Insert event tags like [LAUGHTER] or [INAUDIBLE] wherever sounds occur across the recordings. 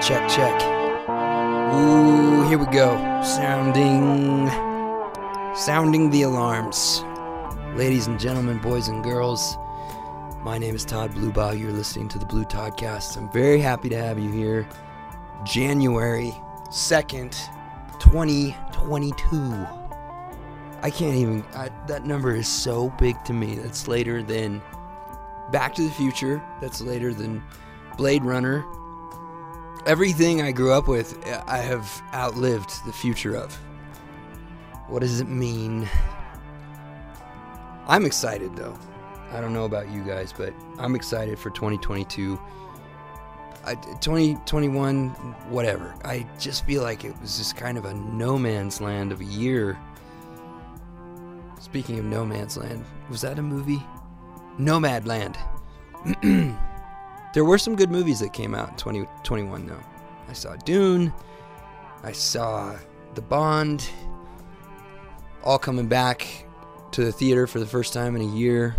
Check, check. Ooh, here we go. Sounding. Sounding the alarms. Ladies and gentlemen, boys and girls, my name is Todd Blubaugh. You're listening to the Blue Toddcast. I'm very happy to have you here. January 2nd, 2022. I can't even. I, that number is so big to me. That's later than Back to the Future. That's later than Blade Runner. Everything I grew up with, I have outlived the future of. What does it mean? I'm excited though. I don't know about you guys, but I'm excited for 2022. I, 2021, whatever. I just feel like it was just kind of a no man's land of a year. Speaking of no man's land, was that a movie? Nomad Land. [CLEARS THROAT] there were some good movies that came out in 2021, though. I saw Dune. I saw The Bond. All coming back to the theater for the first time in a year.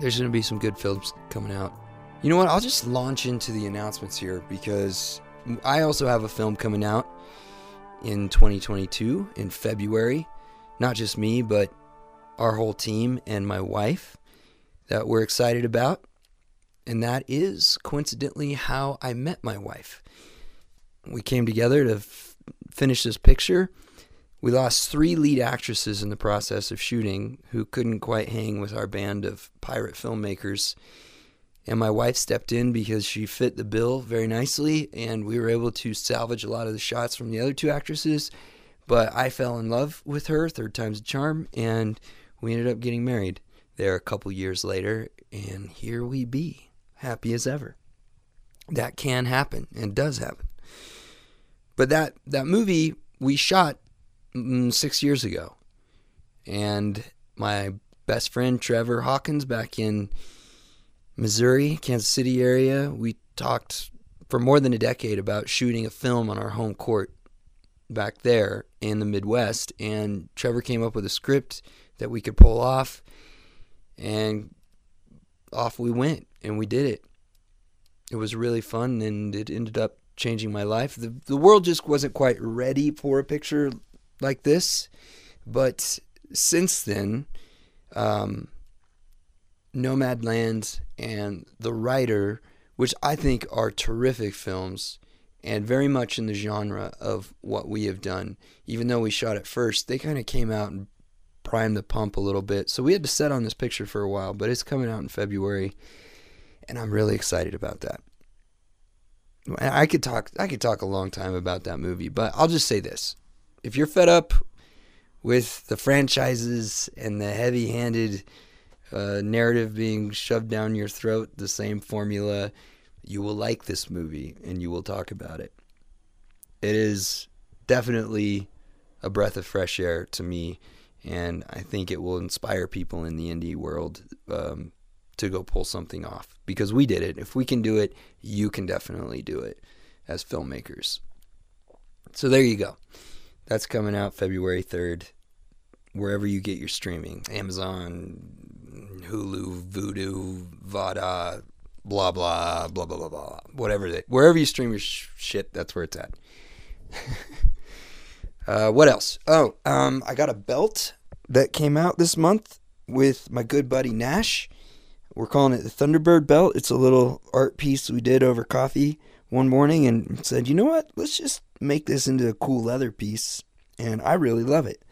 There's going to be some good films coming out. You know what? I'll just launch into the announcements here because I also have a film coming out in 2022 in February. Not just me, but our whole team and my wife that we're excited about. And that is coincidentally how I met my wife. We came together to f- finish this picture. We lost three lead actresses in the process of shooting who couldn't quite hang with our band of pirate filmmakers. And my wife stepped in because she fit the bill very nicely, and we were able to salvage a lot of the shots from the other two actresses. But I fell in love with her, third time's a charm, and we ended up getting married there a couple years later, and here we be, happy as ever. That can happen and does happen. But that that movie we shot mm, six years ago, and my best friend Trevor Hawkins back in Missouri, Kansas City area, we talked for more than a decade about shooting a film on our home court back there in the Midwest, and Trevor came up with a script that we could pull off, and off we went, and we did it. It was really fun, and it ended up changing my life. The, the world just wasn't quite ready for a picture like this, but since then, um, Nomadland and The Rider, which I think are terrific films and very much in the genre of what we have done. Even though we shot it first, they kind of came out and primed the pump a little bit. So we had to set on this picture for a while, but it's coming out in February, and I'm really excited about that. I could talk I could talk a long time about that movie, but I'll just say this. If you're fed up with the franchises and the heavy-handed uh, narrative being shoved down your throat, the same formula, you will like this movie and you will talk about it. It is definitely a breath of fresh air to me, and I think it will inspire people in the indie world um, to go pull something off because we did it. If we can do it, you can definitely do it as filmmakers. So there you go. That's coming out February 3rd, wherever you get your streaming Amazon, Hulu, Vudu, Vada, blah, blah, blah, blah, blah, blah. Whatever it Wherever you stream your sh- shit, that's where it's at. [LAUGHS] uh, what else? Oh, um, I got a belt that came out this month with my good buddy Nash. We're calling it the Thunderbird belt. It's a little art piece we did over coffee one morning and said, you know what? Let's just make this into a cool leather piece. And I really love it.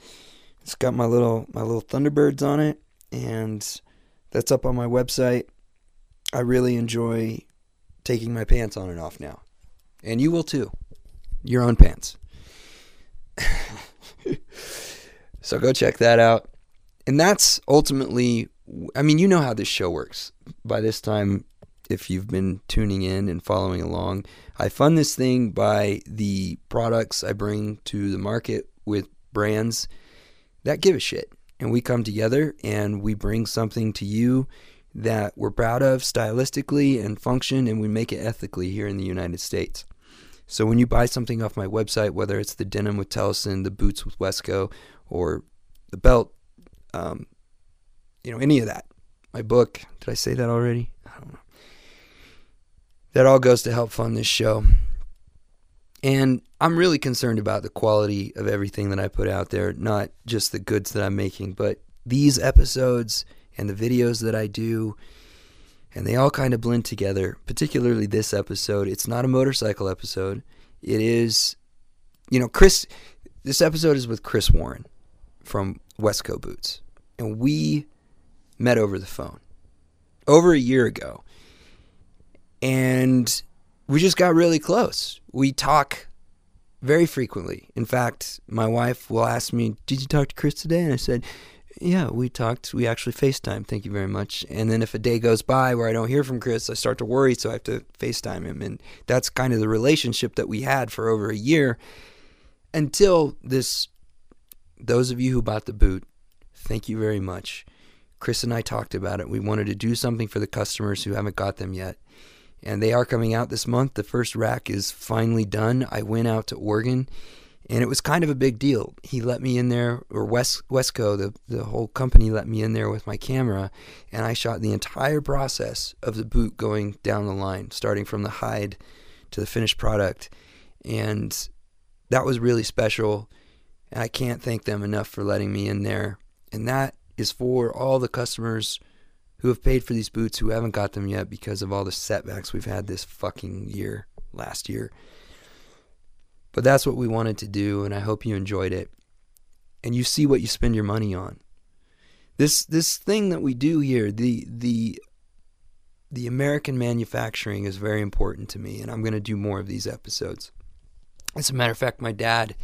It's got my little my little Thunderbirds on it, and that's up on my website. I really enjoy taking my pants on and off now. And you will too. Your own pants. [LAUGHS] so go check that out. And that's ultimately I mean, you know how this show works. By this time, if you've been tuning in and following along, I fund this thing by the products I bring to the market with brands that give a shit. And we come together and we bring something to you that we're proud of stylistically and function, and we make it ethically here in the United States. So when you buy something off my website, whether it's the denim with Tellason, the boots with Wesco, or the belt, um, you know, any of that. My book, did I say that already? I don't know. That all goes to help fund this show. And I'm really concerned about the quality of everything that I put out there, not just the goods that I'm making, but these episodes and the videos that I do. And they all kind of blend together, particularly this episode. It's not a motorcycle episode. It is, you know, Chris, this episode is with Chris Warren from Wesco Boots. And we met over the phone over a year ago. And we just got really close. We talk very frequently. In fact, my wife will ask me, Did you talk to Chris today? And I said, Yeah, we talked. We actually FaceTime. Thank you very much. And then if a day goes by where I don't hear from Chris, I start to worry, so I have to FaceTime him. And that's kind of the relationship that we had for over a year until this. Those of you who bought the boot, thank you very much. Chris and I talked about it. We wanted to do something for the customers who haven't got them yet and they are coming out this month. The first rack is finally done. I went out to Oregon, and it was kind of a big deal. He let me in there, or West Wesco, the the whole company let me in there with my camera, and I shot the entire process of the boot going down the line, starting from the hide to the finished product, and that was really special. And I can't thank them enough for letting me in there. And that is for all the customers who have paid for these boots who haven't got them yet because of all the setbacks we've had this fucking year, last year. But that's what we wanted to do, and I hope you enjoyed it. And you see what you spend your money on. This this thing that we do here, the the the American manufacturing is very important to me, and I'm going to do more of these episodes. As a matter of fact, my dad,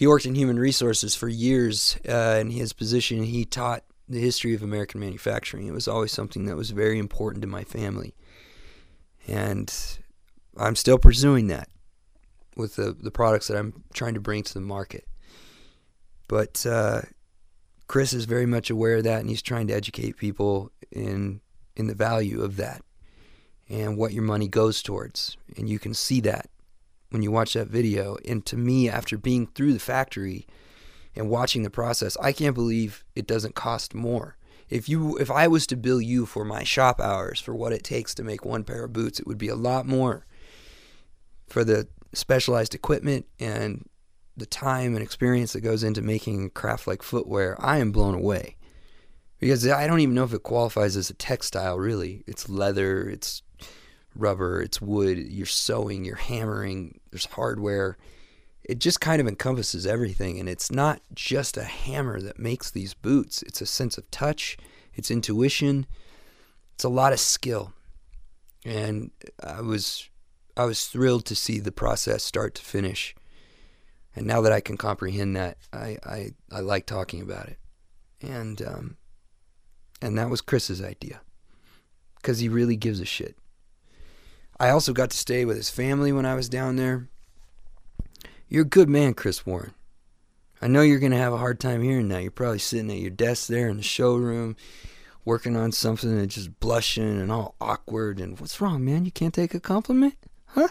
he worked in human resources for years. Uh, in his position, he taught the history of American manufacturing. It was always something that was very important to my family. And I'm still pursuing that with the, the products that I'm trying to bring to the market. But uh, Chris is very much aware of that, and he's trying to educate people in in the value of that and what your money goes towards. And you can see that when you watch that video. And to me, after being through the factory, and watching the process, I can't believe it doesn't cost more. If you if I was to bill you for my shop hours for what it takes to make one pair of boots, it would be a lot more for the specialized equipment and the time and experience that goes into making craft like footwear. I am blown away. Because I don't even know if it qualifies as a textile really. It's leather, it's rubber, it's wood, you're sewing, you're hammering, there's hardware it just kind of encompasses everything. And it's not just a hammer that makes these boots, it's a sense of touch, it's intuition, it's a lot of skill. And I was I was thrilled to see the process start to finish. And now that I can comprehend that, I, I, I like talking about it. And um, and that was Chris's idea. Because he really gives a shit. I also got to stay with his family when I was down there. You're a good man, Chris Warren. I know you're going to have a hard time hearing that. You're probably sitting at your desk there in the showroom working on something and just blushing and all awkward. And what's wrong, man? You can't take a compliment? Huh?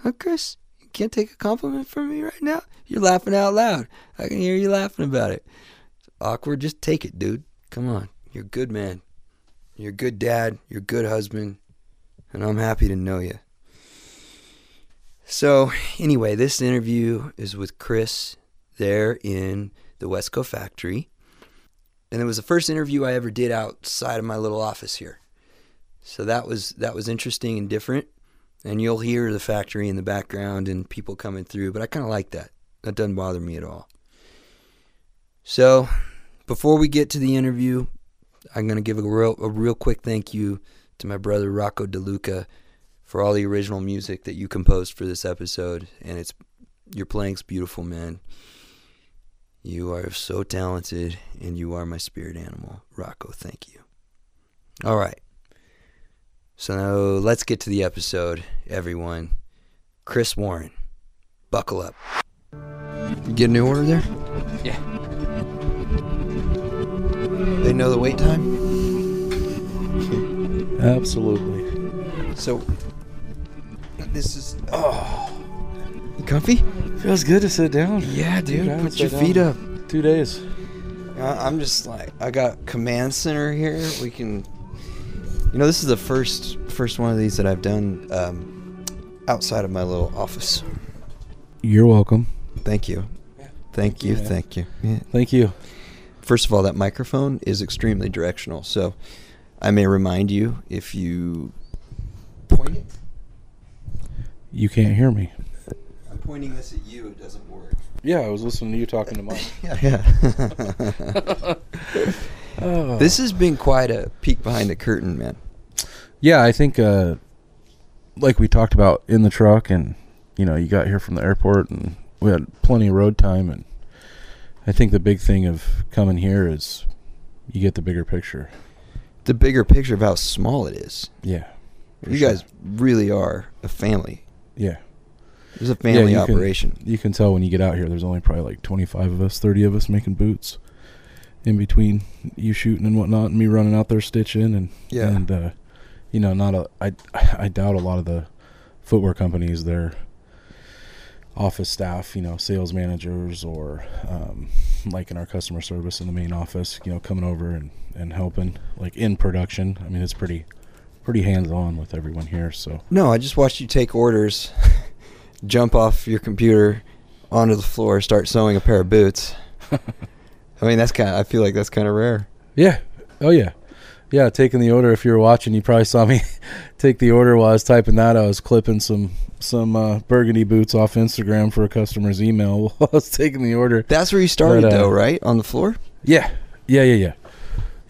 Huh, Chris? You can't take a compliment from me right now? You're laughing out loud. I can hear you laughing about it. It's awkward. Just take it, dude. Come on. You're a good man. You're a good dad. You're a good husband. And I'm happy to know you. So, anyway, this interview is with Chris there in the Wesco factory. And it was the first interview I ever did outside of my little office here. So that was that was interesting and different. And you'll hear the factory in the background and people coming through, but I kind of like that. That doesn't bother me at all. So, before we get to the interview, I'm going to give a real a real quick thank you to my brother Rocco DeLuca for all the original music that you composed for this episode. And it's your playing's beautiful, man. You are so talented, and you are my spirit animal, Rocco. Thank you. All right. So now let's get to the episode, everyone. Chris Warren, buckle up. You get a new order there? Yeah. They know the wait time? Absolutely. So this is oh, you comfy? Feels good to sit down. Yeah, dude. I Put your feet down up. Two days. I'm just like I got command center here. We can, you know, this is the first first one of these that I've done um, outside of my little office. You're welcome. Thank you. Thank you. you. Thank you. Yeah. Thank you. First of all, that microphone is extremely directional. So I may remind you if you point it. You can't hear me. I'm pointing this at you. It doesn't work. Yeah, I was listening to you talking to Mike. [LAUGHS] Yeah. Yeah. Oh. [LAUGHS] this has been quite a peek behind the curtain, man. Yeah, I think uh like we talked about in the truck and you know, you got here from the airport and we had plenty of road time and I think the big thing of coming here is you get the bigger picture. The bigger picture of how small it is. Yeah. You sure. guys really are a family. Yeah. It's a family you can- operation. You can tell when you get out here there's only probably like 25 of us, 30 of us making boots in between you shooting and whatnot and me running out there stitching and Yeah. and uh you know not a I I doubt a lot of the footwear companies their office staff, you know, sales managers or um like in our customer service in the main office, you know, coming over and and helping like in production. I mean, it's pretty pretty hands on with everyone here, so No, I just watched you take orders, [LAUGHS] jump off your computer onto the floor, start sewing a pair of boots. [LAUGHS] I mean, that's kind of, I feel like that's kind of rare. Yeah. Oh yeah. Yeah, taking the order. If you were watching, you probably saw me [LAUGHS] take the order while I was typing that. I was clipping some some uh, burgundy boots off Instagram for a customer's email [LAUGHS] while I was taking the order. That's where you started, But, uh, though, right? On the floor? Yeah. Yeah, yeah, yeah.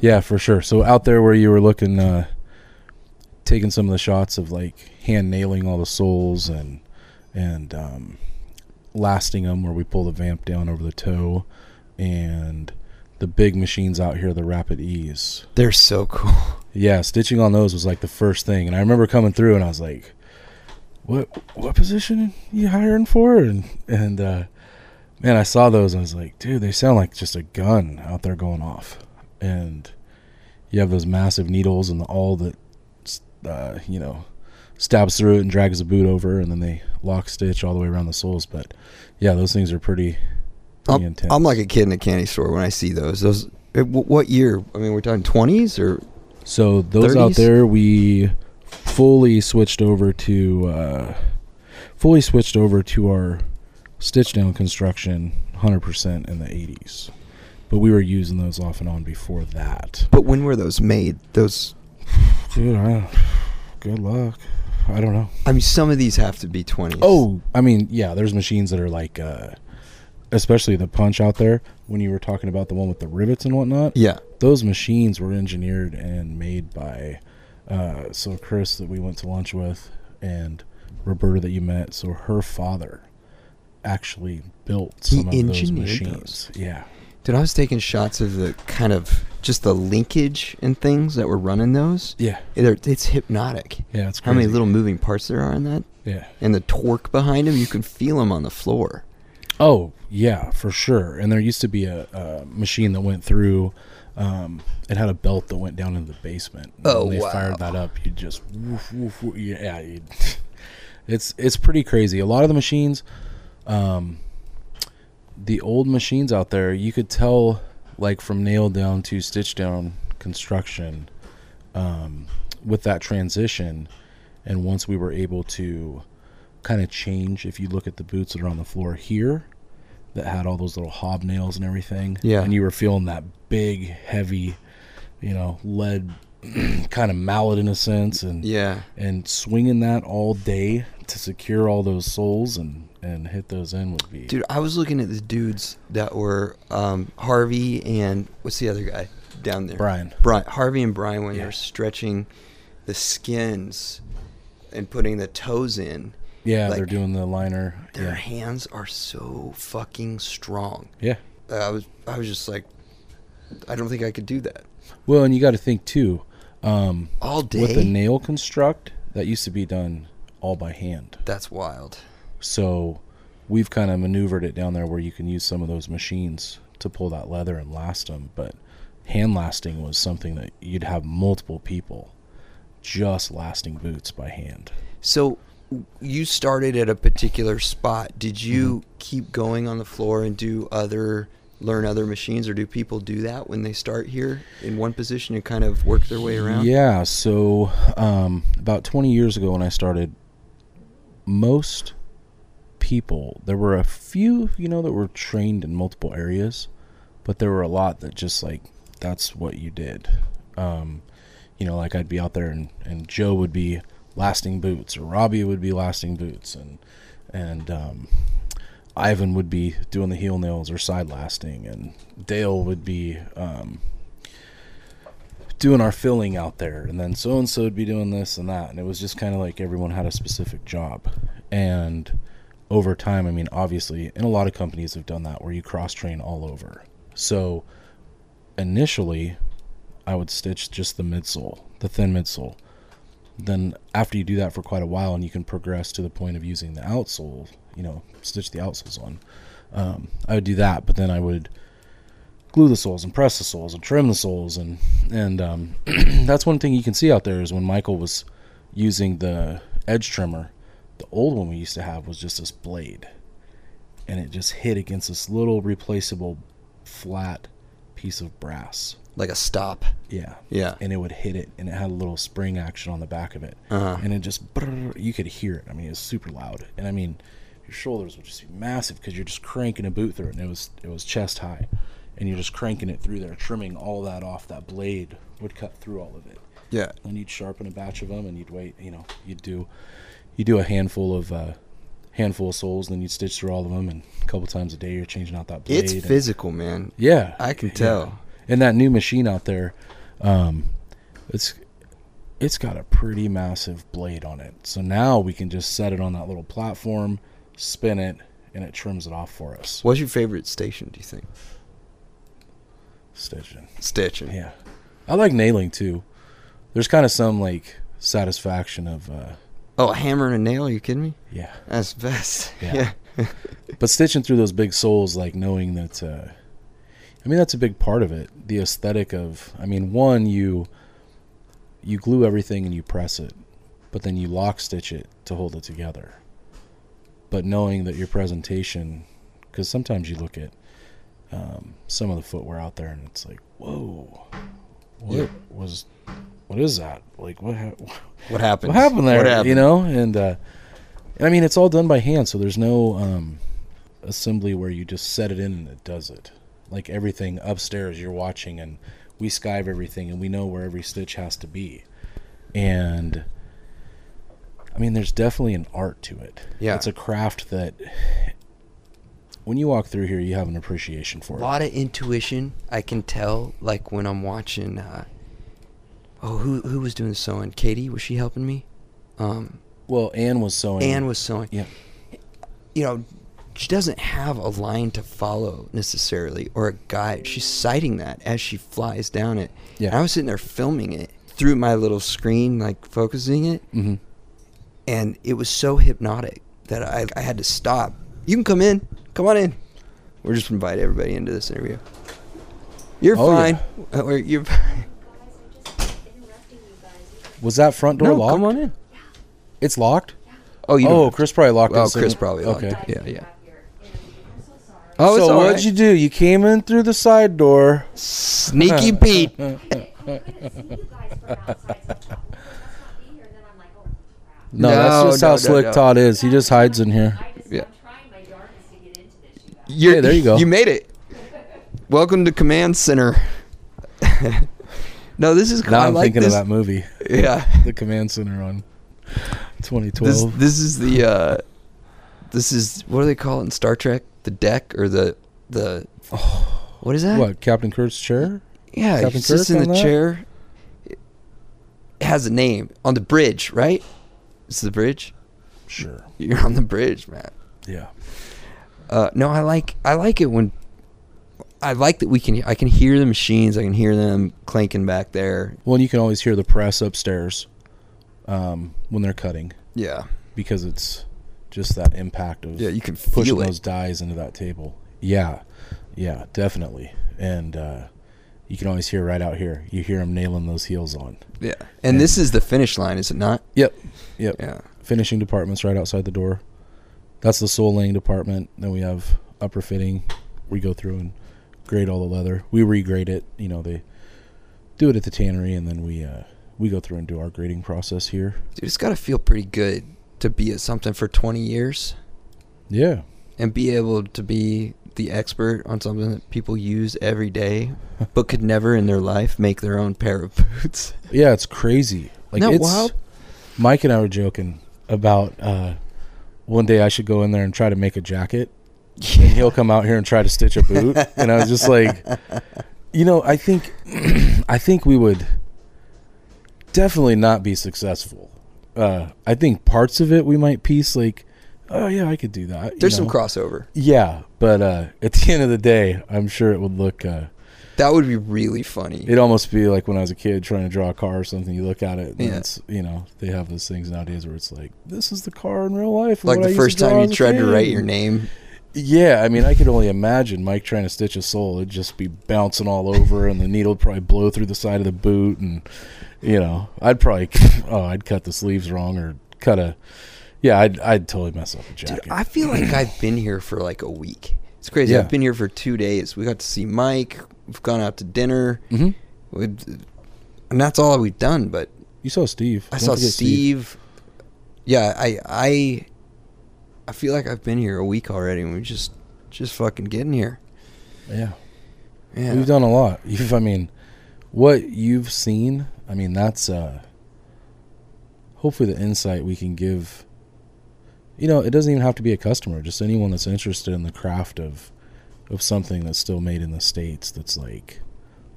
Yeah, for sure. So out there where you were looking uh taking some of the shots of like hand nailing all the soles and and um lasting them where we pull the vamp down over the toe and the big machines out here the rapid ease They're so cool. [LAUGHS] yeah, stitching on those was like the first thing, and I remember coming through and I was like, "What what position you hiring for?" And and uh, man, I saw those and I was like, "Dude, they sound like just a gun out there going off." And you have those massive needles and the all that uh, you know stabs through it and drags the boot over, and then they lock stitch all the way around the soles. But yeah, those things are pretty pretty I'm, intense. I'm like a kid in a candy store when I see those. Those. eh, What year? I mean, we're talking 20s or So those out there, we fully switched over to uh, fully switched over to our stitch down construction 100% in the 80s. But we were using those off and on before that. But when were those made? Those. Dude, I, good luck. I don't know. I mean, some of these have to be 20s. Oh, I mean, yeah, there's machines that are like, uh, especially the punch out there. When you were talking about the one with the rivets and whatnot, yeah. those machines were engineered and made by uh, so Chris that we went to lunch with and Roberta that you met. So her father actually built He some of those machines. Yeah, Dude, I was taking shots of the kind of just the linkage and things that were running those. yeah, They're, it's hypnotic. yeah. It's How many little moving parts there are in that, Yeah. and the torque behind them, you can feel them on the floor. Oh yeah, for sure. And there used to be a, a machine that went through. Um, it had a belt that went down into the basement. Oh, when they wow. fired that up, you just woof, woof, woof, yeah. you'd- [LAUGHS] it's it's pretty crazy. A lot of the machines, um, the old machines out there, you could tell like from nail down to stitch down construction, um, with that transition, and once we were able to kind of change if you look at the boots that are on the floor here that had all those little hobnails and everything. Yeah. And you were feeling that big, heavy, you know, lead [CLEARS THROAT] kind of mallet in a sense and Yeah. and swinging that all day to secure all those soles and and hit those in would be Dude, I was looking at the dudes that were um, Harvey and what's the other guy down there? Brian. Brian. Harvey and Brian when Yeah. they're stretching the skins and putting the toes in. Yeah, like, they're doing the liner. Their Yeah. hands are so fucking strong. Yeah. I was I was just like, I don't think I could do that Well, and you got to think too. Um, all day. with the nail construct, that used to be done all by hand. That's wild. So we've kind of maneuvered it down there where you can use some of those machines to pull that leather and last them. But hand lasting was something that you'd have multiple people just lasting boots by hand. So you started at a particular spot. Did you Mm-hmm. keep going on the floor and do other learn other machines or do people do that when they start here in one position and kind of work their way around? Yeah. So um, about 20 years ago when I started, most people. There were a few, you know, that were trained in multiple areas, but there were a lot that just like that's what you did. Um, you know, like I'd be out there and, and Joe would be lasting boots or Robbie would be lasting boots and and um, Ivan would be doing the heel nails or side lasting and Dale would be um, doing our filling out there and then so and so would be doing this and that and it was just kind of like everyone had a specific job. And over time i mean obviously and a lot of companies have done that where you cross train all over. So initially i would stitch just the midsole the thin midsole then after you do that for quite a while and you can progress to the point of using the outsole you know stitch the outsoles on um, i would do that but then i would glue the soles and press the soles and trim the soles and and um, [CLEARS THROAT] that's one thing you can see out there is when Michael was using the edge trimmer, the old one we used to have was just this blade, and it just hit against this little replaceable flat piece of brass. Like a stop. Yeah, Yeah. and it would hit it, and it had a little spring action on the back of it, Uh-huh. and it just you could hear it. I mean, it was super loud, and I mean, your shoulders would just be massive because you're just cranking a boot through it, and it was it was chest high, and you're just cranking it through there, trimming all that off. That blade would cut through all of it. Yeah. And you'd sharpen a batch of them, and you'd wait. You know, you'd do you do a handful of uh, handful of soles, then you'd stitch through all of them, and a couple times a day you're changing out that blade. It's and- physical, man. yeah, I can yeah. tell. And that new machine out there, um, it's it's got a pretty massive blade on it. So now we can just set it on that little platform, spin it, and it trims it off for us. What's your favorite station, do you think? Stitching. Stitching. Yeah. I like nailing too. There's kind of some like satisfaction of uh Oh, a hammer and a nail? Are you kidding me? yeah. That's best. Yeah. [LAUGHS] Yeah. But stitching through those big soles like knowing that uh I mean that's a big part of it. The aesthetic of I mean one you you glue everything and you press it, but then you lock stitch it to hold it together. But knowing that your presentation cuz sometimes you look at um, some of the footwear out there and it's like, "Whoa. What Yeah. was what is that? Like what ha- What happened? what happened there? What happened? You know, and uh, and I mean, it's all done by hand, so there's no um, assembly where you just set it in and it does it. Like everything upstairs, you're watching, and we skive everything, and we know where every stitch has to be. And I mean, there's definitely an art to it. Yeah. it's a craft that when you walk through here, you have an appreciation for A it. lot of intuition. I can tell, like when I'm watching. Uh, oh, who who was doing the sewing? Katie was she helping me? Um, Well, Anne was sewing. Anne was sewing. Yeah. You know, she doesn't have a line to follow necessarily or a guide. She's citing that as she flies down it. Yeah. And I was sitting there filming it through my little screen, like focusing it, hmm and it was so hypnotic that I, I had to stop. You can come in. Come on in. We're just invite everybody into this interview. You're Oh, fine. Uh, we're- you're [LAUGHS] Was that front door no, locked? come on in. It's locked. Oh, you. Oh, Chris probably locked Oh. Chris probably locked Okay. it. Yeah, yeah. Oh, so what'd right. you do? You came in through the side door. Sneaky [LAUGHS] Pete. No, [LAUGHS] No, that's just no, how no, slick no. Todd is. He just hides in here. Yeah. I'm trying my darndest to get into this, you guys. You're, Hey, there you go. You made it. Welcome to Command Center. [LAUGHS] no, this is. Now I I'm like thinking this. of that movie, Yeah. The Command Center on This 2012. this is the. uh This is what do they call it in Star Trek? The deck or the the. What is that? what Captain Kurt's chair? Yeah, Captain he sits Kirk in the that? chair. It has a name on the bridge, right? It's the bridge. Sure. You're on the bridge, man. Yeah. Uh, no, I like I like it when I like that we can I can hear the machines. I can hear them clanking back there. Well, and you can always hear the press upstairs um, when they're cutting Yeah, because it's just that impact of yeah, you can pushing those dies into that table. Yeah, yeah, definitely. And uh, you can always hear right out here. You hear them nailing those heels on. Yeah, and this is the finish line, is it not? Yep, yep. Yeah, Finishing department's right outside the door. That's the sole laying department. Then we have upper fitting. We go through and grade all the leather. We regrade it. You know, they do it at the tannery, and then we uh, we go through and do our grading process here. dude, it's got to feel pretty good to be at something for 20 years. Yeah. and be able to be the expert on something that people use every day, [LAUGHS] but could never in their life make their own pair of boots. [LAUGHS] Yeah, it's crazy. Like Isn't it's wild? Mike and I were joking about uh, one day I should go in there and try to make a jacket, and he'll come out here and try to stitch a boot, and I was just like, [LAUGHS] you know, I think, [CLEARS THROAT] I think we would definitely not be successful. Uh, I think parts of it we might piece like, oh yeah, I could do that. There's some crossover. Yeah, but uh, at the [LAUGHS] end of the day, I'm sure it would look. Uh, That would be really funny. It'd almost be like when I was a kid trying to draw a car or something. You look at it, and Yeah. it's you know they have those things nowadays where it's like this is the car in real life. like the first time you tried to write your name. Yeah, I mean, I could only imagine Mike trying to stitch a sole. It'd just be bouncing all over, and the needle'd probably blow through the side of the boot, and you know, I'd probably [LAUGHS] oh, I'd cut the sleeves wrong or cut a. Yeah, I'd I'd totally mess up a jacket. Dude. I feel like I've been here for like a week. It's crazy. Yeah. I've been here for two days. We got to see Mike. We've gone out to dinner. hmm We've, and that's all we've done. But You saw Steve. I Don't saw forget Steve. Yeah, I I I feel like I've been here a week already, and we just just fucking getting here. Yeah. Yeah, We've done a lot. [LAUGHS] You've, I mean, what you've seen, I mean, that's uh hopefully the insight we can give. You know, it doesn't even have to be a customer, just anyone that's interested in the craft of of something that's still made in the states that's like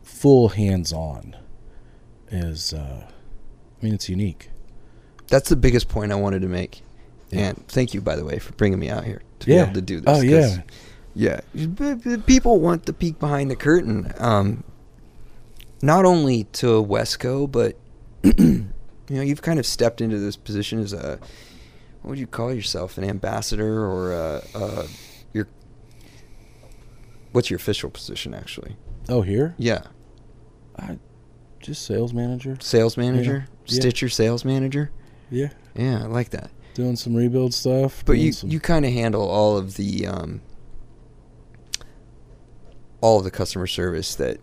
full hands-on is uh I mean, it's unique. that's the biggest point I wanted to make. Yeah. And thank you, by the way, for bringing me out here to Yeah. be able to do this. Oh yeah. yeah. People want the peek behind the curtain. Um, not only to Wesco, but [CLEARS THROAT] you know, you've kind of stepped into this position as a what would you call yourself, an ambassador or a, a your what's your official position actually? Oh, here? Yeah, I just sales manager. sales manager, Yeah. Stitcher sales manager. Yeah. Yeah, I like that. Doing some rebuild stuff. But you some- you kind of handle all of the um, all of the customer service that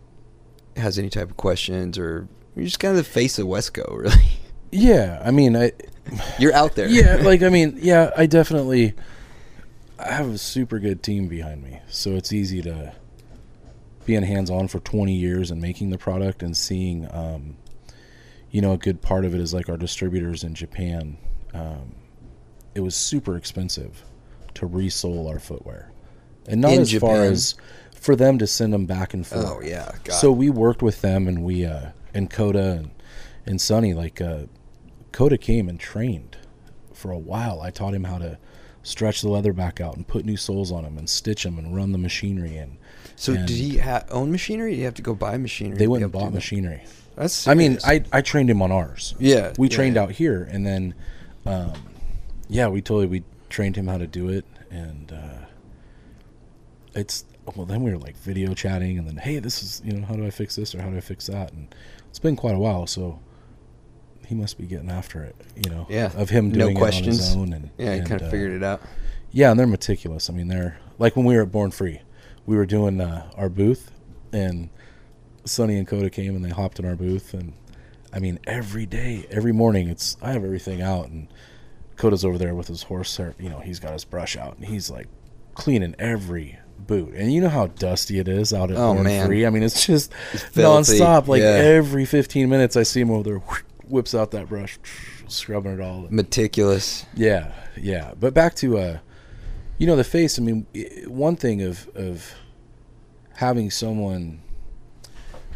has any type of questions, or you're just kind of the face of Wesco, [LAUGHS] really. Yeah, I mean, I [LAUGHS] You're out there. yeah, like I [LAUGHS] mean, yeah, I definitely I have a super good team behind me, so it's easy to being hands on for 20 years and making the product and seeing, um, you know, a good part of it is like our distributors in Japan. Um, it was super expensive to resole our footwear, and not In as far as for them to send them back and forth. Oh yeah. God. So we worked with them, and we uh, and Coda and and Sonny like uh, Coda came and trained for a while. I taught him how to stretch the leather back out and put new soles on them and stitch them and run the machinery in. so and did he ha- own machinery? Or did he have to go buy machinery? They went and bought machinery. That's. I mean. I I trained him on ours. yeah. We yeah, trained yeah. out here, and then, um, yeah, we totally we trained him how to do it, and uh, it's well. Then we were like video chatting, and then hey, this is you know how do I fix this or how do I fix that, and it's been quite a while, so he must be getting after it, you know. Yeah. of him doing No questions. it on his own, and Yeah, he kind of uh, figured it out. yeah, and they're meticulous. I mean, they're like when we were at Born Free, we were doing uh, our booth, and Sonny and Coda came and they hopped in our booth, and I mean, every day, every morning, it's I have everything out, and Coda's over there with his horse. You know, he's got his brush out, and he's like cleaning every boot. And you know how dusty it is out at Oh, man. Free. I mean, it's just filthy, nonstop. Like yeah. every 15 minutes, I see him over there, whips out that brush, [SNIFFS] scrubbing it all. Meticulous. Yeah, yeah. But back to uh you know the face, I mean one thing of of having someone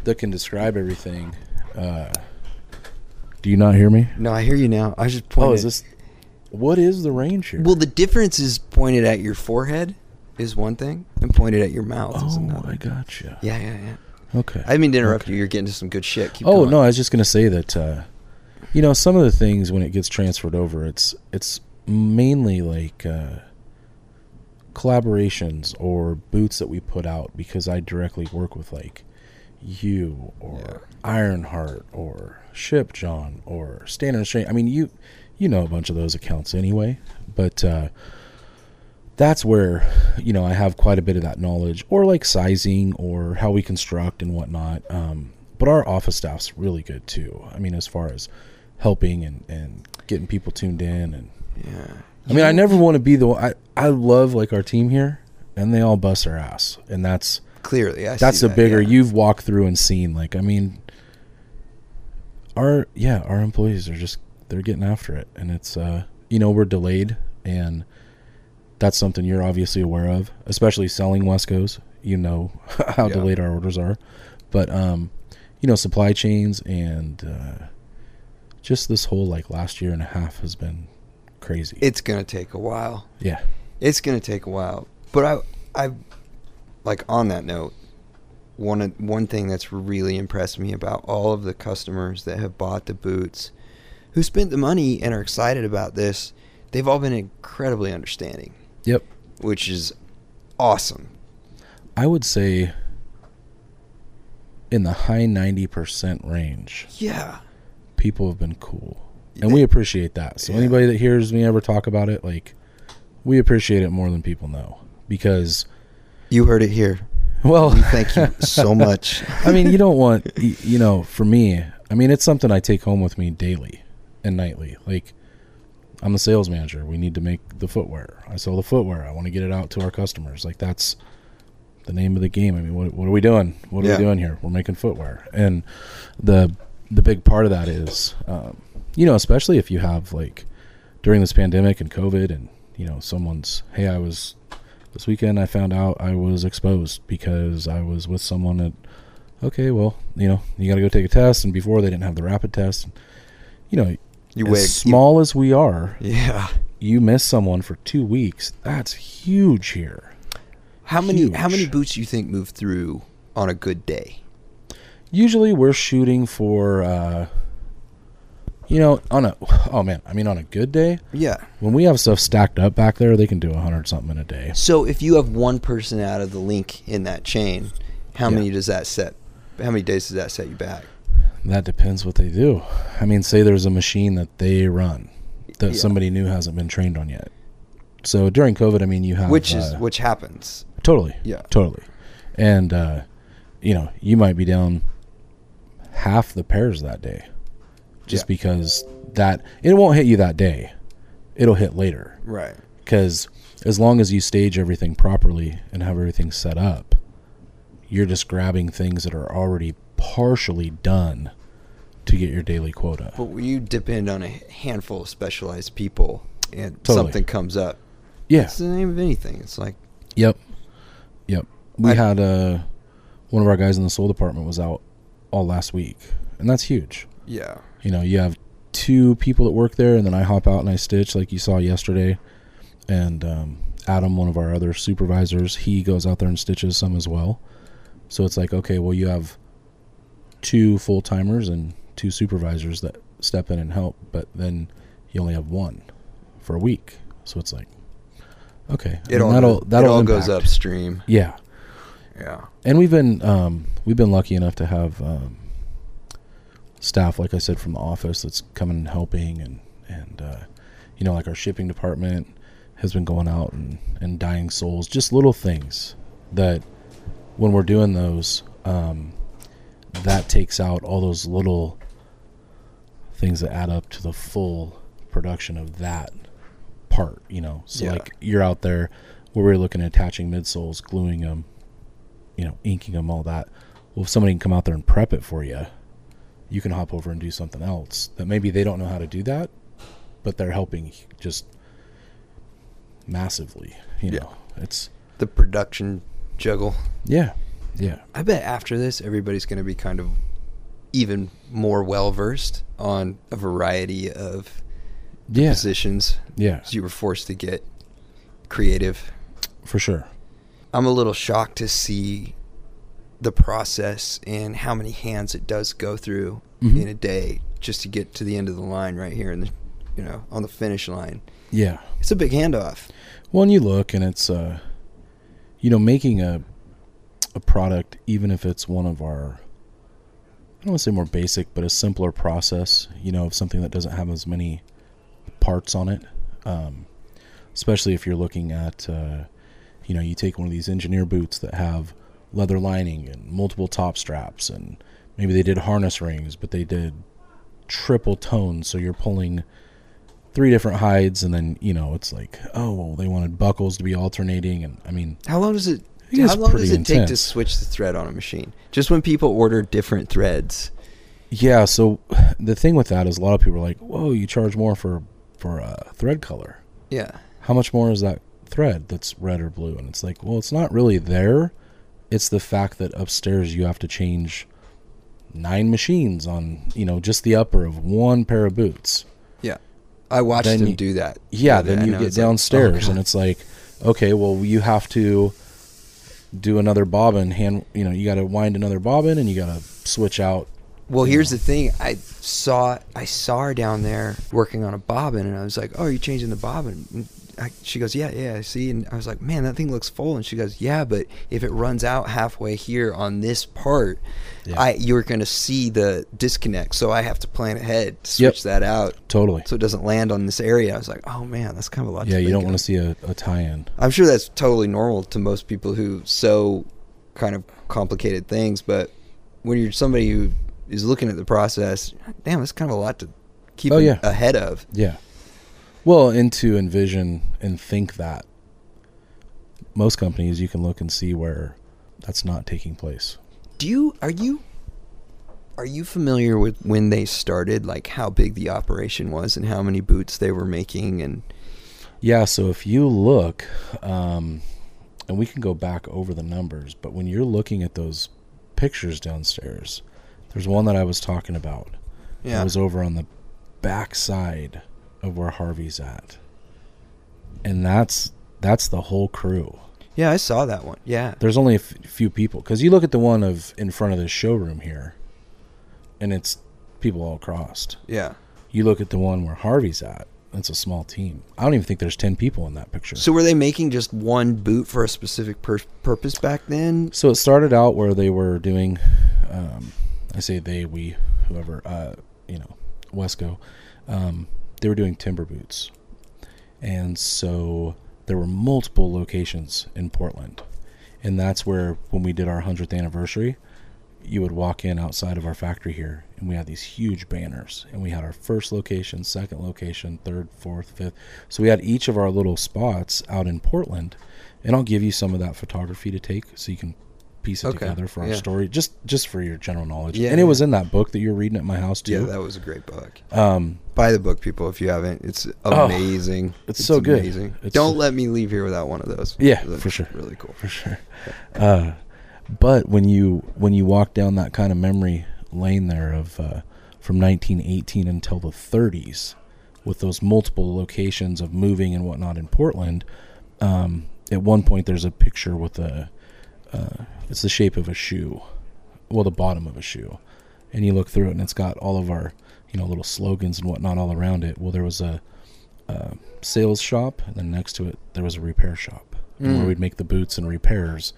that can describe everything uh Do you not hear me? No, I hear you now. I just pointed. Oh, is this what is the range here? Well, the difference is pointed at your forehead is one thing, and pointed at your mouth is oh, another. I gotcha. Yeah, yeah, yeah. Okay. I mean to interrupt you. You're getting to some good shit. Keep oh going. no, I was just gonna say that uh, you know some of the things when it gets transferred over, it's it's mainly like uh, collaborations or boots that we put out because I directly work with like you or Yeah. Ironheart or Ship John or Standard Strain. I mean you you know a bunch of those accounts anyway, but uh, that's where you know I have quite a bit of that knowledge, or like sizing or how we construct and whatnot. Um, but our office staff's really good too. I mean, as far as helping and, and getting people tuned in and Yeah. I mean, I never want to be the one. I, I love like our team here, and they all bust their ass, and that's Clearly, I that's the that, bigger yeah. you've walked through and seen. Like, I mean, our yeah, our employees are just they're getting after it, and it's uh, you know, we're delayed, and that's something you're obviously aware of, especially selling Wesco's. You know [LAUGHS] how Yeah. delayed our orders are, but um, you know, supply chains and uh, just this whole like last year and a half has been crazy. It's gonna take a while. yeah, It's gonna take a while. But I, I, like on that note, one of- one thing that's really impressed me about all of the customers that have bought the boots, who spent the money and are excited about this, they've all been incredibly understanding, yep. which is awesome. I would say in the high 90% range, Yeah. people have been cool. And we appreciate that. So Yeah. anybody that hears me ever talk about it, like we appreciate it more than people know because You heard it here. well, We thank you so [LAUGHS] much. I mean, you don't want you know, for me, I mean, it's something I take home with me daily and nightly. Like I'm the sales manager. We need to make the footwear. I sell the footwear. I want to get it out to our customers. Like that's the name of the game. I mean, what, what are we doing? What are Yeah. we doing here? We're making footwear, and the the big part of that is, um, you know, especially if you have like during this pandemic and COVID, and you know, someone's hey, I was this weekend. I found out I was exposed because I was with someone that. Okay, well, you know, you got to go take a test, and before they didn't have the rapid test. You know, You as wait. small as we are, yeah. you miss someone for two weeks. That's huge here. How many how many boots do you think move through on a good day? Usually we're shooting for, uh, you know, on a, oh man, I mean, on a good day, Yeah. when we have stuff stacked up back there, they can do a hundred something in a day. So if you have one person out of the link in that chain, how Yeah. many does that set? How many days does that set you back? That depends what they do. I mean, say there's a machine that they run that Yeah. somebody new hasn't been trained on yet. So during COVID, I mean, you have which is uh, which happens. Totally. Yeah. Totally. And uh, you know, you might be down half the pairs that day. Just Yeah. because that it won't hit you that day. It'll hit later. Right. Cuz as long as you stage everything properly and have everything set up, you're just grabbing things that are already partially done to get your daily quota. But you depend on a handful of specialized people and Totally. something comes up, Yeah. it's the name of anything. It's like Yep. Yep. We I- had uh one of our guys in the sole department was out all last week. And that's huge. yeah. You know, you have two people that work there, and then I hop out and I stitch, like you saw yesterday. And um, Adam, one of our other supervisors, he goes out there and stitches some as well. So it's like, okay, well, you have two full timers and two supervisors that step in and help, but then you only have one for a week. So it's like, okay, I It mean, all that'll goes, that'll it all goes upstream. Yeah, Yeah. and we've been um, we've been lucky enough to have um, staff, like I said, from the office that's coming and helping, and and uh, you know, like our shipping department has been going out and and dyeing soles, just little things that when we're doing those, um, that takes out all those little things that add up to the full production of that part. You know, so Yeah. like you're out there where we're looking at attaching midsoles, gluing them, you know, inking them, all that. Well, if somebody can come out there and prep it for you, you can hop over and do something else that maybe they don't know how to do that, but they're helping just massively. You Yeah. know, it's The production juggle. yeah, yeah, I bet after this, everybody's going to be kind of even more well versed on a variety of yeah, positions. yeah, So you were forced to get creative. for sure. I'm a little shocked to see the process and how many hands it does go through Mhm. in a day just to get to the end of the line right here in the you know on the finish line. Yeah. It's a big handoff. Well, and you look, and it's uh, you know, making a a product, even if it's one of our, I don't want to say more basic, but a simpler process. You know, of something that doesn't have as many parts on it. Um, especially if you're looking at, uh, you know, you take one of these engineer boots that have leather lining and multiple top straps, and maybe they did harness rings, but they did triple tones, so you're pulling three different hides, and then you know it's like, oh, well, they wanted buckles to be alternating, and I mean, How long does it? How long does it take to switch the thread on a machine? Just when people order different threads. yeah. So [SIGHS] the thing with that is a lot of people are like, whoa, you charge more for for a thread color. Yeah. How much more is that thread that's red or blue? And it's like, well, it's not really there. It's the fact that upstairs you have to change nine machines on you know just the upper of one pair of boots. Yeah, I watched Then them you- do that. Yeah, the then you day, and I get was like, oh, downstairs and it's like, okay, well you have to do another bobbin hand you know, you gotta wind another bobbin and you gotta switch out Well, here's know. the thing. I saw I saw her down there working on a bobbin, and I was like, "Oh, you're you changing the bobbin?" I, she goes, "Yeah, yeah, I see." And I was like, "Man, that thing looks full." And she goes, "Yeah, but if it runs out halfway here on this part, Yeah. I you're gonna see the disconnect. So I have to plan ahead to Yep. switch that out totally. so it doesn't land on this area." I was like, "Oh man, that's kind of a lot." Yeah, to you don't want to see a, a tie in. I'm sure that's totally normal to most people who sew kind of complicated things, but when you're somebody who is looking at the process, damn, that's kind of a lot to keep Oh, yeah. ahead of. Yeah. Well, and to envision and think that most companies you can look and see where that's not taking place. Do you are you are you familiar with when they started, like how big the operation was and how many boots they were making and Yeah, so if you look, um, and we can go back over the numbers, but when you're looking at those pictures downstairs, there's one that I was talking about. It was over on the back side of where Harvey's at. And that's that's the whole crew. yeah, I saw that one. Yeah. There's only a f- few people cuz you look at the one of in front of the showroom here and it's people all crossed. Yeah. You look at the one where Harvey's at, it's a small team. I don't even think there's 10 people in that picture. So were they making just one boot for a specific pur- purpose back then? So it started out where they were doing, um, I say they, we, whoever, uh, you know, Wesco, um, they were doing timber boots. And so there were multiple locations in Portland. And that's where, when we did our 100th anniversary, you would walk in outside of our factory here, and we had these huge banners. And we had our first location, second location, third, fourth, fifth. So we had each of our little spots out in Portland. And I'll give you some of that photography to take so you can piece it Okay, together for our yeah. story, just just for your general knowledge. Yeah, and it yeah. was in that book that you're reading at my house too. Yeah, that was a great book. um, Buy the book, people, if you haven't. It's Oh, amazing. it's so good. Amazing. It's- Don't let me leave here without one of those. Yeah, That's for sure. Really cool. for sure. Uh, but when you when you walk down that kind of memory lane there of uh, from 1918 until the 30s, with those multiple locations of moving and whatnot in Portland, um, at one point there's a picture with a uh, it's the shape of a shoe, well the bottom of a shoe, and you look through it and it's got all of our you know little slogans and whatnot all around it. Well, there was a, a sales shop, and then next to it there was a repair shop and where Mm. we'd make the boots and repairs.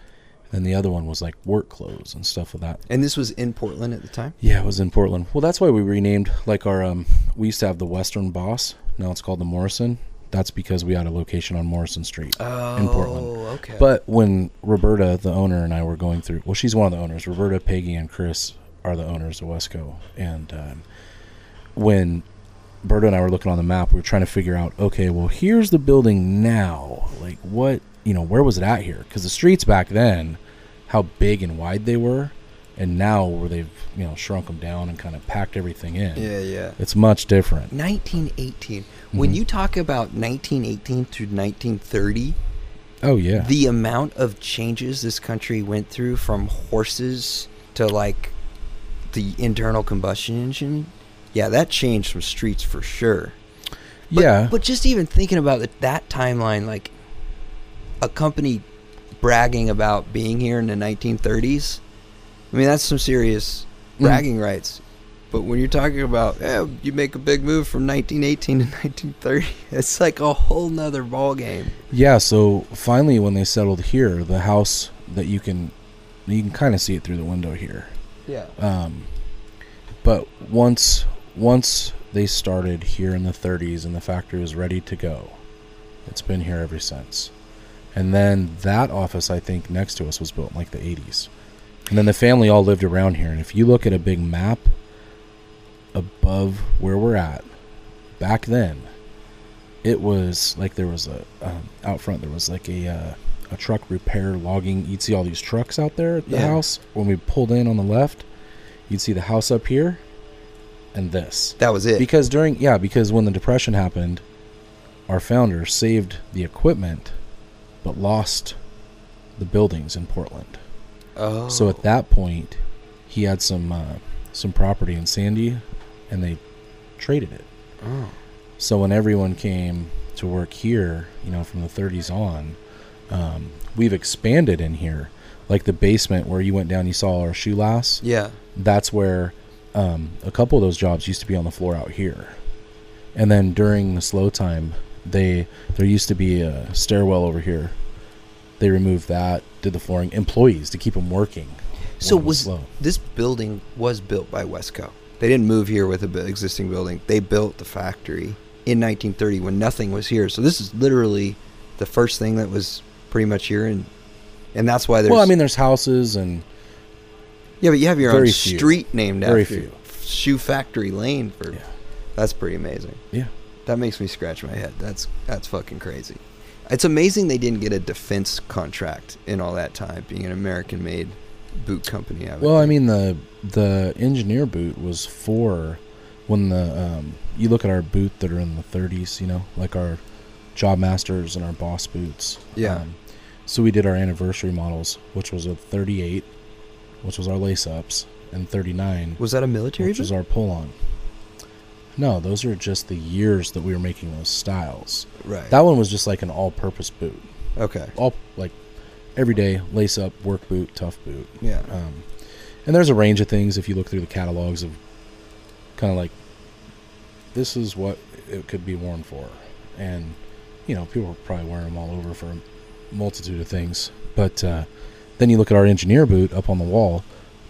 And the other one was like work clothes and stuff of that. And this was in Portland at the time? Yeah, it was in Portland. Well, that's why we renamed like our um we used to have the Western Boss. Now it's called the Morrison. That's because we had a location on Morrison Street Oh, in Portland. Oh, okay. But when Roberta, the owner, and I were going through, well, she's one of the owners. Roberta, Peggy, and Chris are the owners of Wesco. And um, when Berta and I were looking on the map, we were trying to figure out, okay, well, here's the building now. Like, what, you know, where was it at here? Because the streets back then, how big and wide they were, and now where they've, you know, shrunk them down and kind of packed everything in. yeah, yeah. It's much different. 1918. When Mhm. you talk about 1918 through 1930, Oh, yeah. the amount of changes this country went through from horses to like the internal combustion engine, yeah, that changed some streets for sure. But, yeah. But just even thinking about it, that timeline, like a company bragging about being here in the 1930s, I mean, that's some serious Mm. bragging rights. But when you're talking about, you make a big move from 1918 to [LAUGHS] 1930, it's like a whole nother ball game. Yeah, so finally when they settled here, the house that you can you can kind of see it through the window here. Yeah. Um, but once once they started here in the 30s and the factory was ready to go, it's been here ever since. And then that office I think next to us was built in like the 80s. And then the family all lived around here. And if you look at a big map above where we're at, back then, it was like there was a um, out front there was like a uh, a truck repair logging. You'd see all these trucks out there at the Yeah. house. When we pulled in on the left, you'd see the house up here, and this. That was it. Because during yeah, because when the depression happened, our founder saved the equipment, but lost the buildings in Portland. oh. So at that point, he had some uh, some property in Sandy, and they traded it. Oh. So when everyone came to work here, you know, from the 30s on, um, we've expanded in here. Like the basement where you went down, you saw our shoe lasts. Yeah. That's where um, a couple of those jobs used to be on the floor out here. And then during the slow time, they there used to be a stairwell over here. They removed that, did the flooring, employees to keep them working. So was slow. this building was built by Wesco? They didn't move here with an existing building. They built the factory in 1930 when nothing was here. So this is literally the first thing that was pretty much here, and and that's why there's. well, I mean, there's houses and yeah, but you have your own few. street named Very after you. Shoe Factory Lane. For Yeah. that's pretty amazing. yeah, That makes me scratch my head. That's that's fucking crazy. It's amazing they didn't get a defense contract in all that time, being an American-made boot company. I Well, I mean the the engineer boot was for when the um, you look at our boot that are in the 30s, you know, like our Job Masters and our Boss boots. Yeah. Um, so we did our anniversary models, which was a 38, which was our lace ups, and 39, was that a military which boot? was our pull on. No, those are just the years that we were making those styles. right. That one was just like an all-purpose boot, okay. all like everyday lace up work boot, tough boot. Yeah. Um, and there's a range of things if you look through the catalogs of kind of like this is what it could be worn for, and you know people are probably wearing them all over for a multitude of things. But uh, then you look at our engineer boot up on the wall,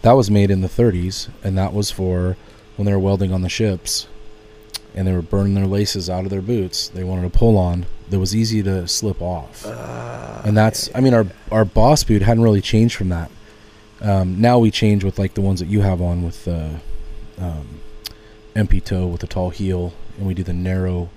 that was made in the 30s, and that was for when they were welding on the ships, and they were burning their laces out of their boots. They wanted a pull on that was easy to slip off and that's I mean our our boss boot hadn't really changed from that. Um, now we change with like the ones that you have on with the um, MP toe with the tall heel, and we do the narrow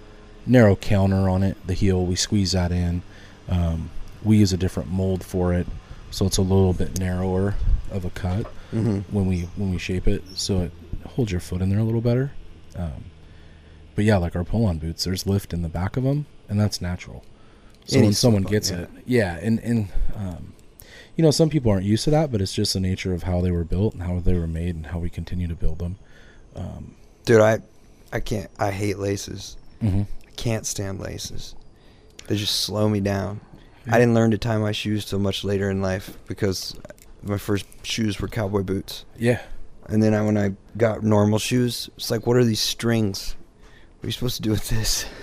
narrow counter on it. The heel we squeeze that in. Um, we use a different mold for it, so it's a little bit narrower of a cut hmm when we when we shape it, so it holds your foot in there a little better. Um, but yeah, like our pull-on boots, there's lift in the back of them, and that's natural. So Any when someone gets yeah. it, yeah, and and um, you know some people aren't used to that, but it's just the nature of how they were built and how they were made and how we continue to build them. Um, Dude, I, I can't. I hate laces. mhm. I can't stand laces. They just slow me down. I didn't learn to tie my shoes till much later in life because my first shoes were cowboy boots. Yeah, And then I, when I got normal shoes, it's like, what are these strings? What are you supposed to do with this? [LAUGHS]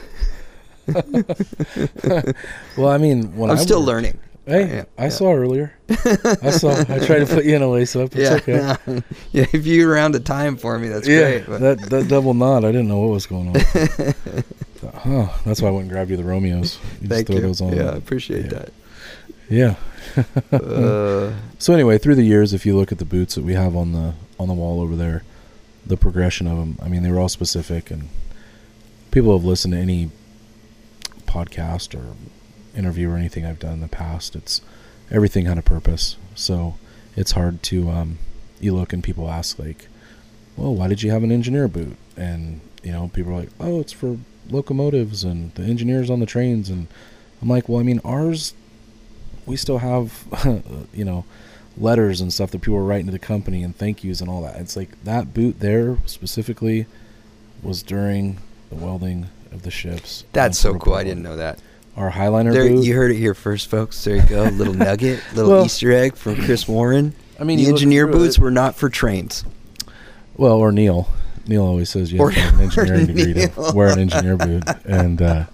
[LAUGHS] well, I mean, when I'm I still worked- learning. Hey, Yeah, I yeah. saw earlier. [LAUGHS] I saw. I tried to put you in a lace up. It's yeah, okay. [LAUGHS] yeah. If you around a time for me, that's yeah, great. But that that double knot. I didn't know what was going on. Thought, huh? That's why I went and grabbed you the Romeos. You just thank throw you. those on. Yeah, I appreciate Yeah. Yeah. Uh, So anyway, through the years, if you look at the boots that we have on the on the wall over there, the progression of them. I mean, they were all specific, and people have listened to any podcast or interview or anything I've done in the past. It's everything had a purpose. So it's hard to um, you look and people ask like, "Well, why did you have an engineer boot?" And you know, people are like, "Oh, it's for locomotives and the engineers on the trains." And I'm like, "Well, I mean, ours, we still have, [LAUGHS] you know." letters and stuff that people were writing to the company and thank yous and all that. It's like that boot there specifically was during the welding of the ships. that's so cool. I didn't know that. Our Highliner There, boot. you heard it here first, folks. There you go. [LAUGHS] Little nugget, little Well- Easter egg from Chris Warren. I mean, the engineer boots it- were not for trains. well, or Neil. Neil always says you have to have an engineering [LAUGHS] or degree to wear an engineer boot, and uh,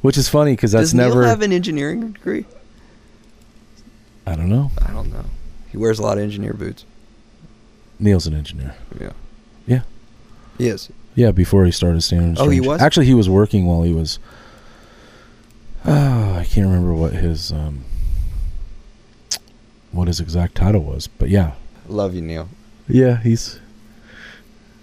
which is funny because that's Does never. Neil have an engineering degree? I don't know. I don't know. He wears a lot of engineer boots. Neil's an engineer. Yeah. Yeah. He is. Yeah, before he started Standard. Oh, he was? Actually, he was working while he was. Oh, [SIGHS] I can't remember what his um, what his exact title was, but yeah, Love you, Neil. yeah, he's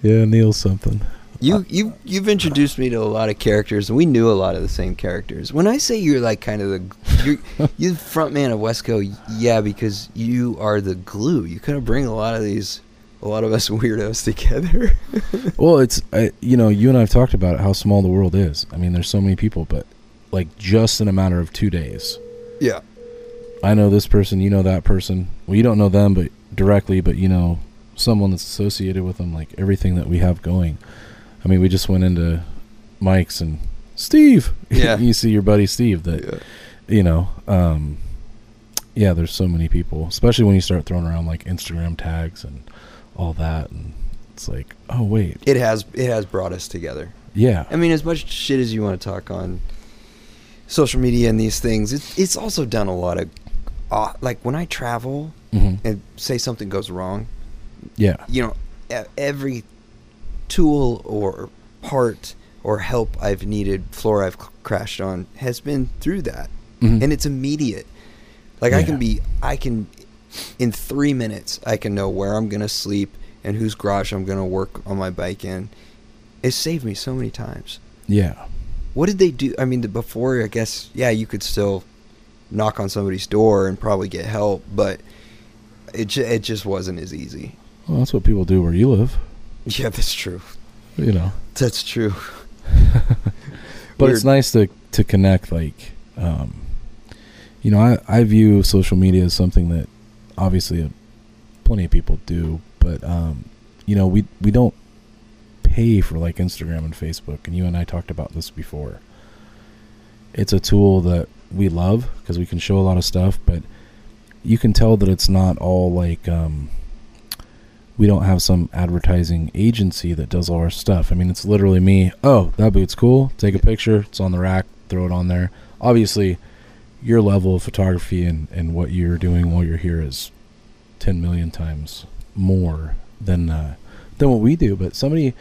yeah Neil's something. You you you've introduced me to a lot of characters, and we knew a lot of the same characters. When I say you're like kind of the [LAUGHS] you're, you're the front man of Wesco, yeah, because you are the glue. You kind of bring a lot of these, a lot of us [LAUGHS] weirdos together. [LAUGHS] Well, it's uh, you know you and I've talked about it, how small the world is. I mean, there's so many people, but like just in a matter of two days, yeah, I know this person, you know that person. Well, you don't know them, but directly, but you know someone that's associated with them. Like everything that we have going. I mean, we just went into Mike's and Steve. [LAUGHS] Yeah. you see your buddy Steve. That yeah. you know, um, yeah. There's so many people, especially when you start throwing around like Instagram tags and all that, and it's like, oh wait, It has it has brought us together. yeah, I mean, as much shit as you want to talk on social media and these things, it's it's also done a lot of, uh, like when I travel hmm and say something goes wrong, yeah, you know, every tool or part or help I've needed, floor I've crashed on, has been through that, Mhm. and it's immediate. Like I can be, I can, in three minutes, I can know where I'm gonna sleep and whose garage I'm gonna work on my bike in. It saved me so many times. yeah. What did they do? I mean, the, before I guess, yeah, you could still knock on somebody's door and probably get help, but it ju- it just wasn't as easy. Well, that's what people do where you live. [LAUGHS] Yeah, that's true. You know. That's true. [LAUGHS] but Weird. it's nice to to connect like um you know i i view social media as something that obviously uh, plenty of people do but um you know we we don't pay for like instagram and facebook and you and i talked about this before it's a tool that we love because we can show a lot of stuff but you can tell that it's not all like um we don't have some advertising agency that does all our stuff. I mean, it's literally me. Oh, that boot's cool. Take a picture. It's on the rack. Throw it on there. Obviously, your level of photography and, and what you're doing while you're here is 10 million times more than uh, than what we do. But somebody, you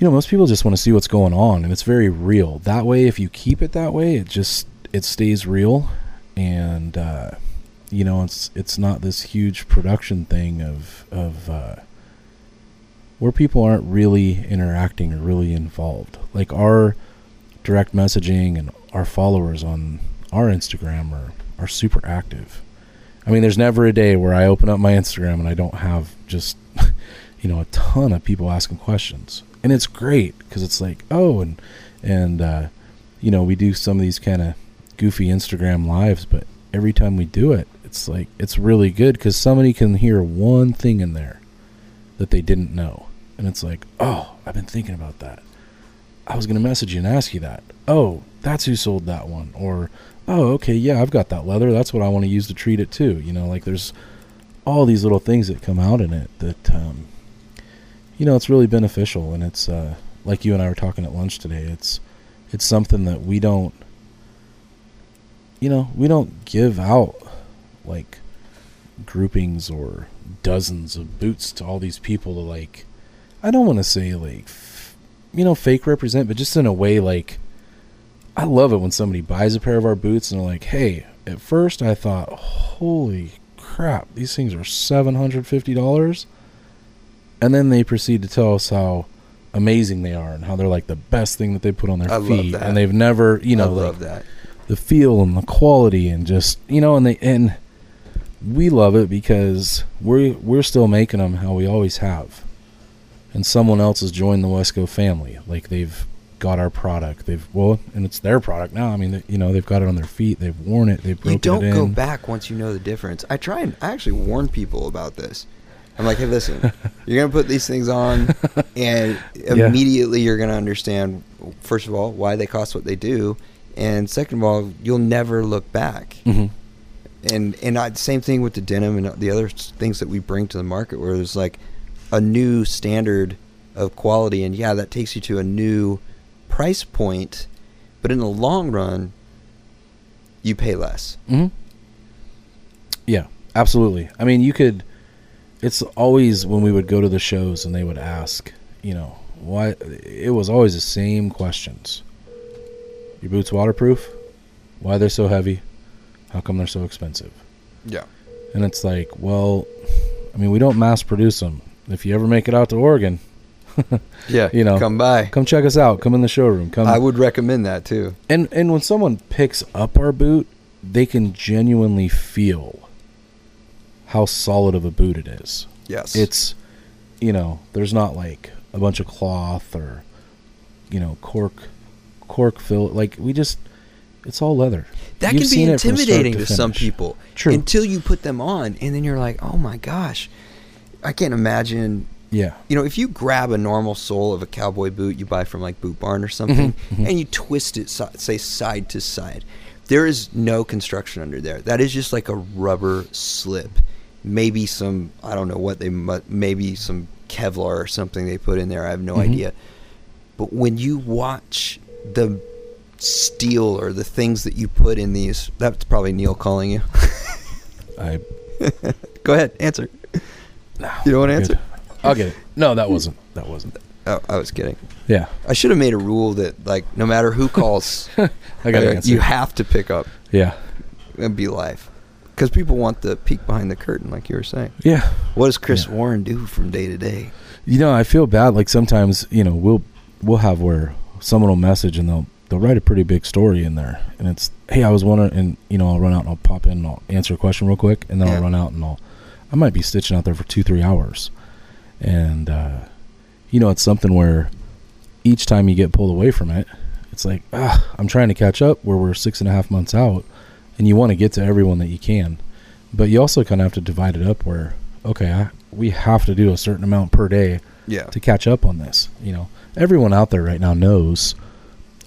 know, most people just want to see what's going on, and it's very real. That way, if you keep it that way, it just it stays real, and uh, you know, it's it's not this huge production thing of of uh, where people aren't really interacting or really involved. Like our direct messaging and our followers on our Instagram are are super active. I mean, there's never a day where I open up my Instagram and I don't have just [LAUGHS] you know a ton of people asking questions, and it's great because it's like oh, and and uh, you know we do some of these kind of goofy Instagram lives, but every time we do it, it's like it's really good because somebody can hear one thing in there that they didn't know, and it's like oh, I've been thinking about that. I was gonna message you and ask you that. Oh, that's who sold that one, or oh, okay, yeah, I've got that leather. That's what I want to use to treat it too. You know, like there's all these little things that come out in it that um, you know it's really beneficial, and it's uh, like you and I were talking at lunch today. It's it's something that we don't you know we don't give out like groupings or dozens of boots to all these people to like I don't want to say like f- you know fake represent but just in a way like I love it when somebody buys a pair of our boots and they're like hey at first I thought holy crap these things are $750 and then they proceed to tell us how amazing they are and how they're like the best thing that they put on their I love feet that. and they've never you know like, that. the feel and the quality and just you know and they and we love it because we're we're still making them how we always have and someone else has joined the Wesco family like they've got our product they've well and it's their product now I mean they, you know they've got it on their feet they've worn it they've broken You don't it in go back once you know the difference. I try and I actually warn people about this. I'm like, hey, listen, [LAUGHS] you're gonna put these things on, [LAUGHS] and immediately you're gonna understand. First of all, why they cost what they do, and second of all, you'll never look back. Mhm. And and I, the same thing with the denim and the other things that we bring to the market, where there's like a new standard of quality, and yeah, that takes you to a new price point, but in the long run, you pay less. hmm Yeah, absolutely. I mean, you could. It's always when we would go to the shows and they would ask, you know, why. It was always the same questions. Your boots waterproof? Why they're so heavy? How come they're so expensive? Yeah. And it's like, well, I mean, we don't mass produce them. If you ever make it out to Oregon, [LAUGHS] Yeah, You know, come by. come check us out. Come in the showroom. Come. I would recommend that too. and and when someone picks up our boot, they can genuinely feel how solid of a boot it is. Yes, It's, you know, there's not like a bunch of cloth or, you know, cork, cork fill. Like we just, it's all leather. that You've can be seen it from start intimidating to to, some people. True. Until you put them on, and then you're like, oh my gosh, I can't imagine. Yeah. You know, if you grab a normal sole of a cowboy boot you buy from like Boot Barn or something, mhm. and you twist it, say side to side, there is no construction under there. That is just like a rubber slip. Maybe some, I don't know what they, maybe some Kevlar or something they put in there. I have no Mhm. idea. But when you watch the steel or the things that you put in these, that's probably Neil calling you. [LAUGHS] I. Go ahead, answer. You don't want to answer? I'll get it. No, that wasn't. That wasn't. Oh, I was kidding. Yeah. I should have made a rule that, like, no matter who calls, [LAUGHS] I got uh, you have to pick up yeah. and be live. Because people want the peek behind the curtain, like you were saying. Yeah. What does Chris Yeah. Warren do from day to day? You know, I feel bad. Like sometimes, you know, we'll we'll have where someone will message and they'll they'll write a pretty big story in there, and it's hey, I was wondering, and you know, I'll run out and I'll pop in and I'll answer a question real quick, and then Yeah. I'll run out and I'll I might be stitching out there for two three hours, and uh, you know, it's something where each time you get pulled away from it, it's like ah, I'm trying to catch up where we're six and a half months out, and you want to get to everyone that you can, but you also kind of have to divide it up where okay, I, we have to do a certain amount per day Yeah. to catch up on this. You know, everyone out there right now knows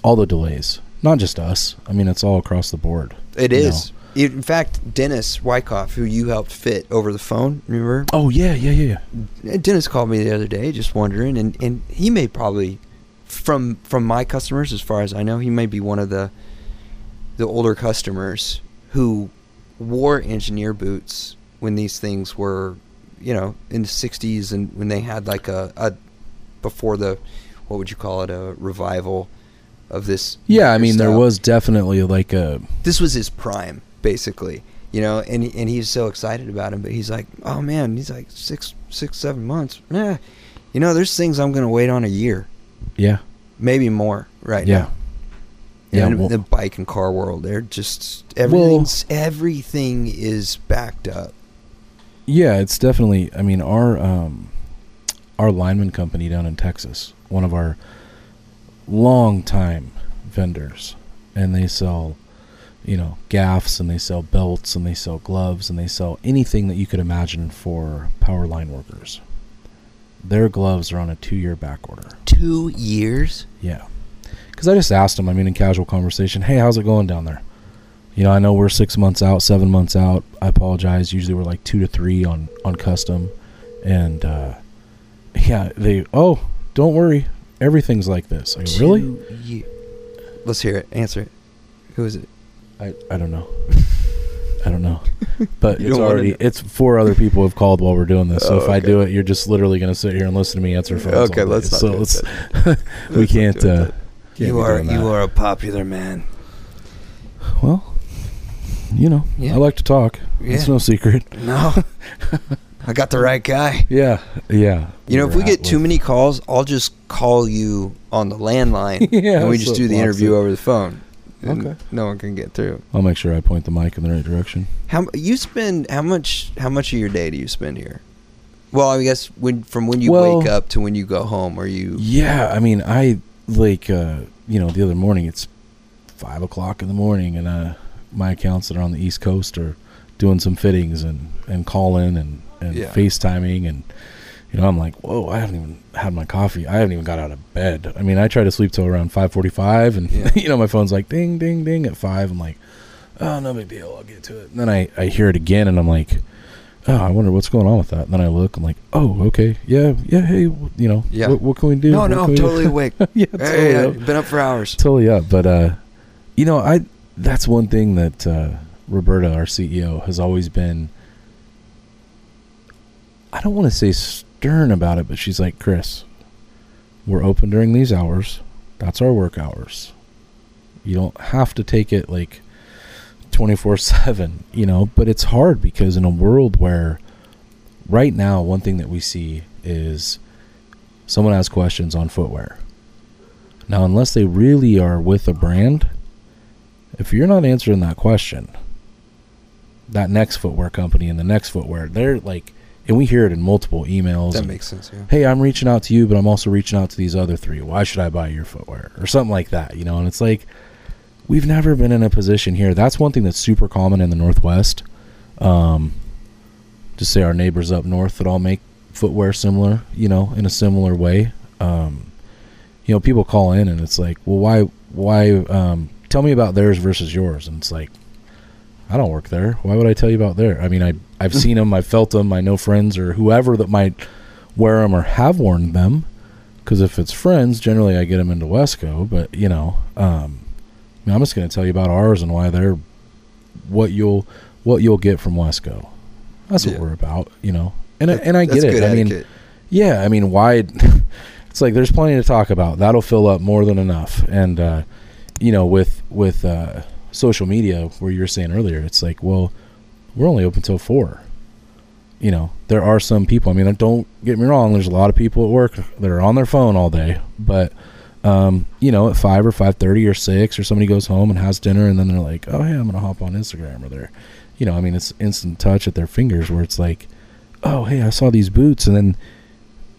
all the delays, not just us. I mean, it's all across the board. It is. is. In fact, Dennis Wyckoff, who you helped fit over the phone, remember? Oh yeah, yeah, yeah, yeah. Dennis called me the other day, just wondering, and, and he may probably, from from my customers, as far as I know, he may be one of the the older customers who wore engineer boots when these things were, you know, in the '60s and when they had like a, a before the what would you call it a revival of this. Yeah, I mean, there was definitely like a this was his prime, basically. You know, and and he's so excited about him, but he's like, oh man, he's like six, six, seven months. Yeah, you know, there's things I'm gonna wait on a year, yeah, maybe more, right yeah, now. yeah. And well- the bike and car world, they're just everything's everything is backed up. Yeah, it's definitely. I mean, our um, our lineman company down in Texas, one of our long time vendors, and they sell, you know, gaffs and they sell belts and they sell gloves and they sell anything that you could imagine for power line workers. Their gloves are on a two year back order. Two years. Yeah. Because I just asked them, I mean, in casual conversation, hey, how's it going down there? You know, I know we're six months out, seven months out. I apologize. Usually we're like two to three on, on custom. And, uh, [LAUGHS] yeah, they, oh, don't worry. Everything's like this. Go, really? Ye- Let's hear it. Answer it. Who is it? I, I don't know. I don't know. But [LAUGHS] You it's don't wanna already, know. it's four other people have called while we're doing this. So Oh, if I okay. do it, you're just literally going to sit here and listen to me answer phones. Okay, all day. let's not So do let's, it. [LAUGHS] we Let's not can't, do it uh, can't You are doing you are a popular man. Well, you know, Yeah. I like to talk. It's Yeah. no secret. No, [LAUGHS] I got the right guy. Yeah, yeah. You know, if we get at too many calls, I'll just call you on the landline, Yeah, and we just what do the Bob interview said. over the phone. And Okay. No one can get through. I'll make sure I point the mic in the right direction. How you spend? How much? How much of your day do you spend here? Well, I guess when from when you Well- wake up to when you go home, are you? Yeah, I mean, I like, uh, you know, the other morning it's five o'clock in the morning, and uh, my accounts that are on the East Coast are doing some fittings and and calling and and Yeah. FaceTiming, and you know, I'm like, whoa, I haven't even had my coffee. I haven't even got out of bed. I mean, I try to sleep till around five forty-five, and Yeah. [LAUGHS] you know, my phone's like ding, ding, ding at five. I'm like, oh, no big deal. I'll get to it. And then I I hear it again, and I'm like. Oh, I wonder what's going on with that. And then I look. I'm like, oh, okay, yeah, yeah. Hey, you know, Yeah. what, what can we do? no, What no, I'm we do? totally awake. [LAUGHS] yeah, totally yeah, up. been up for hours. Totally up. But uh, you know, I that's one thing that uh, Roberta, our CEO, has always been. I don't want to say stern about it, but she's like, Chris, we're open during these hours. That's our work hours. You don't have to take it like 24 7, you know, but it's hard because in a world where right now, one thing that we see is someone has questions on footwear. Now, unless they really are with a brand, if you're not answering that question, that next footwear company and the next footwear, they're like, and we hear it in multiple emails. That and, makes sense. Yeah. hey, I'm reaching out to you, but I'm also reaching out to these other three. Why should I buy your footwear? Or something like that, you know? And it's like, we've never been in a position here. That's one thing that's super common in the Northwest. Um, just say our neighbors up north that all make footwear similar, you know, in a similar way. Um, you know, people call in and it's like, well, why, why, um, tell me about theirs versus yours. And it's like, I don't work there. Why would I tell you about there? I mean, I I've seen them, I've felt them. I know friends or whoever that might wear them or have worn them. Because if it's friends, generally I get them into Wesco. But you know, um, I I'm just going to tell you about ours and why they're what you'll what you'll get from Wesco. That's what we're about, you know. And I, and I get it. I mean, yeah, I mean, why? [LAUGHS] It's like there's plenty to talk about. That'll fill up more than enough. And uh, you know, with with uh, social media, where you were saying earlier, it's like, well, we're only open till four. You know, there are some people. I mean, don't get me wrong. There's a lot of people at work that are on their phone all day, but um, you know, at five or five thirty or six, or somebody goes home and has dinner, and then they're like, "Oh, hey, I'm gonna hop on Instagram," or they're, you know, I mean, it's instant touch at their fingers, where it's like, "Oh, hey, I saw these boots," and then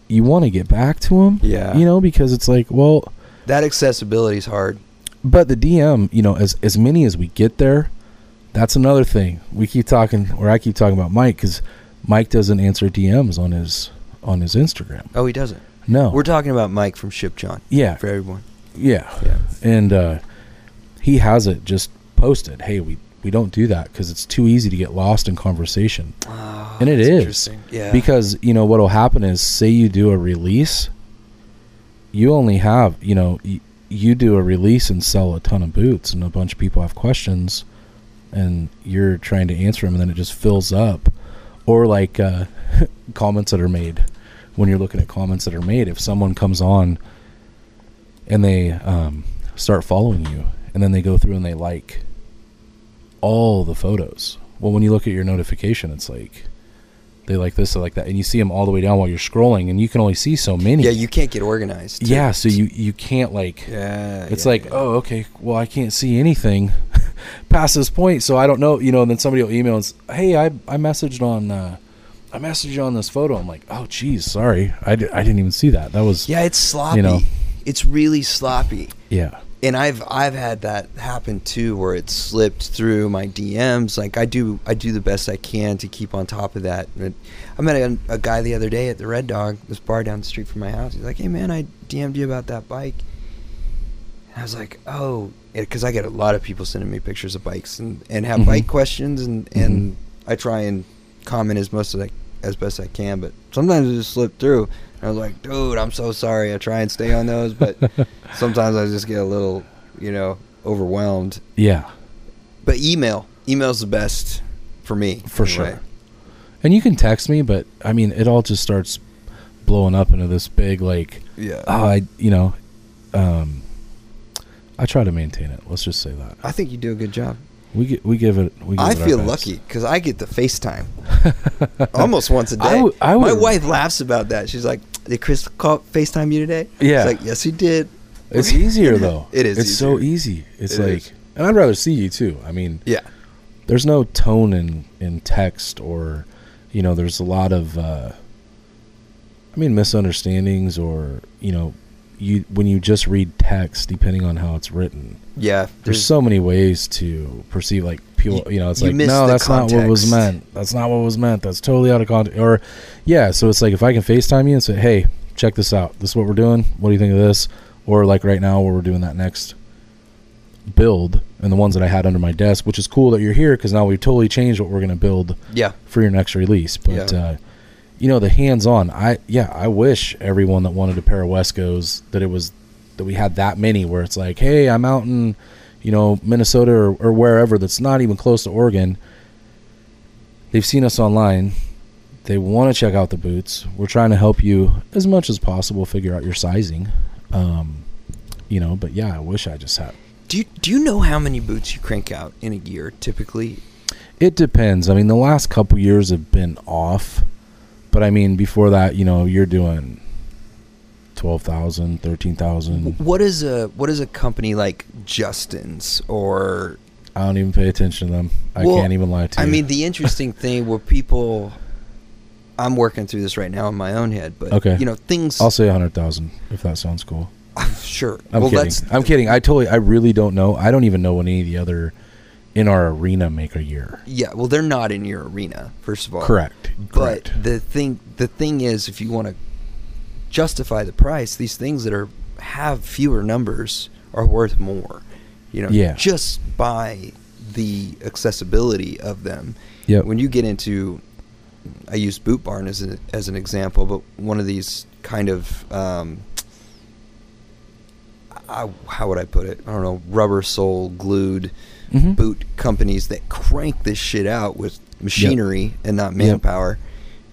you want to get back to them, Yeah. you know, because it's like, well, that accessibility is hard. but the DM, you know, as as many as we get there, that's another thing. We keep talking, or I keep talking about Mike because Mike doesn't answer DMs on his on his Instagram. Oh, he doesn't. No, We're talking about Mike from Ship John yeah, for everyone. yeah, Yeah. and uh, he has it just posted. Hey, we we don't do that because it's too easy to get lost in conversation. Oh, And it is. interesting. Yeah. Because you know what'll happen is, say you do a release, you only have you know you, you do a release and sell a ton of boots, and a bunch of people have questions, and you're trying to answer them, and then it just fills up, or like uh, [LAUGHS] comments that are made when you're looking at comments that are made. If someone comes on and they um, start following you, and then they go through and they like all the photos. Well, when you look at your notification, it's like they like this, they like that, and you see them all the way down while you're scrolling, and you can only see so many. yeah, you can't get organized. too. yeah, so you you can't like. Yeah. It's yeah, like, yeah. oh, okay, well, I can't see anything [LAUGHS] past this point, so I don't know, you know. And then somebody will email and say, hey, I I messaged on, uh, I messaged you on this photo. I'm like, oh, geez, sorry, I didn't even see that. That was Yeah, it's sloppy. You know. It's really sloppy. yeah, and I've I've had that happen too, where it slipped through my DMs. Like I do, I do the best I can to keep on top of that. But I met a, a guy the other day at the Red Dog, this bar down the street from my house. He's like, "Hey man, I DM'd you about that bike." And I was like, "Oh," because I get a lot of people sending me pictures of bikes and and have Mhm. bike questions, and and I try and comment as most as I as best I can, but sometimes it just slipped through. I was like, "Dude, I'm so sorry." I try and stay on those, but [LAUGHS] sometimes I just get a little, you know, overwhelmed. yeah, But email, email's the best for me, for anyway. sure. And you can text me, but I mean, it all just starts blowing up into this big like Yeah, oh, I you know, um, I try to maintain it. Let's just say that I think you do a good job. we get we give it. We give I it feel lucky because I get the FaceTime [LAUGHS] almost once a day. I w- I My would- wife laughs about that. She's like, "Did Chris call FaceTime you today?" Yeah. She's like, "Yes, he did." It's easier [LAUGHS] though. It is It's so easy. It's It like, is. and I'd rather see you too. I mean, Yeah, there's no tone in in text or, you know, there's a lot of, uh, I mean, misunderstandings or you know, you when you just read text, depending on how it's written, yeah. there's so many ways to perceive like people You- you know it's you like no that's not what was meant. That's not what was meant. That's totally out of context. Or yeah so it's like if i can facetime you and say hey check this out. This is what we're doing. What do you think of this? Or like right now where we're doing that next build and the ones that i had under my desk which is cool that you're here because now we've totally changed what we're going to build yeah, for your next release. But Yeah. uh you know the hands-on i yeah i wish everyone that wanted a pair of wescos that it was that we had that many where it's like hey i'm out in you know minnesota or, or wherever that's not even close to oregon. They've seen us online. They want to check out the boots. We're trying to help you as much as possible figure out your sizing. Um you know but yeah i wish i just had. Do you do you know how many boots you crank out in a year typically? It depends. I mean, the last couple years have been off, but I mean, before that, you know, you're doing 12,000, 13,000. What is a what is a company like Justin's or I don't even pay attention to them. I Well, can't even lie to I you. I mean the interesting [LAUGHS] thing where people I'm working through this right now in my own head, but Okay. you know things I'll say 100,000 if that sounds cool. [LAUGHS] sure. I'm well, kidding. that's I'm kidding. I totally I really don't know. I don't even know what any of the other in our arena make a year. yeah. Well, they're not in your arena, first of all. Correct. But Correct. the thing the thing is, if you want to justify the price, these things that are have fewer numbers are worth more. You know, Yeah. just by the accessibility of them. Yeah. When you get into, I use Boot Barn as an as an example, but one of these kind of, um, I, how would I put it? I don't know, rubber sole glued Mhm. boot companies that crank this shit out with machinery and not Yep. manpower.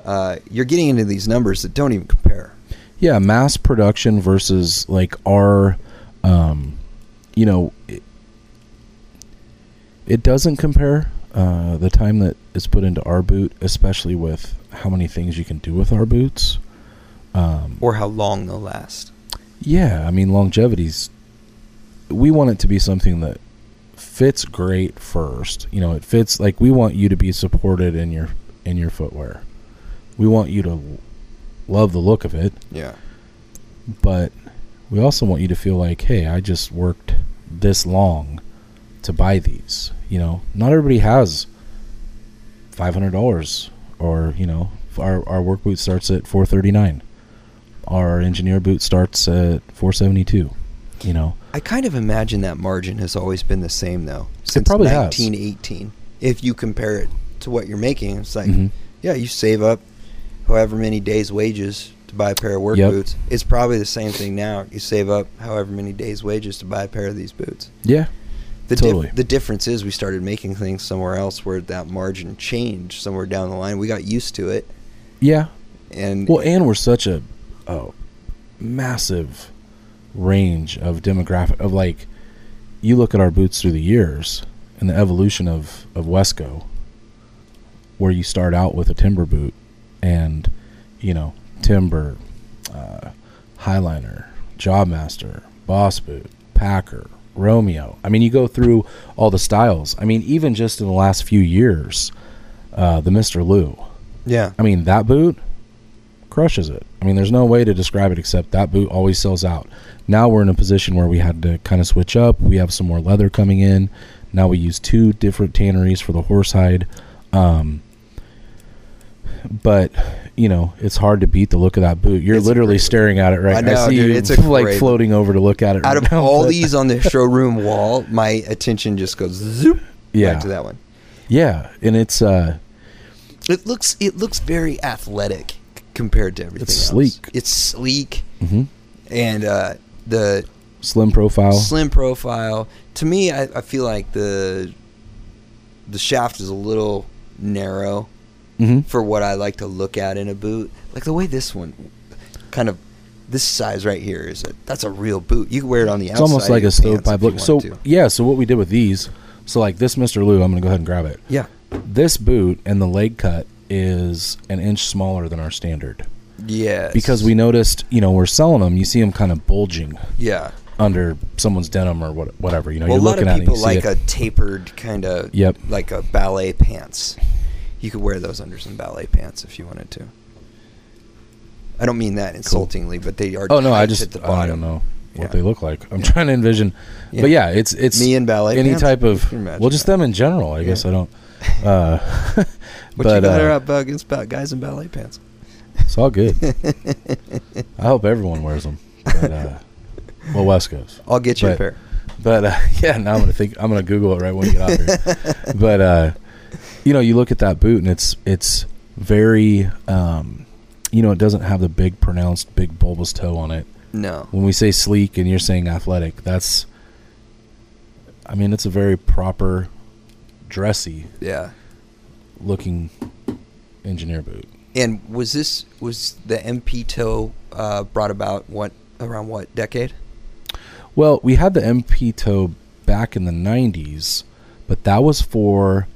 Uh, you're getting into these numbers that don't even compare. Yeah, mass production versus like our, um, you know, it, it doesn't compare. Uh, the time that is put into our boot, especially with how many things you can do with our boots. Um, Or how long they'll last. yeah, I mean longevity's. We want it to be something that fits great first. You know, it fits like we want you to be supported in your in your footwear. We want you to love the look of it Yeah. but we also want you to feel like, hey, I just worked this long to buy these. You know, not everybody has five hundred dollars, or you know, our our work boot starts at four thirty nine. Our engineer boot starts at four seventy two. You know, I kind of imagine that margin has always been the same though since probably has. 1918. If you compare it to what you're making, it's like, Mhm. yeah, you save up however many days' wages to buy a pair of work Yep. boots. It's probably the same thing now. You save up however many days' wages to buy a pair of these boots. yeah, The dif- Totally. the difference is we started making things somewhere else where that margin changed somewhere down the line. We got used to it, yeah. and Well, and we're such a, a massive range of demographic of like, you look at our boots through the years and the evolution of of Wesco, where you start out with a timber boot, and you know timber, uh, Highliner, Jobmaster, Boss Boot, Packer, Romeo. I mean, you go through all the styles. I mean, even just in the last few years, uh, the Mister Lou. yeah, I mean, that boot crushes it. I mean, there's no way to describe it except that boot always sells out. Now we're in a position where we had to kind of switch up. We have some more leather coming in. Now we use two different tanneries for the horsehide. Um, but you know, it's hard to beat the look of that boot. You're It's literally staring at it right. Now. I see dude, you it's a [LAUGHS] like great- floating over to look at it. out right of now, all these on the showroom wall, my attention just goes zoop yeah, right to that one. yeah, and it's uh, It looks it looks very athletic compared to everything. It's else. sleek. It's sleek, mhm. and uh, the slim profile. slim profile. To me, I, I feel like the the shaft is a little narrow hmm for what I like to look at in a boot. Like the way this one, kind of this size right here is a that's a real boot. You can wear it on the outside. It's outside. almost like a stovepipe look. So yeah, so what we did with these, so like this Mr. Lou, I'm gonna go ahead and grab it. yeah, This boot and the leg cut is an inch smaller than our standard yeah, because we noticed, you know, we're selling them. You see them kind of bulging yeah. under someone's denim or what, whatever. You know, Well, you're lot looking of at it. people And you like a tapered kind of, Yep. like a ballet pants. You could wear those under some ballet pants if you wanted to. I don't mean that insultingly, but they are. Oh no, I just I don't know what Yeah. they look like. I'm trying to envision, Yeah. but yeah, it's it's Me and ballet any pants? type of [LAUGHS] well, just that. them in general. I guess I don't. Uh, [LAUGHS] What but you got uh, against ba- guys in ballet pants? It's all good. [LAUGHS] I hope everyone wears them. But, uh, well, West Coast. I'll get you a pair. But uh, [LAUGHS] yeah, now I'm gonna think I'm gonna Google it right when we get out here. [LAUGHS] but uh, you know, you look at that boot and it's it's very um, you know, it doesn't have the big pronounced big bulbous toe on it. No. When we say sleek and you're saying athletic, that's I mean, it's a very proper, dressy Yeah. looking engineer boot. And was this was the MP toe uh, brought about what around what decade? Well, we had the MP toe back in the 90s, but that was for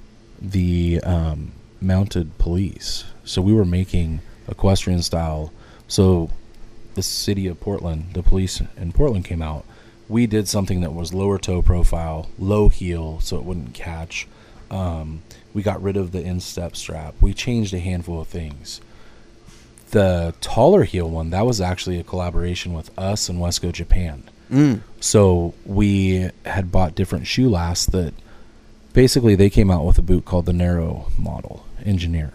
the um, mounted police. So we were making equestrian style. So the city of Portland, the police in Portland came out, we did something that was lower toe profile, low heel, so it wouldn't catch. Um, we got rid of the instep strap. We changed a handful of things. The taller heel one, that was actually a collaboration with us and Wesco Japan. Mm. So we had bought different shoe lasts that basically they came out with a boot called the narrow model engineer,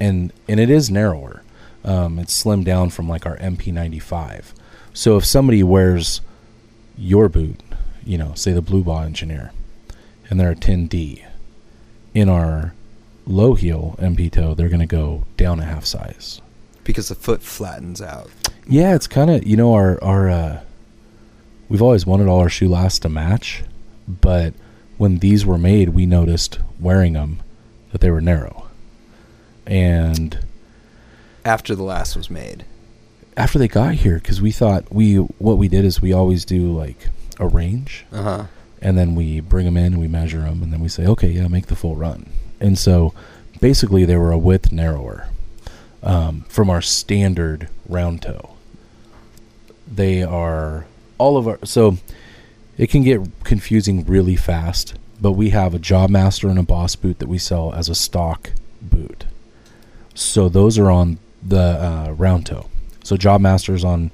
and and it is narrower. Um, it's slimmed down from like our MP95. So if somebody wears your boot, you know, say the Blubaugh engineer, and they're a 10D, in our low heel MP toe, they're going to go down a half size. Because the foot flattens out. Yeah, it's kind of you know our our uh, we've always wanted all our shoe lasts to match, but when these were made, we noticed wearing them that they were narrow, and After the last was made. after they got here, because we thought we what we did is we always do like a range, Uh huh. And then we bring them in, and we measure them, and then we say, okay, yeah, make the full run. And so basically, they were a width narrower um, from our standard round toe. They are all of our so it can get confusing really fast, but we have a Job Master and a Boss boot that we sell as a stock boot. So those are on the uh, round toe. So Job Master's on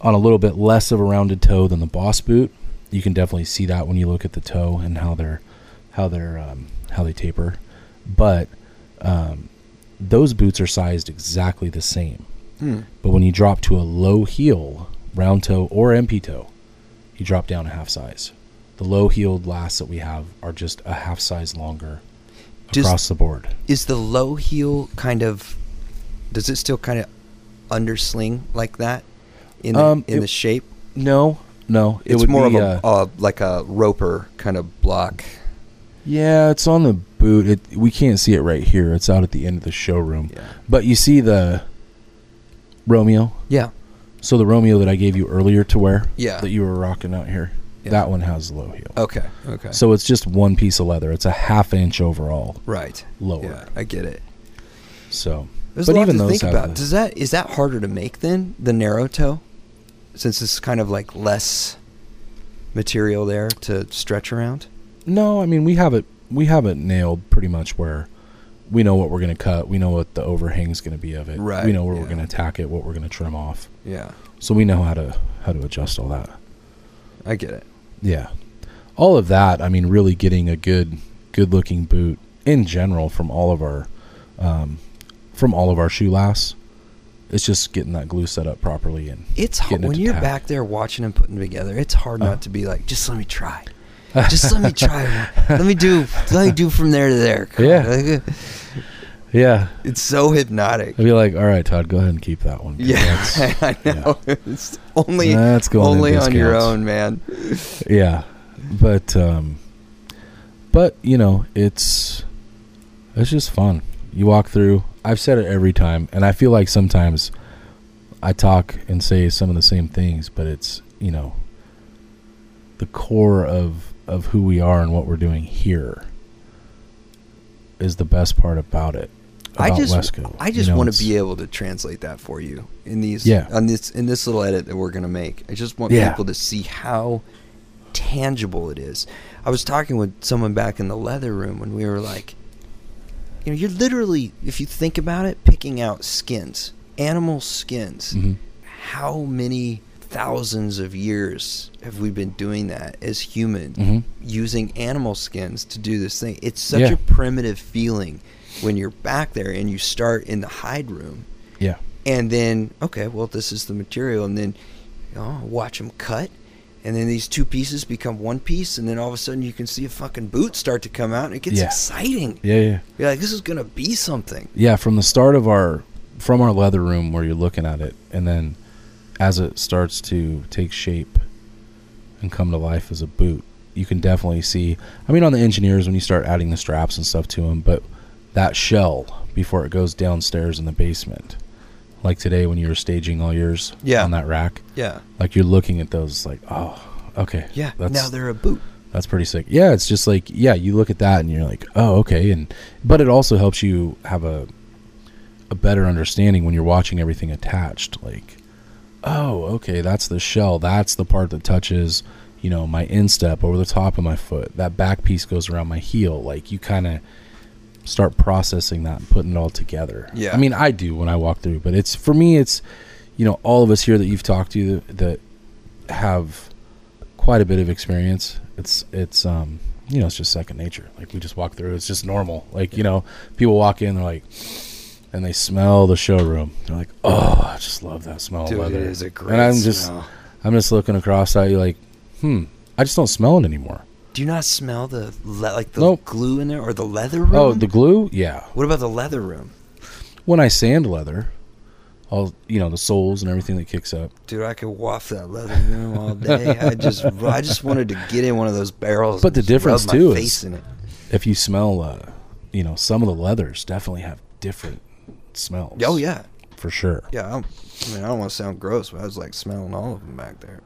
on a little bit less of a rounded toe than the Boss boot. You can definitely see that when you look at the toe and how they're how they're um, how they taper. But um, those boots are sized exactly the same. Hmm. But when you drop to a low heel, round toe or MP toe, you drop down a half size. The low heeled lasts that we have are just a half size longer Does- across the board. Is the low heel kind of? Does it still kind of undersling like that in the, Um, in it- the shape? No, no, it It's more be, of a uh, like a roper kind of block. yeah, it's on the boot. It, we can't see it right here. It's out at the end of the showroom. Yeah. But you see the Romeo. Yeah. So the Romeo that I gave you earlier to wear, Yeah. that you were rocking out here, Yeah. that one has low heel. Okay. Okay. So it's just one piece of leather. It's a half inch overall right. lower. Yeah, I get it. So, There's but a lot even to those think about. Does that is that harder to make than the narrow toe? Since it's kind of like less material there to stretch around. no, I mean we have it. We have it nailed pretty much where we know what we're going to cut. We know what the overhang's going to be of it. Right, We know where yeah. we're going to attack it. What we're going to trim off. Yeah, So we know how to how to adjust all that. I get it. Yeah. All of that, I mean, really getting a good, good looking boot in general from all of our, um, from all of our shoe lasts. It's just getting that glue set up properly and It's hard it when you're back there watching and putting together. It's hard Uh. not to be like, just let me try. [LAUGHS] Just let me try. Let me do. Let me do from there to there. Come. Yeah. [LAUGHS] Yeah. it's so hypnotic. I'd be like, all right, Todd, go ahead and keep that one. Yeah, that's- [LAUGHS] I know. It's only That's going only on your own, man. yeah. But, um, but you know, it's it's just fun. You walk through. I've said it every time, and I feel like sometimes I talk and say some of the same things, but it's you know the core of of who we are and what we're doing here is the best part about it. I just Wesco. I You just know, want to be able to translate that for you in these Yeah. on this in this little edit that we're gonna make. I just want Yeah. people to see how tangible it is. I was talking with someone back in the leather room when we were like, you know, you're literally, if you think about it, picking out skins, animal skins. Mhm. How many thousands of years have we been doing that as humans, Mhm. using animal skins to do this thing? It's such Yeah. a primitive feeling when you're back there and you start in the hide room, Yeah. and then okay, well, this is the material, and then know, watch them cut. And then these two pieces become one piece, and then all of a sudden you can see a fucking boot start to come out, and it gets Yeah. exciting. Yeah, yeah. You're like, this is gonna be something. Yeah, from the start of our from our leather room where you're looking at it and then as it starts to take shape and come to life as a boot, you can definitely see I mean on the engineers when you start adding the straps and stuff to them, but that shell before it goes downstairs in the basement. Like today when you were staging all yours Yeah. on that rack, Yeah, like you're looking at those like, oh, okay. yeah. That's now they're a boot. that's pretty sick. Yeah, it's just like yeah, you look at that and you're like, oh, okay, and but it also helps you have a a better understanding when you're watching everything attached. Like, oh, okay, that's the shell. That's the part that touches, you know, my instep over the top of my foot. That back piece goes around my heel. Like you kind of start processing that and putting it all together. Yeah. I mean, I do when I walk through, but it's for me, it's, you know, all of us here that you've talked to that, that have quite a bit of experience. It's, it's, um, you know, it's just second nature. Like we just walk through, it's just normal. Like, you know, people walk in, they're like, and they smell the showroom. They're like, "Oh, I just love that smell Dude, of leather." is a great and I'm just, smell. I'm just looking across at you, like, "Hmm, I just don't smell it anymore." Do you not smell the le- like the Nope. glue in there or the leather room? Oh, the glue, yeah. what about the leather room? When I sand leather, all you know, the soles and everything that kicks up. Dude, I could waft that leather room all day. I just, I just wanted to get in one of those barrels. But and the just difference, rub my too, face is- in it. If you smell, uh, you know, some of the leathers definitely have different smells. Oh yeah, for sure. yeah. I'm, I mean, I don't want to sound gross, but I was like smelling all of them back there.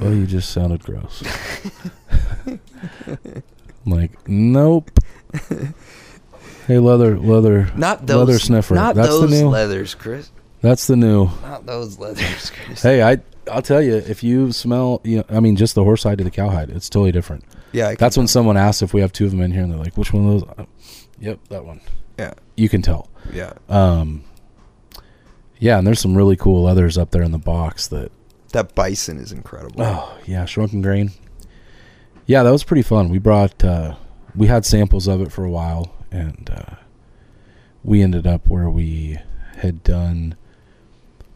Well, you just sounded gross. I'm like, nope. hey, leather, leather, Not those leather sniffer. Not That's those the new. leathers, Chris. That's the new. Not those leathers, Chris. Hey, I I'll tell you, if you smell, you know, I mean, just the horse hide to the cow hide, it's totally different. Yeah, I That's when someone asks if we have two of them in here, and they're like, "Which one of those?" Uh, yep, that one. Yeah, You can tell. yeah. Um, yeah, and there's some really cool leathers up there in the box that. That bison is incredible. Oh yeah, shrunken grain. Yeah, that was pretty fun. We brought, uh, we had samples of it for a while, and uh, we ended up where we had done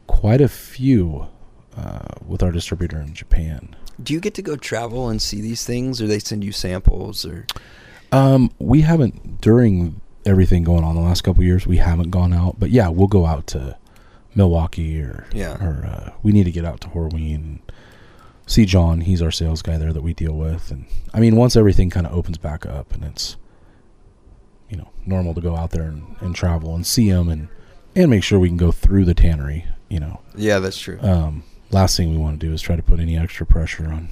quite a few uh, with our distributor in Japan. Do you get to go travel and see these things, or they send you samples, or? Um, we haven't during everything going on the last couple years. We haven't gone out, but yeah, we'll go out to Milwaukee or Yeah. or uh, we need to get out to Horween and see John. He's our sales guy there that we deal with, and I mean, once everything kind of opens back up and it's you know normal to go out there and, and travel and see him and and make sure we can go through the tannery. You know, Yeah, that's true. um, last thing we want to do is try to put any extra pressure on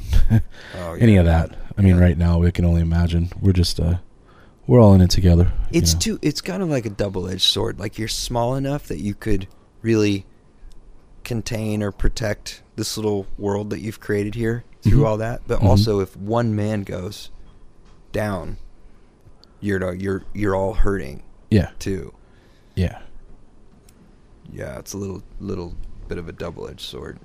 oh, [LAUGHS] any of that. I mean, Yeah. right now we can only imagine. We're just uh, we're all in it together. you It's know. too. It's kind of like a double-edged sword. Like you're small enough that you could really contain or protect this little world that you've created here through Mhm. all that. But Mhm. also, if one man goes down, you're you're you're all hurting yeah, too. yeah. Yeah, it's a little little bit of a double-edged sword.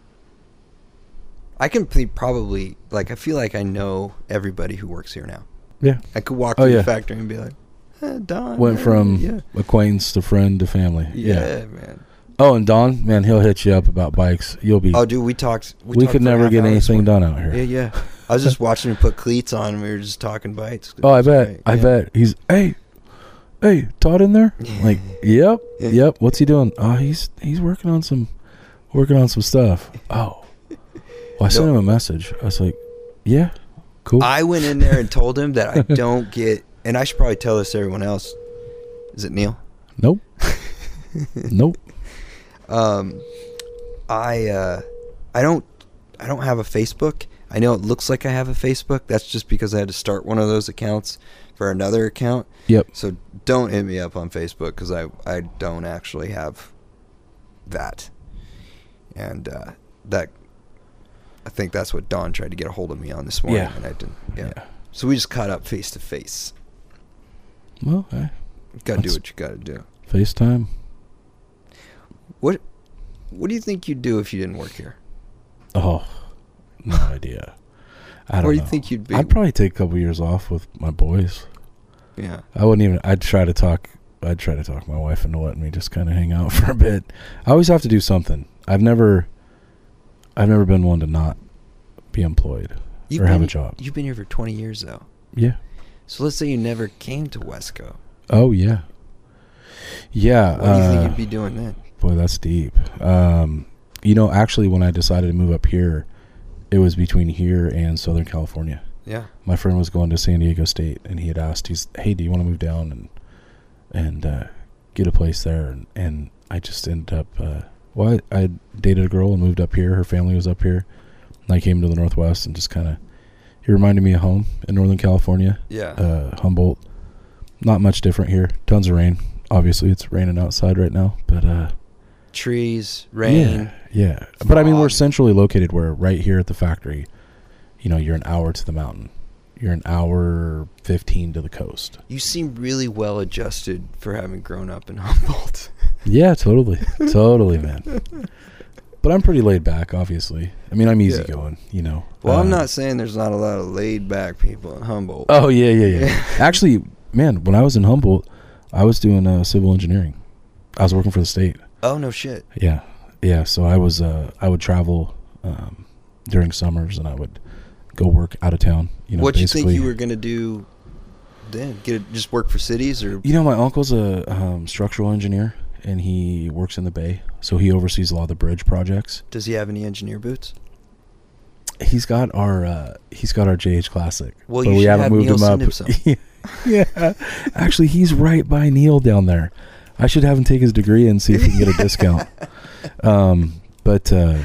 I can probably like I feel like I know everybody who works here now. Yeah. I could walk Oh, through yeah. the factory and be like, eh, Don. Went eh, from yeah. acquaintance to friend to family. yeah, Yeah. man. Oh, and Don, man, he'll hit you up about bikes. You'll be. Oh, dude, we talked. we talked could never get anything done out here. Yeah, yeah. I was just watching him put cleats on, and we were just talking bikes. [LAUGHS] Oh, I bet. great. I Yeah. bet. He's hey, hey, Todd in there? Like, yep, yep. What's he doing? Oh, he's he's working on some working on some stuff. [LAUGHS] Oh, well, I sent No. him a message. I was like, yeah, cool. I went in there and told him that I [LAUGHS] don't get, and I should probably tell this to everyone else. Is it Neil? nope, nope. Um, I uh, I don't I don't have a Facebook. I know it looks like I have a Facebook. That's just because I had to start one of those accounts for another account. Yep. So don't hit me up on Facebook because I I don't actually have that, and uh, that I think that's what Don tried to get a hold of me on this morning, Yeah. and I didn't. Yeah. Yeah. So we just caught up face to face. Well, hey, Got to do what you got to do. FaceTime. What What do you think you'd do if you didn't work here? Oh, no [LAUGHS] idea. I don't Where do you know. think you'd be? I'd probably take a couple years off with my boys. Yeah. I wouldn't even. I'd try to talk. I'd try to talk my wife into letting me just kind of hang out [LAUGHS] for a bit. I always have to do something. I've never. I've never been one to not be employed or have been, a job. You've been here for 20 years, though. Yeah. So let's say you never came to Wesco. Oh yeah. Yeah. What do you think uh, you'd be doing then? Boy, that's deep. Um, you know, actually, when I decided to move up here, it was between here and Southern California. Yeah. My friend was going to San Diego State, and he had asked, "He's, hey, do you want to move down and and uh, get a place there?" And, and I just ended up. Uh, well, I, I dated a girl and moved up here. Her family was up here, and I came to the Northwest and just kind of. He reminded me of home in Northern California, Yeah. uh, Humboldt. Not much different here. Tons of rain. Obviously, it's raining outside right now, but uh, trees, rain. Yeah, yeah. But I mean, we're centrally located. Where right here at the factory, you know, you're an hour to the mountain. You're an hour fifteen to the coast. You seem really well adjusted for having grown up in [LAUGHS] Humboldt. Yeah, totally, totally, man. But I'm pretty laid back, obviously. I mean, I'm easygoing, you know. Well, I'm Uh, not saying there's not a lot of laid back people in Humboldt. Oh yeah, yeah, yeah. [LAUGHS] Actually, man, when I was in Humboldt, I was doing uh, civil engineering. I was working for the state. Oh no shit. Yeah, yeah. So I was, uh, I would travel um, during summers, and I would go work out of town. You know, what you think basically- you were gonna do then? Get a, just work for cities or You know, my uncle's a um, structural engineer, and he works in the Bay, so he oversees a lot of the bridge projects. does he have any engineer boots? He's got our, uh, he's got our JH Classic. Well, but we haven't have moved Neil him up. him [LAUGHS] yeah, actually, he's right by Neil down there. I should have him take his degree and see if he can get a discount. [LAUGHS] Um, but uh,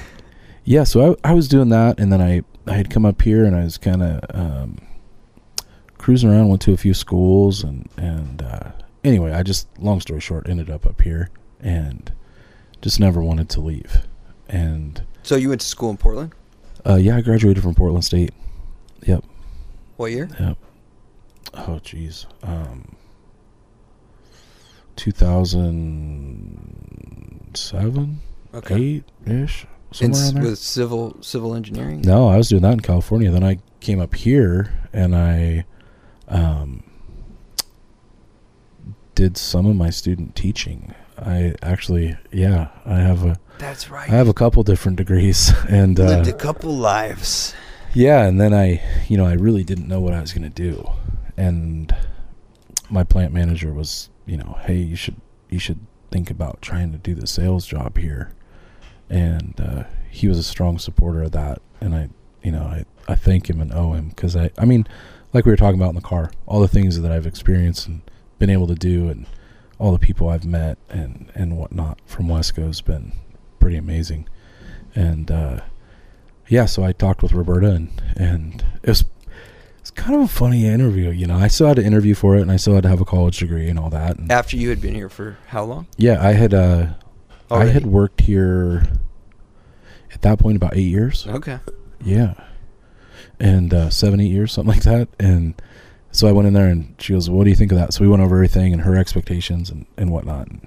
yeah, so I, I was doing that, and then I I had come up here and I was kind of um, cruising around. Went to a few schools, and and uh, anyway, I just long story short ended up up here and just never wanted to leave. And So you went to school in Portland? uh, yeah, I graduated from Portland State. Yep. What year? Yep. Oh, jeez. Um, 2007, Okay. eight ish, somewhere there. with civil civil engineering? No, I was doing that in California. Then I came up here and I um, did some of my student teaching. I actually, yeah, I have a That's right. I have a couple different degrees, [LAUGHS] and uh, lived a couple lives. Yeah, and then I, you know, I really didn't know what I was going to do. And my plant manager was, you know, hey, you should you should think about trying to do the sales job here. And uh, he was a strong supporter of that, and I, you know, I I thank him and owe him because I I mean, like we were talking about in the car, all the things that I've experienced and been able to do, and all the people I've met and and whatnot from Wesco has been pretty amazing. And uh, yeah, so I talked with Roberta, and and it was kind of a funny interview. You know, I still had to interview for it, and I still had to have a college degree and all that. And After you had been here for how long? yeah, I had uh, I Already? had worked here at that point about eight years. Okay. Yeah, and uh, seven, eight years, something like that. And so I went in there, and she goes, "What do you think of that?" So we went over everything and her expectations and and whatnot. And,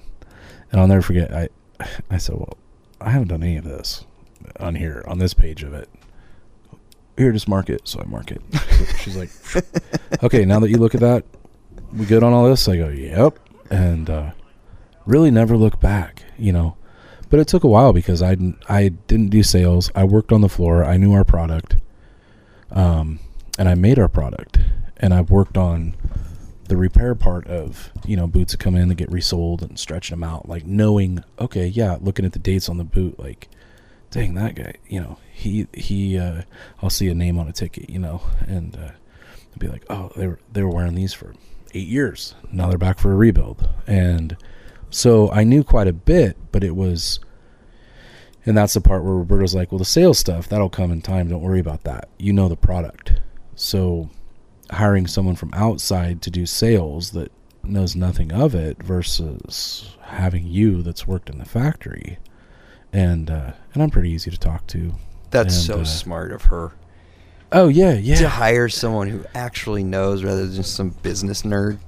and I'll never forget. I [SIGHS] I said, "Well, I haven't done any of this on here on this page of it." Here, just mark it. So I mark it. She's like, [LAUGHS] "Okay, now that you look at that, we good on all this?" I go, "Yep." And uh, really never look back, you know. But it took a while because I I didn't do sales. I worked on the floor. I knew our product, um, and I made our product. And I've worked on the repair part of you know boots that come in that get resold and stretching them out, like knowing okay, yeah, looking at the dates on the boot, like, dang that guy, you know, he he, uh, I'll see a name on a ticket, you know, and uh, be like, oh, they were they were wearing these for eight years. Now they're back for a rebuild, and so I knew quite a bit, but it was. And that's the part where Roberta's like, well, the sales stuff, that'll come in time. Don't worry about that. You know the product. So hiring someone from outside to do sales that knows nothing of it versus having you that's worked in the factory. And uh, and I'm pretty easy to talk to. That's And, so uh, smart of her Oh yeah, yeah. to hire someone who actually knows rather than just some business nerd.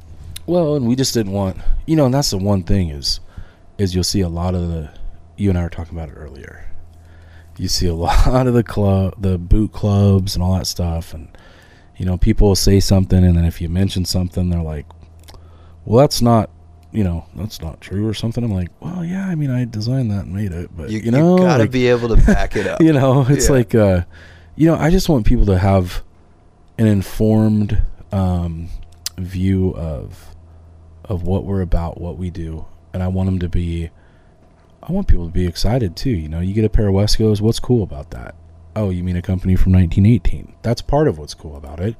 Well, and we just didn't want, you know, and that's the one thing is, is you'll see a lot of the, you and I were talking about it earlier. You see a [LAUGHS] lot of the club, the boot clubs and all that stuff, and you know, people will say something, and then if you mention something, they're like, "Well, that's not, you know, that's not true" or something. I'm like, "Well, yeah, I mean, I designed that and made it, but You, you, know, gotta like, be able to back it [LAUGHS] up. you know it's Yeah. like uh you know i just want people to have an informed um view of of what we're about what we do and i want them to be i want people to be excited too you know you get a pair of wescos what's cool about that oh you mean a company from 1918 that's part of what's cool about it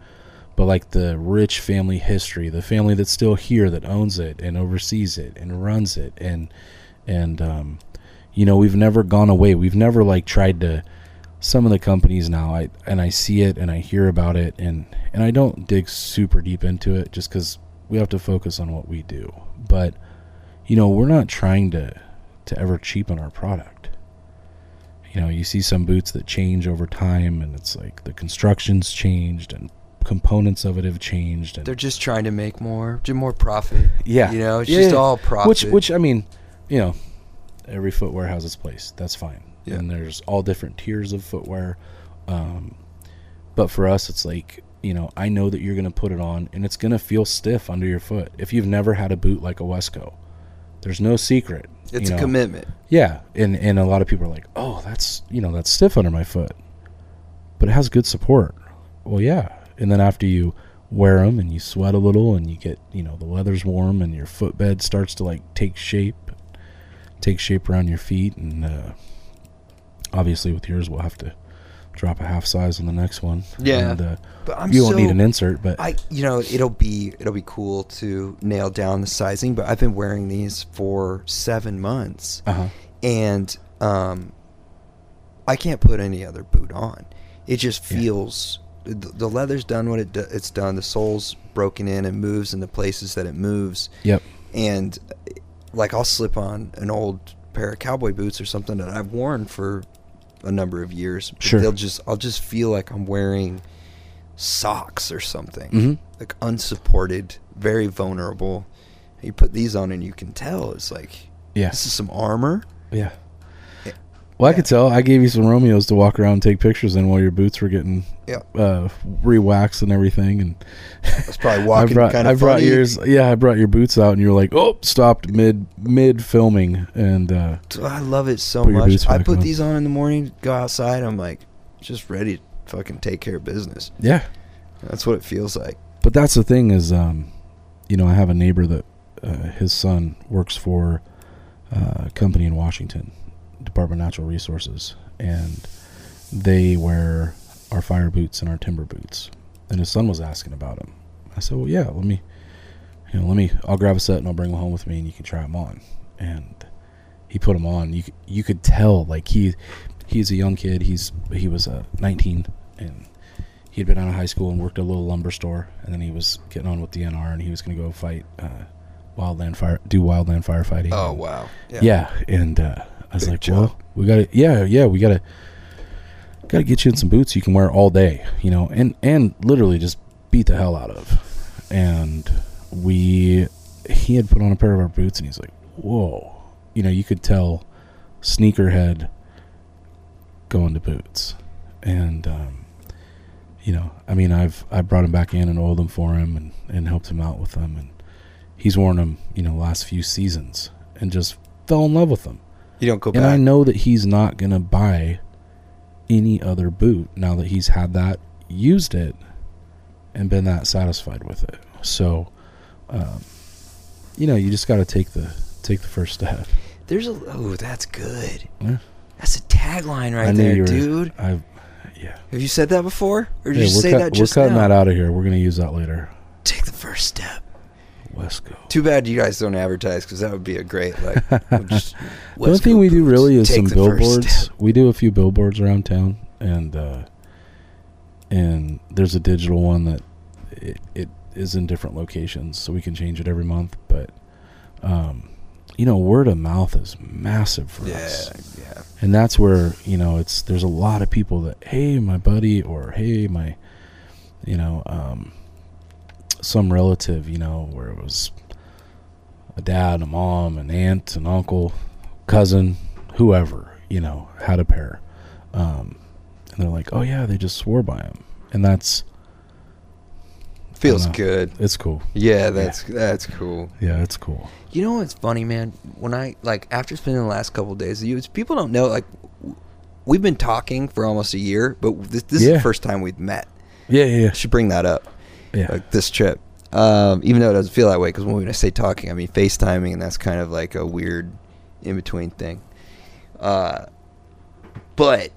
but like the rich family history the family that's still here that owns it and oversees it and runs it and and um you know we've never gone away we've never like tried to some of the companies now i and i see it and i hear about it and and i don't dig super deep into it just because we have to focus on what we do but you know we're not trying to to ever cheapen our product. You know, you see some boots that change over time, and it's like the construction's changed and components of it have changed. And They're just trying to make more, do more profit. yeah, You know, it's Yeah, just yeah. all profit. Which, which I mean, you know, every footwear has its place. That's fine. Yeah. And there's all different tiers of footwear. Um, but for us, it's like you know, I know that you're going to put it on, and it's going to feel stiff under your foot. If you've never had a boot like a Wesco, there's no secret. it's you a commitment. Yeah, and and a lot of people are like, "Oh, that's you know that's stiff under my foot," but it has good support. Well, yeah, and then after you wear them and you sweat a little and you get you know the weather's warm and your footbed starts to like take shape, take shape around your feet, and uh, obviously with yours we'll have to drop a half size on the next one. Yeah. and, uh, But I'm you won't so, need an insert, but I, you know, it'll be it'll be cool to nail down the sizing. But I've been wearing these for seven months, uh huh, and um, I can't put any other boot on. It just feels the, the leather's done what it do, it's done. The sole's broken in and moves in the places that it moves. yep, and like I'll slip on an old pair of cowboy boots or something that I've worn for a number of years. but Sure. They'll just I'll just feel like I'm wearing socks or something. Mhm. Like unsupported, very vulnerable. You put these on and you can tell it's like yeah, this is some armor. Yeah. Well, I could tell. I gave you some Romeos to walk around and take pictures in while your boots were getting Yeah. uh, re-waxed and everything. And It's probably [LAUGHS] I walking brought, kind I of brought funny. yours. Yeah, I brought your boots out, and you were like, "Oh, stopped mid mid filming." And uh, I love it so much. I put on. these on in the morning, go outside, I'm like just ready to fucking take care of business. yeah, That's what it feels like. but that's the thing is, um, you know, I have a neighbor that uh, his son works for uh, a company in Washington, Department of Natural Resources, and they wear our fire boots and our timber boots. And his son was asking about them. I said, "Well, yeah, let me, you know, let me. I'll grab a set and I'll bring them home with me, and you can try them on." And he put them on. You you could tell like he he's a young kid. He's he was uh, 19 and he had been out of high school and worked at a little lumber store, and then he was getting on with DNR, and he was going to go fight uh, wildland fire, do wildland firefighting. Oh wow. yeah. and uh, I was Big like, job. well, we got to, yeah, yeah, we got to, got to get you in some boots you can wear all day, you know, and and literally just beat the hell out of. And we, he had put on a pair of our boots, and he's like, whoa, you know, you could tell, sneakerhead, going to boots, and. um you know, I mean, I've I brought him back in and oiled them for him and, and helped him out with them, and he's worn them, you know, last few seasons and just fell in love with them. You don't go And I know that he's not gonna buy any other boot now that he's had that, used it, and been that satisfied with it. So, um, you know, you just got to take the take the first step. There's a oh, that's good. Yeah. That's a tagline right there, were, dude. I, yeah. Have you said that before, or did Yeah, you say cut- that just we're cutting now? that out of here. We're gonna use that later. Take the first step. Wesco. Too bad you guys don't advertise because that would be a great like. [LAUGHS] The only thing we do really is some billboards. We do a few billboards around town, and uh, and there's a digital one that it, it is in different locations, so we can change it every month. But um, you know, word of mouth is massive for Yeah, us, yeah. and that's where you know it's there's a lot of people that hey my buddy or hey my you know um, some relative you know where it was a dad, a mom, an aunt, an uncle, cousin, whoever, you know, had a pair. Um, and they're like, oh, yeah, they just swore by him. And that's, Feels good. it's cool. Yeah, that's that's cool. Yeah, it's cool. You know what's funny, man? When I like after spending the last couple of days with you, it's people don't know like we've been talking for almost a year, but this, this is the first time we've met. Yeah, yeah, should bring that up. Yeah. like this trip. Um, even though it doesn't feel that way, because when I say talking, I mean FaceTiming, and that's kind of like a weird in between thing. Uh, but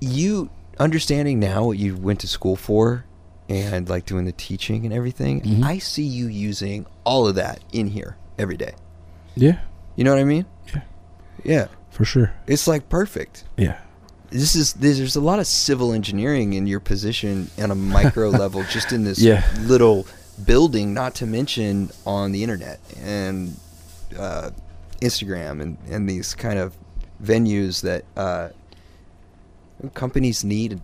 you understanding now what you went to school for, and like doing the teaching and everything, Mhm. I see you using all of that in here every day. yeah, You know what I mean? Yeah. Yeah, for sure. it's like perfect. Yeah. This is there's, a lot of civil engineering in your position on a [LAUGHS] micro level, just in this Yeah. little building. Not to mention on the internet, and uh, Instagram and and these kind of venues that uh, companies need.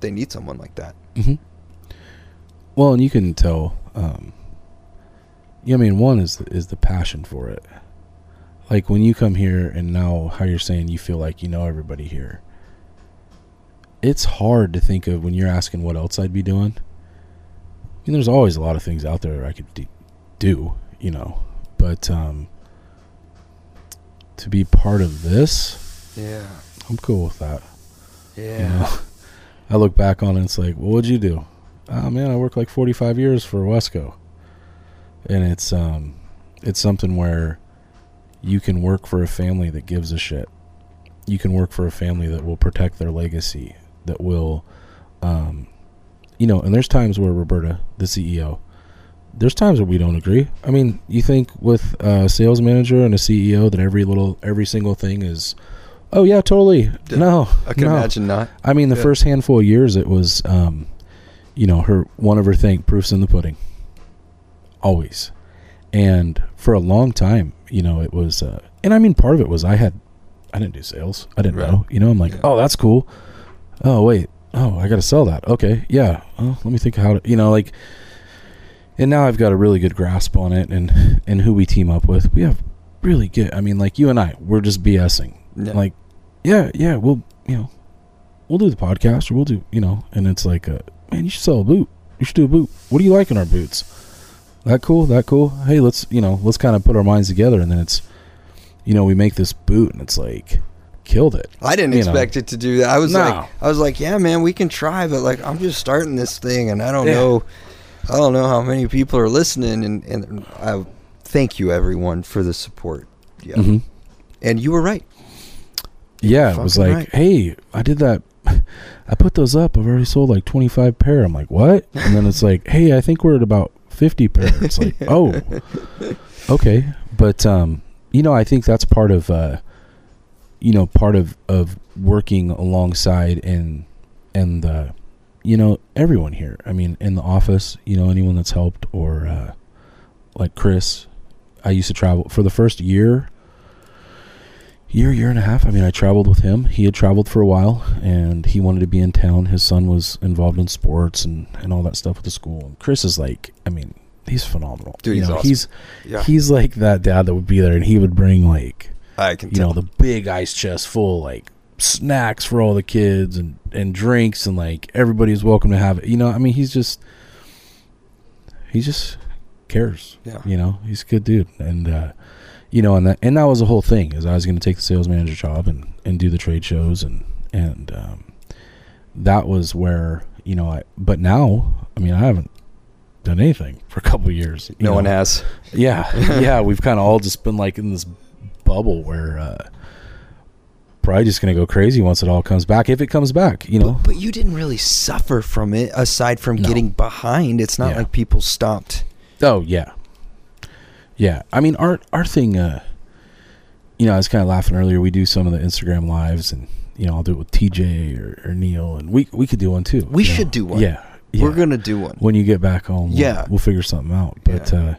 They need someone like that. hmm Well, and you can tell. Um, yeah, I mean, one is the, is the passion for it. Like when you come here, and now how you're saying you feel like you know everybody here. It's hard to think of when you're asking what else I'd be doing. I mean, there's always a lot of things out there I could do, you know, but um, to be part of this, Yeah. I'm cool with that. Yeah. You know? I look back on it, it's like, well, what'd you do? Oh man, I worked like 45 years for Wesco, and it's um, it's something where you can work for a family that gives a shit. You can work for a family that will protect their legacy, that will, um, you know. And there's times where Roberta, the CEO, there's times where we don't agree. I mean, you think with a sales manager and a CEO that every little, every single thing is, oh yeah, totally. No, I can no. imagine not. I mean, the Yeah. first handful of years, it was, um, you know, her one of her thing proofs in the pudding, always, and for a long time, you know, it was, uh, and I mean, part of it was I had, I didn't do sales, I didn't Right. know, you know, I'm like, Yeah. oh, that's cool. Oh wait, oh, I got to sell that. Okay, yeah. Well, let me think how to, you know, like, and now I've got a really good grasp on it, and and who we team up with, we have really good. I mean, like you and I, we're just BSing Yeah. like yeah yeah we'll you know we'll do the podcast or we'll do you know and it's like uh, man you should sell a boot you should do a boot what do you like in our boots that cool that cool hey let's you know let's kind of put our minds together and then it's you know we make this boot and it's like killed it I didn't you know. expect it to do that. I was No. like, I was like, yeah, man, we can try, but like, I'm just starting this thing, and I don't Yeah. know, I don't know how many people are listening, and and I thank you everyone for the support. Yeah, Mhm. and you were right. yeah it was like right. hey i did that [LAUGHS] i put those up i've already sold like 25 pair i'm like what and then it's like hey i think we're at about 50 pair. It's like [LAUGHS] oh okay. But um you know i think that's part of uh you know part of of working alongside and and uh you know everyone here. I mean in the office you know anyone that's helped or uh like chris i used to travel for the first year year year and a half. I mean i traveled with him. He had traveled for a while and he wanted to be in town. His son was involved in sports and and all that stuff with the school. And chris is like i mean he's phenomenal. Dude, you he's know, awesome. he's Yeah, he's like that dad that would be there and he would bring like I can you tell. know the big ice chest full like snacks for all the kids and and drinks and like everybody's welcome to have it. You know i mean he's just he just cares. Yeah. you know he's a good dude. And uh you know and that and that was the whole thing is i was going to take the sales manager job and and do the trade shows and and um that was where you know i but now i mean i haven't done anything for a couple of years no one has. Yeah, [LAUGHS] yeah, we've kind of all just been like in this bubble where uh, probably just gonna go crazy once it all comes back, if it comes back, you know. But, but you didn't really suffer from it aside from No. getting behind. It's not Yeah. like people stopped. Oh yeah, yeah. I mean, our our thing. Uh, you know, I was kind of laughing earlier. We do some of the Instagram lives, and you know, I'll do it with TJ or, or Neil, and we we could do one too. We you know. should do one. Yeah, yeah. We're gonna do one. when you get back home. We'll, Yeah. we'll figure something out. But Yeah. uh,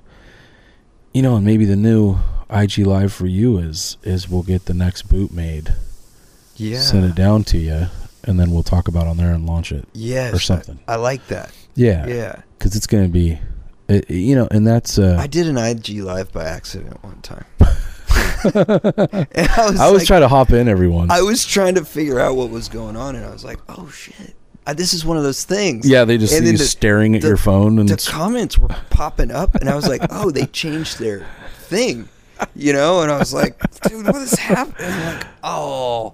you know, and maybe the new IG live for you is is we'll get the next boot made. Yeah. send it down to you, and then we'll talk about it on there and launch it. Yes. or something. I, I like that. Yeah, Yeah. because it's gonna be, it, you know, and that's. Uh, I did an IG live by accident one time. [LAUGHS] and I was, I was like- trying to hop in everyone. I was trying to figure out what was going on, and I was like, "Oh shit, I, this is one of those things." yeah, they just And see you the- staring at the- your phone, and the comments were popping up, and I was like, "Oh, they changed their thing," you know. And I was like, "Dude, what is happening?" Like, "Oh,"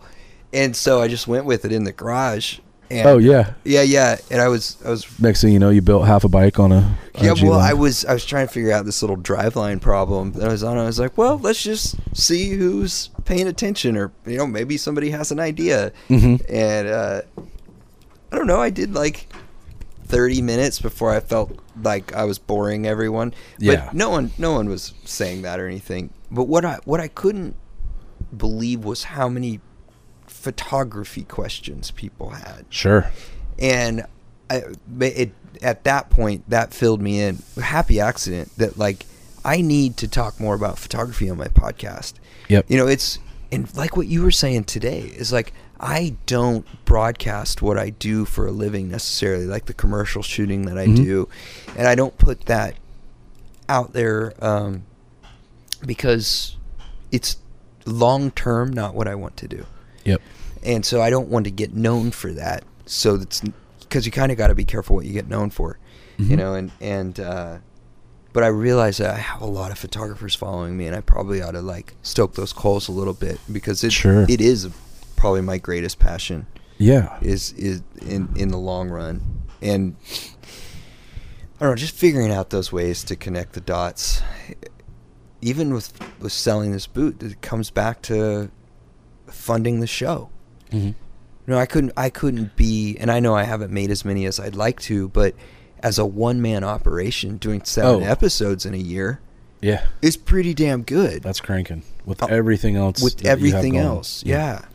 and so I just went with it in the garage. And oh yeah. yeah, yeah. And I was, I was Next thing you know, you built half a bike on a. Yeah, well. I was I was trying to figure out this little driveline problem that I was on. I was like, well, let's just see who's paying attention, or you know, maybe somebody has an idea. Mhm. And uh, I don't know. I did like thirty minutes before I felt like I was boring everyone. But Yeah. no one no one was saying that or anything. But what I what I couldn't believe was how many photography questions people had Sure. and I, it at that point that filled me in happy accident that like I need to talk more about photography on my podcast. Yep. You know, it's and like what you were saying today is like I don't broadcast what I do for a living necessarily, like the commercial shooting that I Mhm. do, and I don't put that out there um, because it's long term not what I want to do, Yep. and so I don't want to get known for that. So that's because you kind of got to be careful what you get known for, you Mhm. know, and and. Uh, but I realize that I have a lot of photographers following me, and I probably ought to like stoke those coals a little bit because it Sure. it is probably my greatest passion Yeah. is is in in the long run, and I don't know, just figuring out those ways to connect the dots. Even with with selling this boot, it comes back to funding the show. hmm No, I couldn't. I couldn't be, and I know I haven't made as many as I'd like to, but as a one man operation, doing seven Oh. episodes in a year Yeah. is pretty damn good. That's cranking with Uh, everything else. with you everything else, yeah.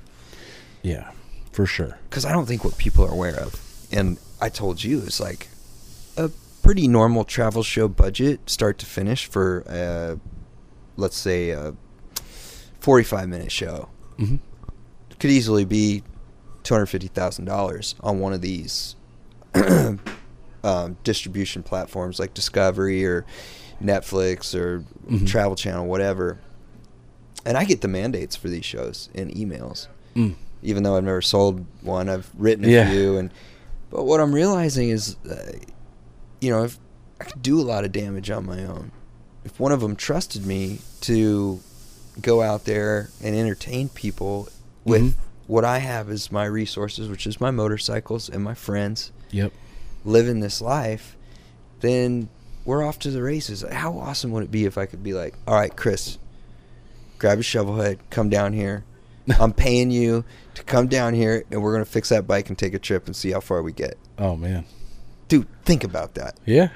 Yeah. For sure. Because I don't think what people are aware of, and I told you, is like a pretty normal travel show budget, start to finish, for uh, let's say a forty-five minute show hmm could easily be two hundred fifty thousand dollars on one of these [CLEARS THROAT] um, distribution platforms like Discovery or Netflix or Mhm. Travel Channel, whatever. And I get the mandates for these shows in emails, Mm. even though I've never sold one. I've written a Yeah. few, and but what I'm realizing is, uh, you know, if I could do a lot of damage on my own. If one of them trusted me to go out there and entertain people with Mhm. what I have as my resources, which is my motorcycles and my friends, Yep. living this life, then we're off to the races. How awesome would it be if I could be like, all right, Chris, grab a shovel head, come down here. [LAUGHS] I'm paying you to come down here, and we're gonna fix that bike and take a trip and see how far we get. Oh man. Dude, think about that. Yeah.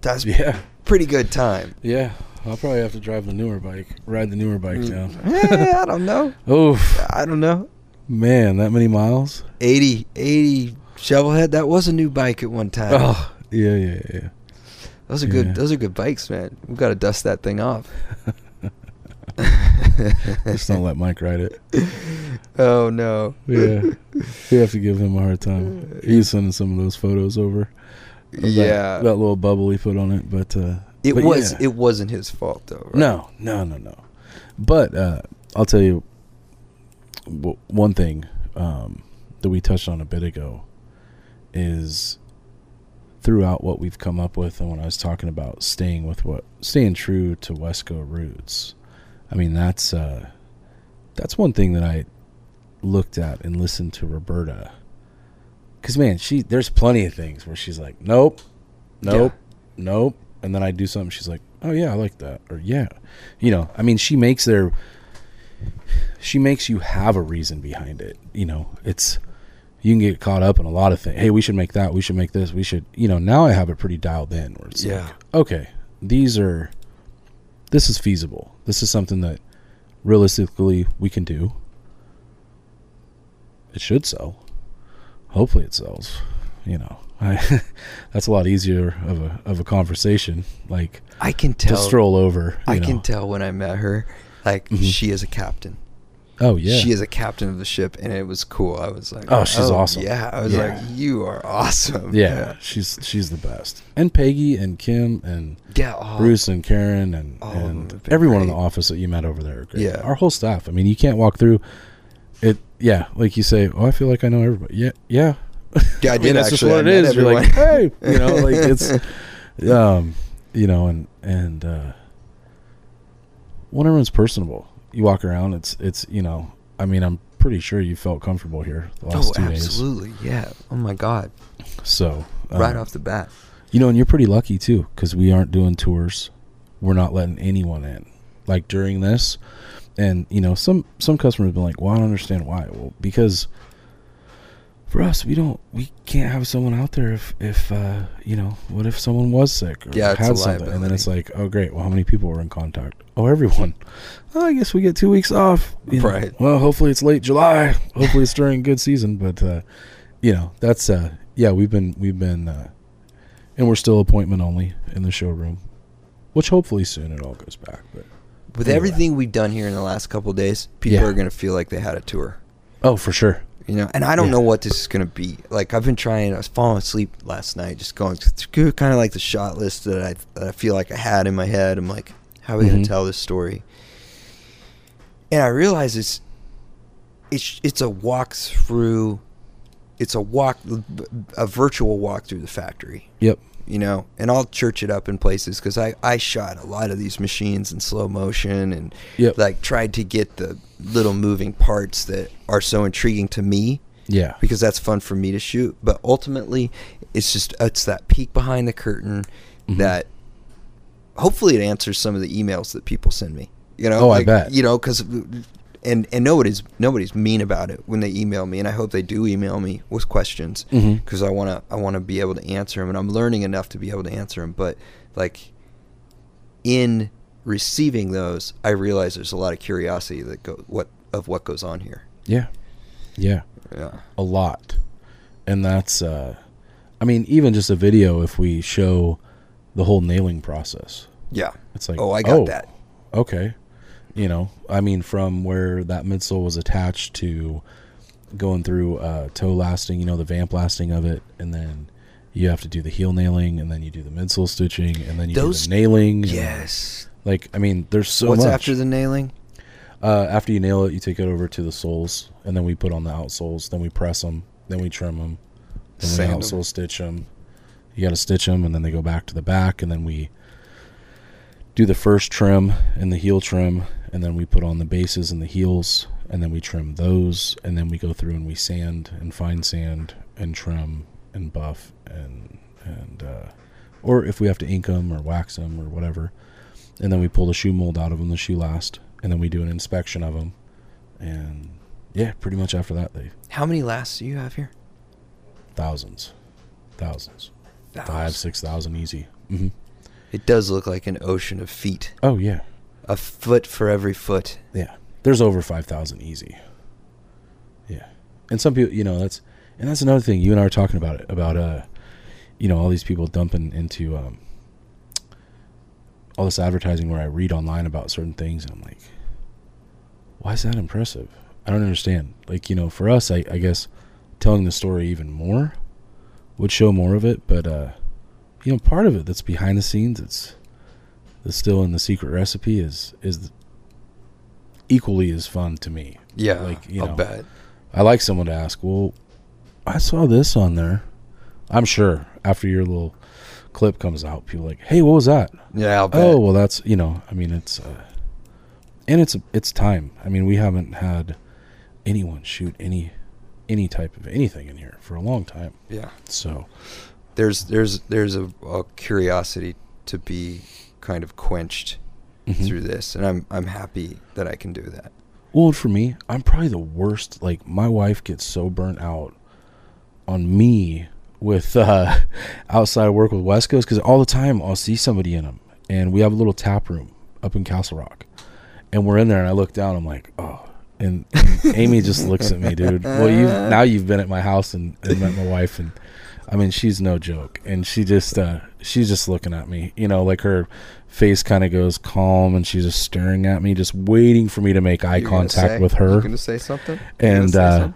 That's Yeah. Pretty good time. Yeah. I'll probably have to drive the newer bike, ride the newer bike down. Eh, I [LAUGHS] don't know. Oh I don't know. man, that many miles? 80, 80 shovelhead. That was a new bike at one time. Oh yeah, yeah, yeah. Those are good. Those are good bikes, man. We've got to dust that thing off. [LAUGHS] Just don't let Mike ride it. [LAUGHS] Oh no. Yeah, we have to give him a hard time. He's sending some of those photos over. Of that- Yeah. that, little bubble he put on it, but uh, It but was. yeah. It wasn't his fault though. Right? No, no, no, no. But uh, I'll tell you w- one thing um, that we touched on a bit ago is throughout what we've come up with, and when I was talking about staying with what staying true to Wesco roots. I mean, that's uh, that's one thing that I looked at and listened to Roberta. Cause man, she there's plenty of things where she's like, nope, nope, nope, and then I do something. She's like, oh yeah, I like that, or yeah, you know. I mean, she makes their she makes you have a reason behind it. You know, it's you can get caught up in a lot of things. Hey, we should make that. We should make this. We should, you know. Now I have it pretty dialed in. Where it's Yeah. like, okay, these are this is feasible. This is something that realistically we can do. It should sell. Hopefully, it sells. You know, I, [LAUGHS] that's a lot easier of a of a conversation. Like I can to tell. stroll over. I know. can tell when I met her. Like Mhm. she is a captain. Oh yeah. She is a captain of the ship, and it was cool. I was like, Oh, she's awesome. Yeah, I was Yeah. like, you are awesome. Yeah, she's she's the best. And Peggy and Kim and yeah. oh, Bruce and Karen and, them and everyone in the office that you met over there. are Great. Yeah. our whole staff. I mean, you can't walk through it. Yeah, like you say. Oh, I feel like I know everybody. Yeah, yeah. Yeah, I [LAUGHS] did that's just actually. what I it met. You're like, hey, you know, like [LAUGHS] it's, um, you know, and and uh, when everyone's personable, you walk around. It's it's you know, I mean, I'm pretty sure you felt comfortable here the last Oh, two days. absolutely. Yeah. Oh my God. So right um, off the bat. You know, and you're pretty lucky too, because we aren't doing tours. We're not letting anyone in, like during this. And you know, some some customers have been like, "Well, I don't understand why." Well, because for us, we don't, we can't have someone out there if, if uh, you know, what if someone was sick or Yeah, had something, and then it's like, oh great, well, how many people were in contact? Oh, everyone. [LAUGHS] Oh, I guess we get two weeks off. you know. Right. Well, hopefully it's late July. Hopefully it's during good season, but uh, you know, that's uh, yeah, we've been we've been. Uh, and we're still appointment only in the showroom. which hopefully soon it all goes back. But With Anyway. everything we've done here in the last couple of days, people Yeah. are going to feel like they had a tour. oh, for sure. You know, and I don't Yeah. know what this is going to be. Like I've been trying. I was falling asleep last night, just going through kind of like the shot list that I that I feel like I had in my head. I'm like, how are we going to mm-hmm. tell this story? And I realize it's it's it's a walk through. It's a walk, a virtual walk through the factory. Yep. You know, and I'll church it up in places because I I shot a lot of these machines in slow motion and Yep. like tried to get the little moving parts that are so intriguing to me Yeah. because that's fun for me to shoot. But ultimately, it's just it's that peek behind the curtain Mhm. that hopefully it answers some of the emails that people send me. You know, Oh, I bet. You know, because and and nobody's nobody's mean about it when they email me, and I hope they do email me with questions because I want to I want to be able to answer them, and I'm learning enough to be able to answer them. But like in receiving those, I realize there's a lot of curiosity that go what of what goes on here. Yeah. Yeah. Yeah. a lot and that's uh i mean even just a video if we show the whole nailing process Yeah. it's like oh, I got that. okay you know i mean from where that midsole was attached to going through uh toe lasting you know the vamp lasting of it and then you have to do the heel nailing and then you do the midsole stitching and then you Those- do the nailing and, Yes. like i mean there's so What's much after the nailing? uh, after you nail it, you take it over to the soles, and then we put on the outsoles. Then we press them. Then we trim them. Then Sand we outsole stitch them. You got to stitch them, and then they go back to the back, and then we do the first trim and the heel trim, and then we put on the bases and the heels, and then we trim those, and then we go through and we sand and fine sand and trim and buff and and uh, or if we have to ink them or wax them or whatever, and then we pull the shoe mold out of them, the shoe last, and then we do an inspection of them, and yeah, pretty much after that they How many lasts do you have here? thousands, thousands, five Thousands. six thousand easy. hmm It does look like an ocean of feet. Oh yeah, A foot for every foot. yeah. There's over five thousand easy. Yeah, and some people, you know, that's and that's another thing. You and I are talking about it about uh, you know, all these people dumping into um, all this advertising where I read online about certain things, and I'm like, why is that impressive? I don't understand. Like, you know, for us, I, I guess telling the story even more would show more of it, but uh, you know, part of it that's behind the scenes, it's that's still in the secret recipe is is equally as fun to me. Yeah, Like, you I'll know. bet. I like someone to ask, well, I saw this on there. I'm sure after your little clip comes out, people like, hey, what was that? Yeah, I'll bet. Oh, well, that's you know, I mean, it's uh, and it's it's time. I mean, we haven't had anyone shoot any any type of anything in here for a long time. yeah. So There's there's there's a, a curiosity to be kind of quenched mhm. through this, and I'm I'm happy that I can do that. Well, for me, I'm probably the worst. Like my wife gets so burnt out on me with [LAUGHS] uh, outside work with Wesco because all the time I'll see somebody in them, and we have a little tap room up in Castle Rock, and we're in there, and I look down, I'm like, oh. And, and [LAUGHS] Amy just looks at me, dude. Well, you now you've been at my house and, and met my wife, and I mean she's no joke, and she just uh, she's just looking at me, you know, like her face kind of goes calm, and she's just staring at me, just waiting for me to make eye You're contact say- with her. gonna say something? And, uh,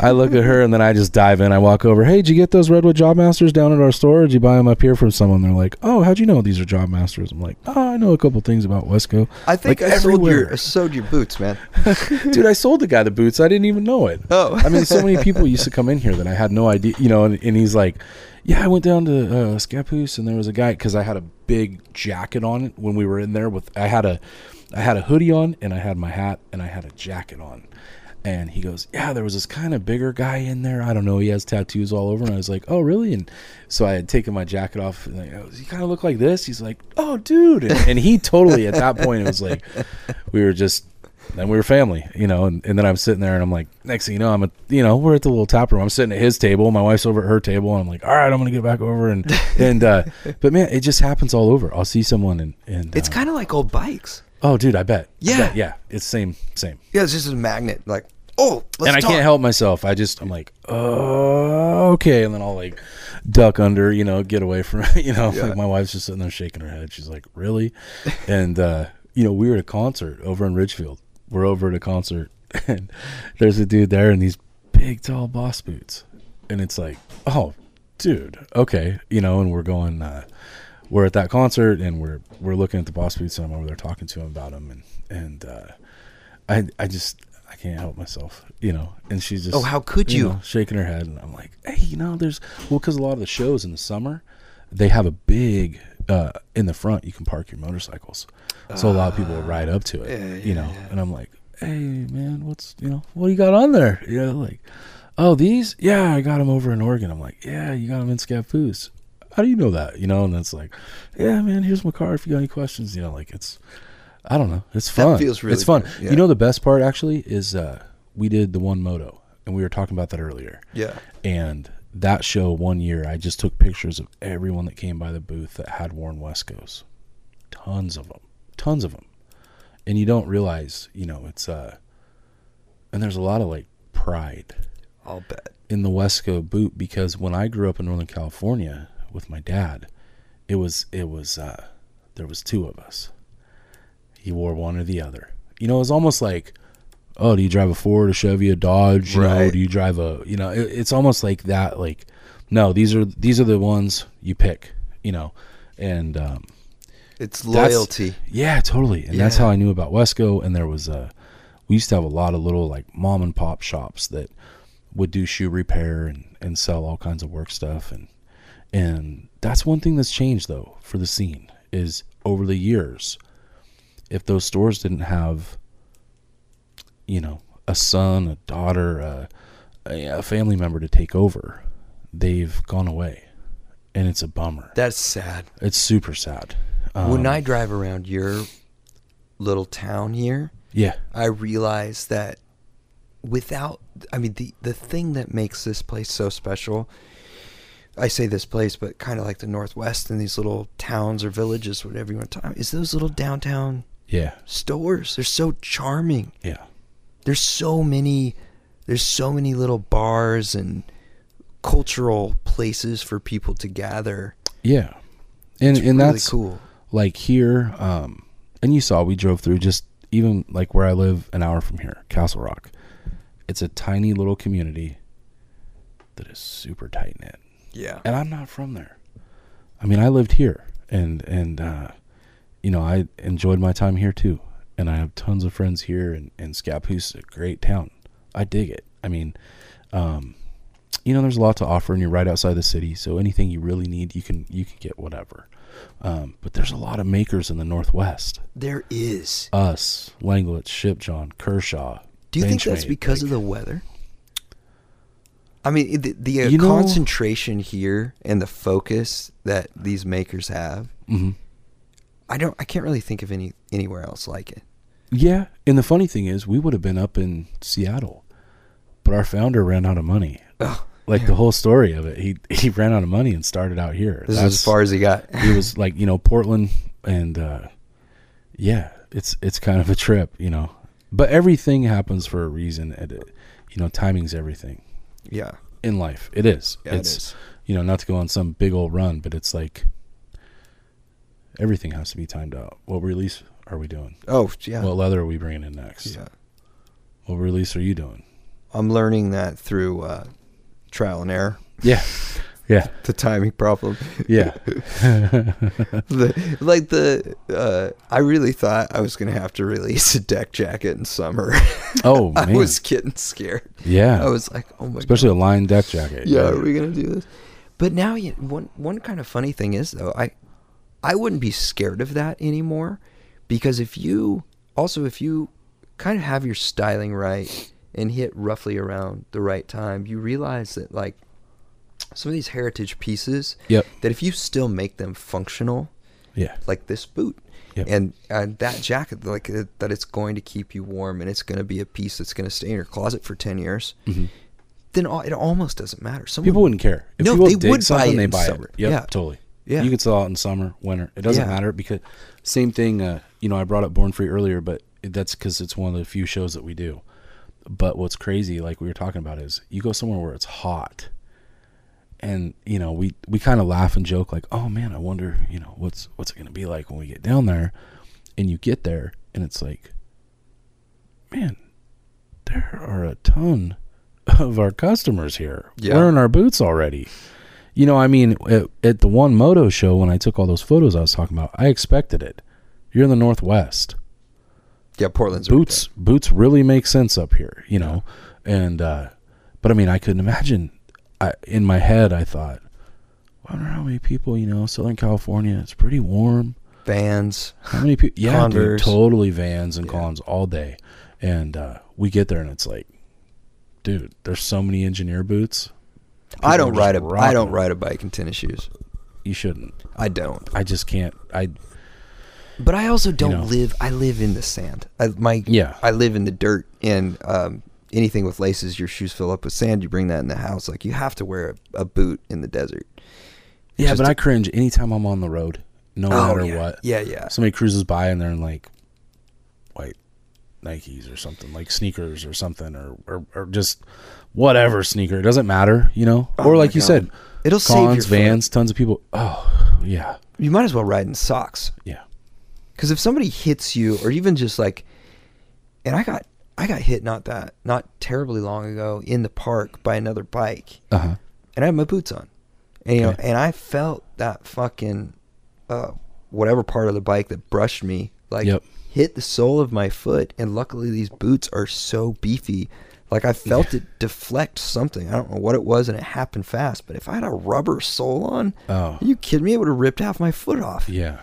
I look at her and then I just dive in. I walk over. Hey, did you get those Redwood Job Masters down at our store? Or did you buy them up here from someone? They're like, Oh, how'd you know these are Job Masters? I'm like, Oh, I know a couple things about Wesco. I think like I sold your. I sold your boots, man. [LAUGHS] [LAUGHS] Dude, I sold the guy the boots. I didn't even know it. Oh, I mean, so many people used to come in here that I had no idea, you know, and, and he's like, yeah, I went down to uh, and there was a guy because I had a big jacket on when we were in there with, I had a, I had a hoodie on and I had my hat and I had a jacket on. And he goes, yeah, there was this kind of bigger guy in there. I don't know. He has tattoos all over. And I was like, oh, really? And so I had taken my jacket off and oh, he kind of look like this? He's like, oh, dude. And, and he totally, at that point, it was like, we were just then we were family, you know, and, and then I'm sitting there and I'm like, next thing you know, I'm at, you know, we're at the little tap room. I'm sitting at his table. My wife's over at her table. And I'm like, all right, I'm going to get back over. And, [LAUGHS] and, uh, but man, it just happens all over. I'll see someone and, and, it's uh, kind of like old bikes. oh, dude, I bet. I Yeah. bet. Yeah. It's same, same. Yeah, it's just a magnet. Like, oh, let's and I talk. can't help myself. I just, I'm like, oh, okay. And then I'll like duck under, you know, get away from, [LAUGHS] you know, Yeah. like my wife's just sitting there shaking her head. She's like, really? and, uh, you know, we were at a concert over in Ridgefield. We're over at a concert [LAUGHS] and there's a dude there in these big, tall boss boots. And it's like, oh, dude, okay. You know, and we're going, uh, we're at that concert and we're, we're looking at the boss boots and I'm over there talking to him about them. And, and, uh, I, I just, I can't help myself, you know, and she's just, Oh, how could you? know, shaking her head. And I'm like, hey, you know, there's, well, because a lot of the shows in the summer, they have a big, uh, in the front, you can park your motorcycles. So a lot of people ride up to it, Ah, yeah, you know, yeah. and I'm like, hey, man, what's, you know, what do you got on there? You know, like, oh, these? Yeah, I got them over in Oregon. I'm like, yeah, you got them in Scappoose. How do you know that? You know, and it's like, yeah, man, here's my card if you got any questions. You know, like it's, I don't know, it's That fun. feels really it's fun. yeah. You know, the best part actually is uh, we did the one moto, and we were talking about that earlier. Yeah. And that show one year, I just took pictures of everyone that came by the booth that had worn Wescos. Tons of them, tons of them, and you don't realize, you know, it's uh, and there's a lot of like pride I'll bet. in the Wesco boot because when I grew up in Northern California with my dad, it was it was uh, there was two of us. He wore one or the other. You know, it was almost like, oh, do you drive a Ford, a Chevy, a Dodge? You know, do you drive a? You know, it, it's almost like that. Like, no, these are these are the ones you pick. You know, and um, It's That's- loyalty. yeah, totally. And that's how I knew about Wesco. And there was a, we used to have a lot of little like mom and pop shops that would do shoe repair and, and sell all kinds of work stuff. And, and that's one thing that's changed though for the scene is over the years, if those stores didn't have, you know, a son, a daughter, a, a family member to take over, they've gone away. And it's a bummer. That's sad. It's super sad. When Um, I drive around your little town here, yeah, I realize that without I mean the the thing that makes this place so special I say this place but kind of like the northwest and these little towns or villages whatever you want to talk is those little downtown yeah, stores. They're so charming. Yeah. there's so many there's so many little bars and cultural places for people to gather. Yeah. And it's and really that's cool like here um and you saw we drove through just even like where I live an hour from here, Castle Rock. It's a tiny little community that is super tight knit. yeah And I'm not from there. I mean, I lived here and and uh you know, I enjoyed my time here too. And I have tons of friends here and and Scappoose is a great town. I dig it. I mean, um you know, there's a lot to offer, and you're right outside the city. So anything you really need, you can you can get whatever. Um, but there's a lot of makers in the Northwest. there is Us, Langlitz, Shipjohn, Kershaw. Do you think that's because like- of the weather? I mean, the, the uh, You know- concentration here and the focus that these makers have. Mhm. I don't. I can't really think of any anywhere else like it. Yeah, and the funny thing is, we would have been up in Seattle, but our founder ran out of money. Oh, [LAUGHS] Like the whole story of it, he he ran out of money and started out here. this is as far as he got. it was like you know Portland, and uh, yeah, it's it's kind of a trip, you know. But everything happens for a reason, and it, you know, timing's everything yeah, in life. It is. yeah, it's it is. you know not to go on some big old run, but it's like everything has to be timed out. What release are we doing? Oh, yeah, What leather are we bringing in next? yeah. What release are you doing? I'm learning that through uh, trial and error. Yeah, yeah, [LAUGHS] The timing problem. yeah. [LAUGHS] [LAUGHS] the, like the, uh, I really thought I was gonna have to release a deck jacket in summer. Oh I was getting scared. yeah. I was like, oh my god. Especially a line deck jacket. yeah, are we gonna do this? But now, you, one one kind of funny thing is though, I I wouldn't be scared of that anymore because if you also if you kind of have your styling right and hit roughly around the right time, you realize that like some of these heritage pieces Yep. that if you still make them functional, Yeah. like this boot. Yep. And uh, that jacket, like uh, that, it's going to keep you warm, and it's going to be a piece that's going to stay in your closet for ten years. Mhm. Then all, it almost doesn't matter. Someone, People wouldn't care. If No, people they would buy it they buy summer. it. Yep, Yeah. totally. Yeah. You can sell it in summer, winter. It doesn't Yeah. matter because same thing. Uh, you know, I brought up Born Free earlier, but that's because it's one of the few shows that we do. But what's crazy, like we were talking about, is you go somewhere where it's hot, and you know we we kind of laugh and joke like oh man i wonder you know what's what's it going to be like when we get down there? And you get there and it's like man there are a ton of our customers here. Yeah. wearing our boots already. You know i mean at, at the one moto show when i took all those photos i was talking about i expected it. You're in the northwest Yeah, Portland's right boots boots really make sense up here you know and uh but i mean i couldn't imagine I, in my head i thought I wonder how many people you know southern california it's pretty warm. Vans. how many people yeah dude, totally vans and Yeah. cons all day and uh we get there and it's like dude there's so many engineer boots I don't ride a I don't ride a bike in tennis shoes. you shouldn't I don't. i just can't i But I also don't know. live. I live in the sand. I, my Yeah. I live in the dirt, and um, anything with laces, your shoes fill up with sand. You bring that in the house. Like you have to wear a, a boot in the desert. yeah but a- i cringe anytime i'm on the road no matter Oh, yeah. what Yeah, yeah. somebody cruises by and they're in like white Nikes or something, like sneakers or something, or or, or just whatever sneaker. It doesn't matter, you know. Oh or like you God. said, It'll save cons, your foot. vans, tons of people. Oh yeah, You might as well ride in socks. yeah, Because if somebody hits you, or even just like, and I got I got hit not that not terribly long ago in the park by another bike, uh huh, and I had my boots on, and you know, and I felt that fucking uh, whatever part of the bike that brushed me, like Yep. hit the sole of my foot, and luckily these boots are so beefy. Like I felt it deflect something. I don't know what it was, and it happened fast. But if I had a rubber sole on, Oh. are you kidding me? It would have ripped half my foot off. yeah.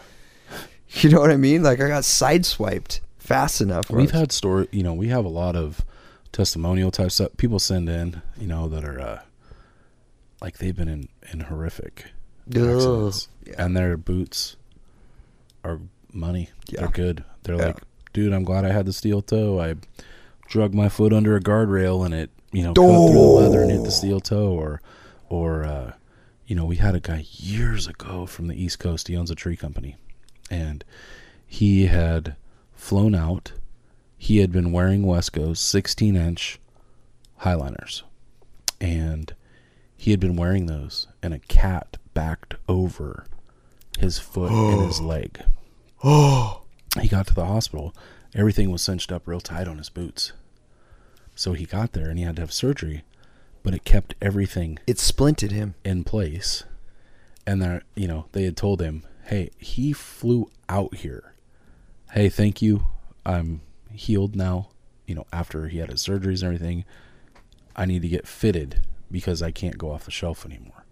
[LAUGHS] You know what I mean? Like I got sideswiped fast enough. We've had story, you know, we have a lot of testimonial type stuff. People send in, you know, that are uh, like they've been in in horrific accidents, Yeah. and their boots are money. Yeah. They're good. They're Yeah. like, dude, I'm glad I had the steel toe. I drug my foot under a guardrail and it, you know, cut through the leather and hit the steel toe. Or, or, uh, you know, we had a guy years ago from the East Coast. He owns a tree company, and he had flown out. He had been wearing Wesco's 16 inch highliners, and he had been wearing those, and a cat backed over his foot and his [GASPS] leg. Oh, [GASPS] He got to the hospital. Everything was cinched up real tight on his boots. So he got there and he had to have surgery, but it kept everything it splinted him. in place. And there, you know, they had told him, "Hey, he flew out here. Hey, thank you. I'm healed now. You know, after he had his surgeries and everything, I need to get fitted because I can't go off the shelf anymore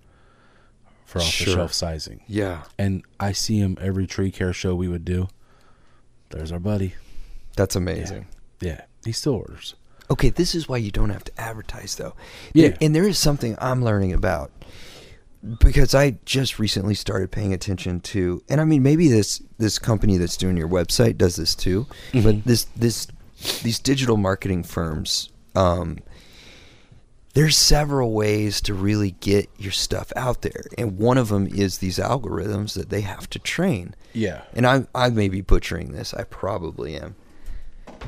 for off Sure. the shelf sizing." Yeah, And I see him every tree care show we would do. There's our buddy. that's amazing. Yeah, he still orders. Okay, this is why you don't have to advertise, though. Yeah. And there is something I'm learning about because I just recently started paying attention to, and I mean, maybe this this company that's doing your website does this too, Mhm. but this this these digital marketing firms. Um, there's several ways to really get your stuff out there, and one of them is these algorithms that they have to train. Yeah. and I I may be butchering this. I probably am,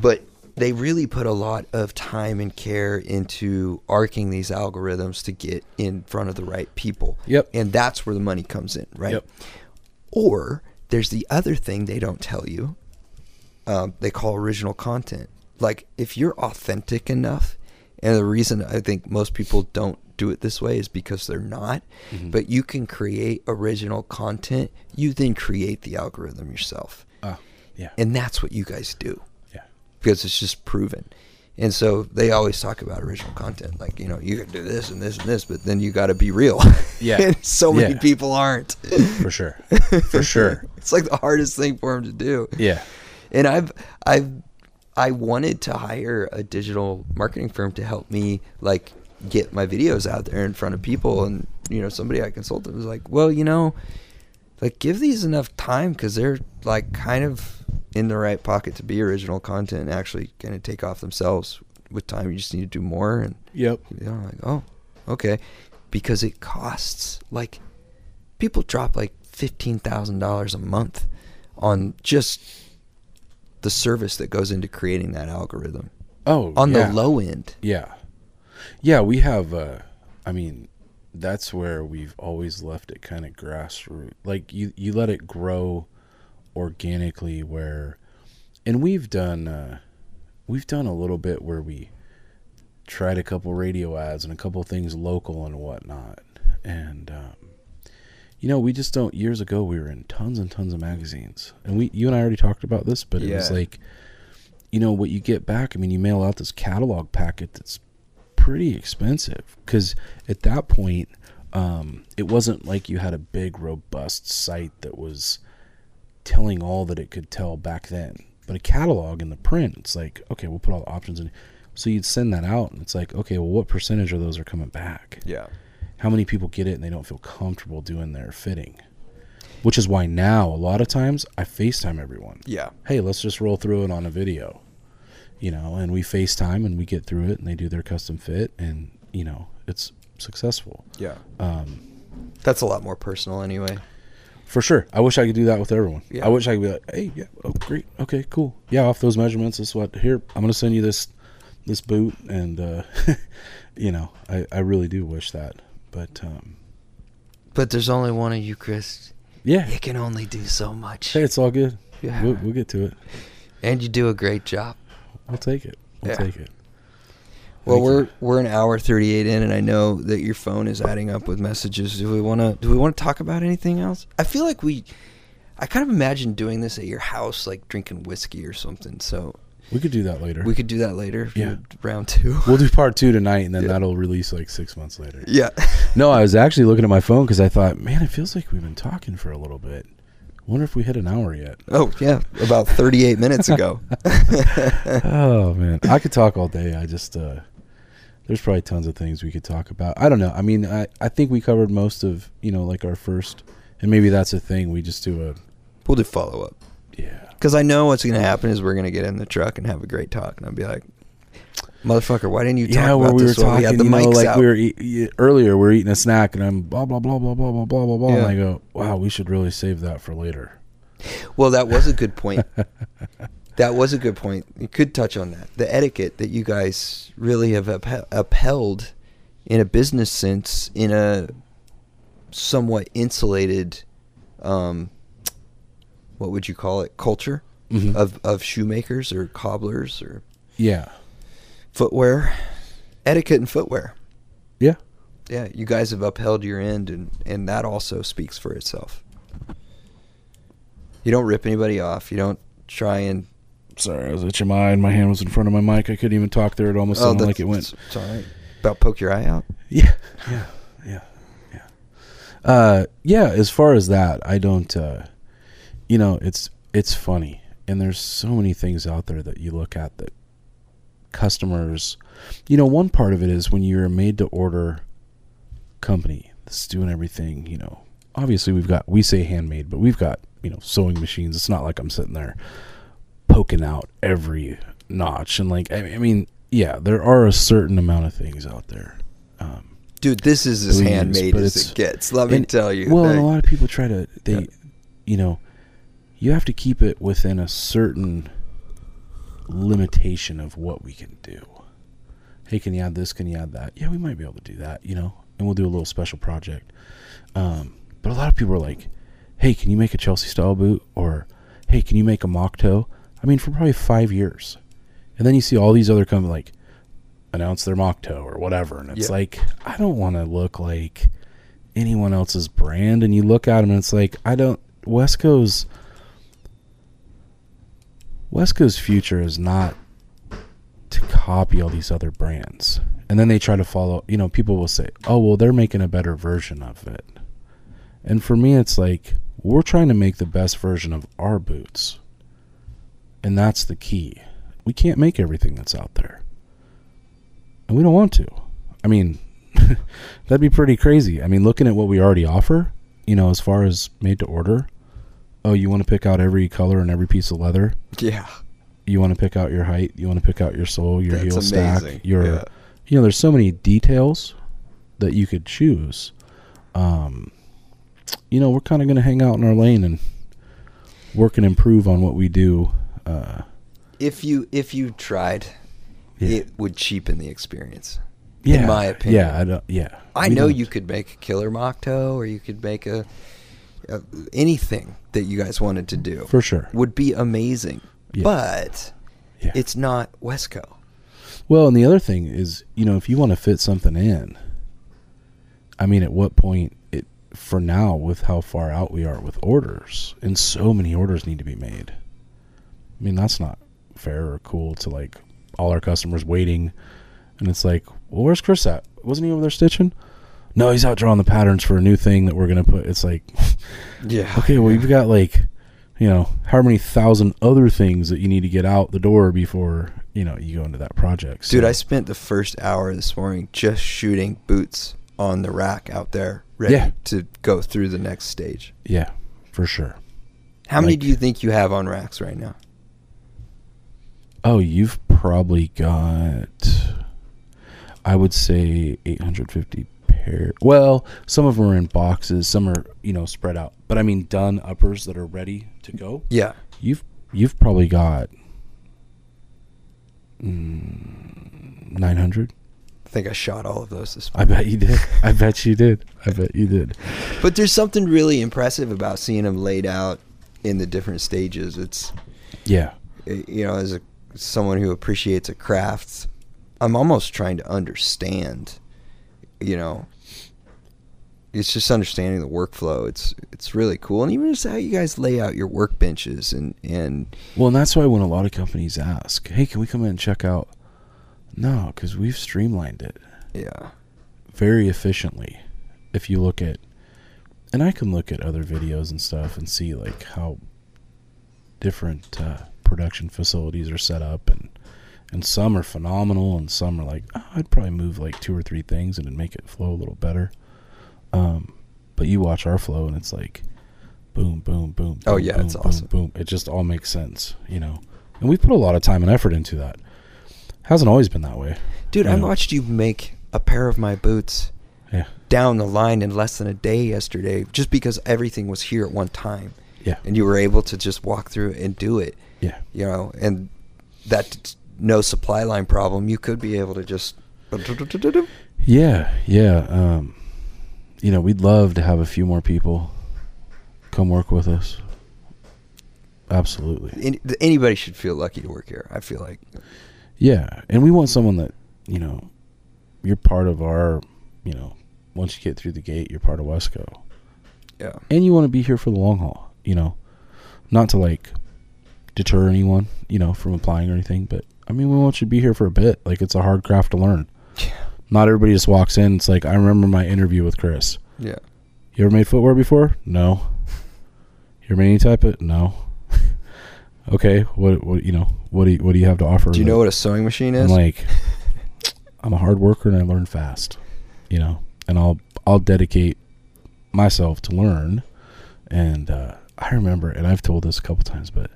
but they really put a lot of time and care into arcing these algorithms to get in front of the right people. Yep. and that's where the money comes in, right? Yep. Or there's the other thing they don't tell you. Um, they call original content. Like if you're authentic enough, and the reason I think most people don't do it this way is because they're not. Mm-hmm. But you can create original content. You then create the algorithm yourself, Oh, yeah. and that's what you guys do. Because it's just proven. And so they always talk about original content, like you know you can do this and this and this, but then you got to be real. Yeah. [LAUGHS] and so many Yeah. people aren't. For sure. For sure. [LAUGHS] it's like the hardest thing for them to do. Yeah. And I've I've I wanted to hire a digital marketing firm to help me like get my videos out there in front of people and you know somebody I consulted was like, "Well, you know, like give these enough time cuz they're like kind of in the right pocket to be original content and actually going to take off themselves with time. You just need to do more and Yep. you know, like, oh, okay. Because it costs like people drop like fifteen thousand dollars a month on just the service that goes into creating that algorithm. Oh, On yeah. the low end. Yeah. Yeah, we have uh I mean that's where we've always left it kind of grassroots. Like you, you let it grow organically. Where, and we've done, uh, we've done a little bit where we tried a couple radio ads and a couple things local and whatnot. And um, you know, we just don't. Years ago, we were in tons and tons of magazines, and we, you and I already talked about this, but it was like, you know, what you get back. I mean, you mail out this catalog packet that's pretty expensive because at that point, um, it wasn't like you had a big, robust site that was telling all that it could tell back then. But a catalog in the print, it's like, okay, we'll put all the options in. So you'd send that out, and it's like, okay, well, what percentage of those are coming back? Yeah. How many people get it and they don't feel comfortable doing their fitting? Which is why now, a lot of times, I FaceTime everyone. Yeah. Hey, let's just roll through it on a video. You know, and we FaceTime and we get through it and they do their custom fit and, you know, it's successful. Yeah. Um, That's a lot more personal anyway. For sure. I wish I could do that with everyone. Yeah. I wish I could be like, hey, yeah, oh, great. Okay, cool. Yeah, off those measurements, this is what, here, I'm going to send you this this boot. And, uh, [LAUGHS] you know, I, I really do wish that. But, um, But there's only one of you, Chris. yeah, You can only do so much. hey, it's all good. Yeah. We'll, we'll get to it. And you do a great job. We'll take it. We'll Yeah. take it. Well, Thank we're you. we're an hour 38 in and I know that your phone is adding up with messages. Do we want to do we want to talk about anything else? I feel like we I kind of imagine doing this at your house like drinking whiskey or something. So We could do that later. we could do that later Yeah. round 2. We'll do part two tonight, and then Yeah. that'll release like six months later. yeah. No, I was actually looking at my phone because I thought, man, it feels like we've been talking for a little bit. Wonder if we hit an hour yet. Oh, yeah, about 38 minutes ago. [LAUGHS] [LAUGHS] oh man, I could talk all day. I just uh, there's probably tons of things we could talk about. I don't know. I mean, I I think we covered most of you know like our first, and maybe that's a thing. We just do a we'll do follow up. yeah. Because I know what's going to happen is we're going to get in the truck and have a great talk. And I'll be like, motherfucker, why didn't you talk yeah, about we were this while talking, we had the you know, like out? we were eat, earlier, we are eating a snack, and I'm blah blah blah blah blah blah blah blah blah, and I go, wow, we should really save that for later. Well, that was a good point. [LAUGHS] that was a good point. You could touch on that. The etiquette that you guys really have upheld in a business sense, in a somewhat insulated, um, what would you call it, culture Mhm. of, of shoemakers or cobblers or Yeah, footwear, etiquette and footwear. yeah, Yeah, you guys have upheld your end, and, and that also speaks for itself. You don't rip anybody off. You don't try and Sorry, I was itching my eye and my hand was in front of my mic. I couldn't even talk there. It almost sounded like it went. Oh, It's all right. About poke your eye out. Yeah, yeah, yeah, yeah. Uh, yeah. As far as that, I don't. Uh, you know, it's it's funny, and there's so many things out there that you look at that customers. You know, one part of it is when you're a made-to-order company that's doing everything. You know, obviously we've got we say handmade, but we've got you know sewing machines. It's not like I'm sitting there poking out every notch and like I I mean, yeah, there are a certain amount of things out there. Um, Dude, this is as handmade as it gets. Let me tell you. Well, They- and a lot of people try to they, Yeah. you know, you have to keep it within a certain limitation of what we can do. Hey, can you add this? Can you add that? Yeah, we might be able to do that, you know, and we'll do a little special project. Um, but a lot of people are like, "Hey, can you make a Chelsea style boot?" Or, "Hey, can you make a mock toe?" I mean, for probably five years, and then you see all these other companies like announce their mock toe or whatever, and it's like, I don't want to look like anyone else's brand and you look at them and it's like I don't Wesco's Wesco's future is not to copy all these other brands. And then they try to follow, you know, people will say, "Oh, well, they're making a better version of it." And for me it's like we're trying to make the best version of our boots. And that's the key. We can't make everything that's out there. And we don't want to. I mean, [LAUGHS] that'd be pretty crazy. I mean, looking at what we already offer, you know, as far as made to order. Oh, you want to pick out every color and every piece of leather. yeah, You want to pick out your height. You want to pick out your sole, your that's heel stack, amazing. your. yeah. You know, there's so many details that you could choose. Um, you know, we're kind of going to hang out in our lane and work and improve on what we do. Uh, If you if you tried, Yeah. it would cheapen the experience. in my opinion. Yeah, I don't, yeah. I We know don't- you could make a killer mock toe, or you could make a, a anything that you guys wanted to do for sure. would be amazing. Yeah. But Yeah. it's not Wesco. Well, and the other thing is, you know, if you want to fit something in, I mean, at what point it for now with how far out we are with orders, and so many orders need to be made. I mean, that's not fair or cool to like all our customers waiting, and it's like, well, where's Chris at? Wasn't he over there stitching? No, he's out drawing the patterns for a new thing that we're gonna put. It's like, [LAUGHS] Yeah. okay, well, you've got like, you know, how many thousand other things that you need to get out the door before you know you go into that project. Dude, I spent the first hour this morning just shooting boots on the rack out there, ready Yeah. to go through the next stage. Yeah, for sure. How many do you think you have on racks right now? Oh, you've probably got, I would say, 850 pair. Well, some of them are in boxes, some are you know spread out. But I mean, done uppers that are ready to go. Yeah. You've you've probably got mm, 900. I think I shot all of those this morning. I bet you did. I bet you did. I bet you did. But there's something really impressive about seeing them laid out in the different stages. It's Yeah. you know, as a someone who appreciates a craft, I'm almost trying to understand, you know, it's just understanding the workflow. It's it's really cool, and even just how you guys lay out your workbenches and and Well, and that's why when a lot of companies ask, "Hey, can we come in and check out?" No, because we've streamlined it. yeah, very efficiently if you look at and i can look at other videos and stuff and see like how different uh, production facilities are set up and and some are phenomenal and some are like oh, i'd probably move like two or three things and it'd make it flow a little better. Um but you watch our flow and it's like boom boom boom Oh, yeah, boom, it's boom, awesome. boom. It just all makes sense you know? And we put a lot of time and effort into that. Hasn't always been that way dude, I Yeah. watched you make a pair of my boots yeah. down the line in less than a day yesterday, just because everything was here at one time, yeah. And you were able to just walk through and do it. yeah. You know, and that no supply line problem, you could be able to just. Yeah, yeah. Um, you know, we'd love to have a few more people come work with us. Absolutely. Any- Anybody should feel lucky to work here. I feel like. Yeah, and we want someone that you know, you're part of our, you know, once you get through the gate, you're part of Wesco, Yeah. and you want to be here for the long haul. You know, not to like deter anyone, you know, from applying or anything, but I mean, we want you to be here for a bit. Like it's a hard craft to learn. Yeah. Not everybody just walks in. It's like I remember my interview with Chris. Yeah. You ever made footwear before? No. You ever made any type of? No. [LAUGHS] okay. What? What? You know? What do you? What do you have to offer? Do you know what a sewing machine is? I'm like, [LAUGHS] I'm a hard worker and I learn fast. You know, and I'll I'll dedicate myself to learn. And uh, I remember, and I've told this a couple times, but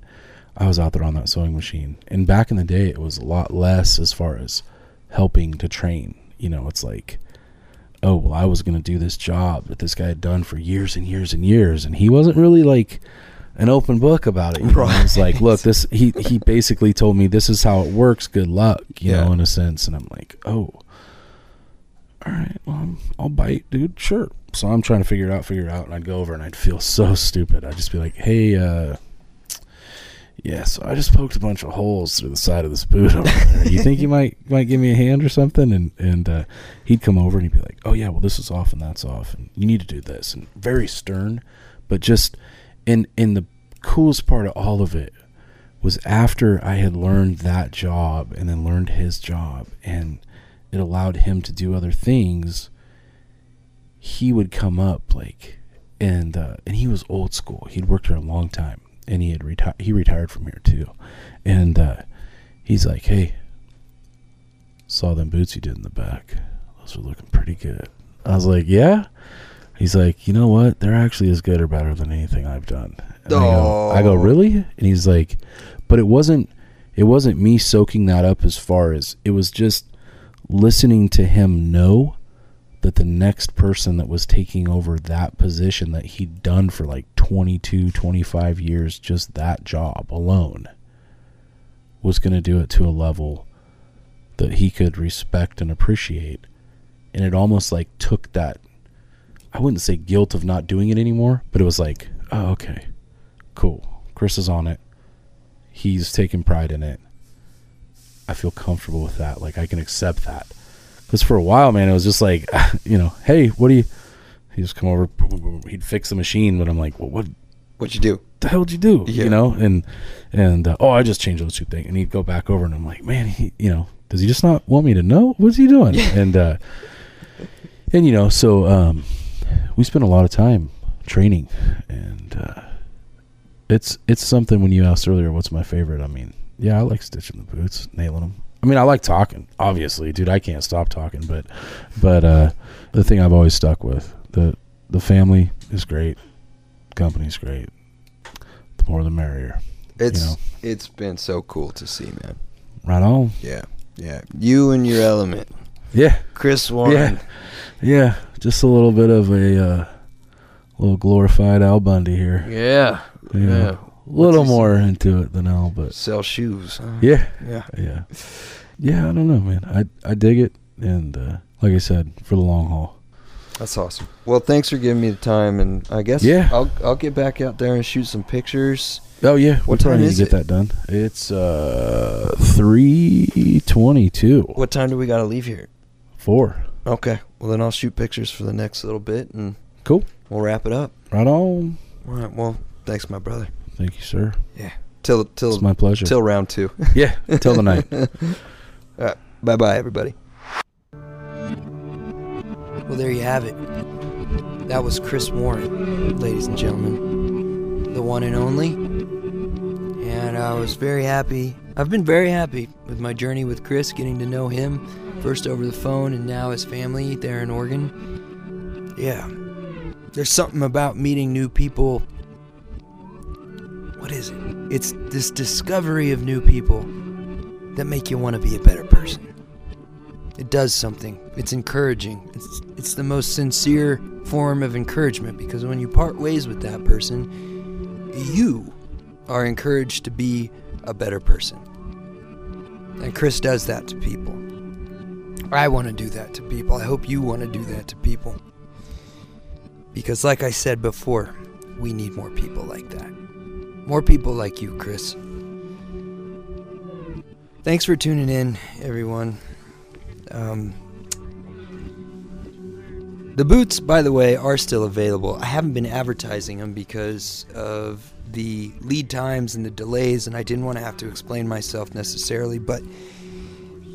I was out there on that sewing machine, and back in the day, it was a lot less as far as helping to train. You know, it's like oh well i was going to do this job that this guy had done for years and years and years and he wasn't really like an open book about it? He was like look this he he basically told me this is how it works good luck you Yeah. know in a sense and i'm like oh all right well I'm, i'll bite dude sure so i'm trying to figure it out figure it out and i'd go over and i'd feel so stupid i'd just be like hey uh yeah, so I just poked a bunch of holes through the side of this boot. You think you [LAUGHS] might might give me a hand or something? And and uh, he'd come over and he'd be like, "Oh yeah, well this is off and that's off, and you need to do this." And very stern, but just in in the coolest part of all of it was after I had learned that job and then learned his job, and it allowed him to do other things. He would come up like, and uh, and he was old school. He'd worked here a long time, and he had retired. He retired from here too, and uh, he's like, "Hey, saw them boots you did in the back. Those are looking pretty good." I was like, "Yeah." He's like, "You know what? They're actually as good or better than anything I've done." And I, go, I go, Oh. "Really?" And he's like, "But it wasn't. It wasn't me soaking that up as far as it was just listening to him know." That the next person that was taking over that position that he'd done for like 22 25 years just that job alone was going to do it to a level that he could respect and appreciate and it almost like took that. I wouldn't say guilt of not doing it anymore, but it was like, oh, okay, cool. Chris is on it. He's taking pride in it. I feel comfortable with that. Like I can accept that. Because for a while, man, it was just like, [LAUGHS] you know, hey, what do you? He just come over, he'd fix the machine, but I'm like, well, what What'd you do? the hell did you do? Yeah. You know, and and uh, oh, I just changed those two things, and he'd go back over, and I'm like, man, he, you know, does he just not want me to know? What's he doing? [LAUGHS] and uh, and you know, so um, we spent a lot of time training, and uh, it's it's something. When you asked earlier, what's my favorite? I mean, yeah, I like stitching the boots, nailing them. I mean, I like talking. Obviously, dude, I can't stop talking. But but uh, the thing I've always stuck with the the family is great, company's great. The more the merrier. It's You know. it's been so cool to see, man. Right on. Yeah, yeah. You and your element, Yeah, Chris Warren. Yeah. yeah. Just a little bit of a uh, little glorified Al Bundy here. Yeah, Yeah. yeah. Little more into it than Al, but Sell shoes. Huh? yeah, yeah. yeah, yeah. I don't know, man. I I dig it, and uh, like I said, for the long haul. That's awesome. Well, thanks for giving me the time, and I guess Yeah. I'll I'll get back out there and shoot some pictures. Oh yeah, What we probably time need is to get it? that done. It's uh three twenty-two. What time do we got to leave here? Four. Okay. Well, then I'll shoot pictures for the next little bit, and Cool. we'll wrap it up. Right on. All right. Well, thanks, my brother. Thank you, sir. Yeah. Till till It's my pleasure. till round two. [LAUGHS] yeah. Till the night. [LAUGHS] Bye bye, everybody. Well, there you have it. That was Chris Warren, ladies and gentlemen. The one and only. And I was very happy. I've been very happy with my journey with Chris, getting to know him first over the phone and now his family there in Oregon. Yeah. There's something about meeting new people. What is it? It's this discovery of new people that make you want to be a better person. It does something. It's encouraging. It's it's the most sincere form of encouragement because when you part ways with that person, you are encouraged to be a better person. And Chris does that to people. I want to do that to people. I hope you want to do that to people. Because like I said before, we need more people like that. More people like you, Chris. Thanks for tuning in, everyone. Um, the boots, by the way, are still available. I haven't been advertising them because of the lead times and the delays, and I didn't want to have to explain myself necessarily, but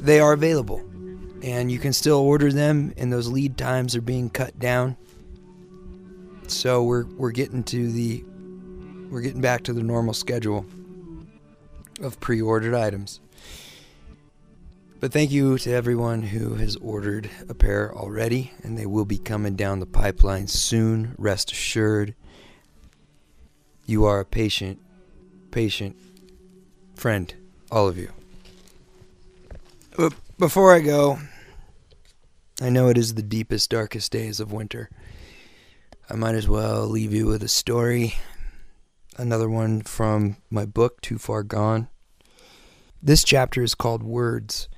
they are available. And you can still order them, and those lead times are being cut down. So we're we're getting to the we're getting back to the normal schedule of pre-ordered items. But thank you to everyone who has ordered a pair already, and they will be coming down the pipeline soon. Rest assured. You are a patient, patient friend, all of you. But before I go, I know it is the deepest, darkest days of winter. I might as well leave you with a story. Another one from my book, Too Far Gone. This chapter is called Words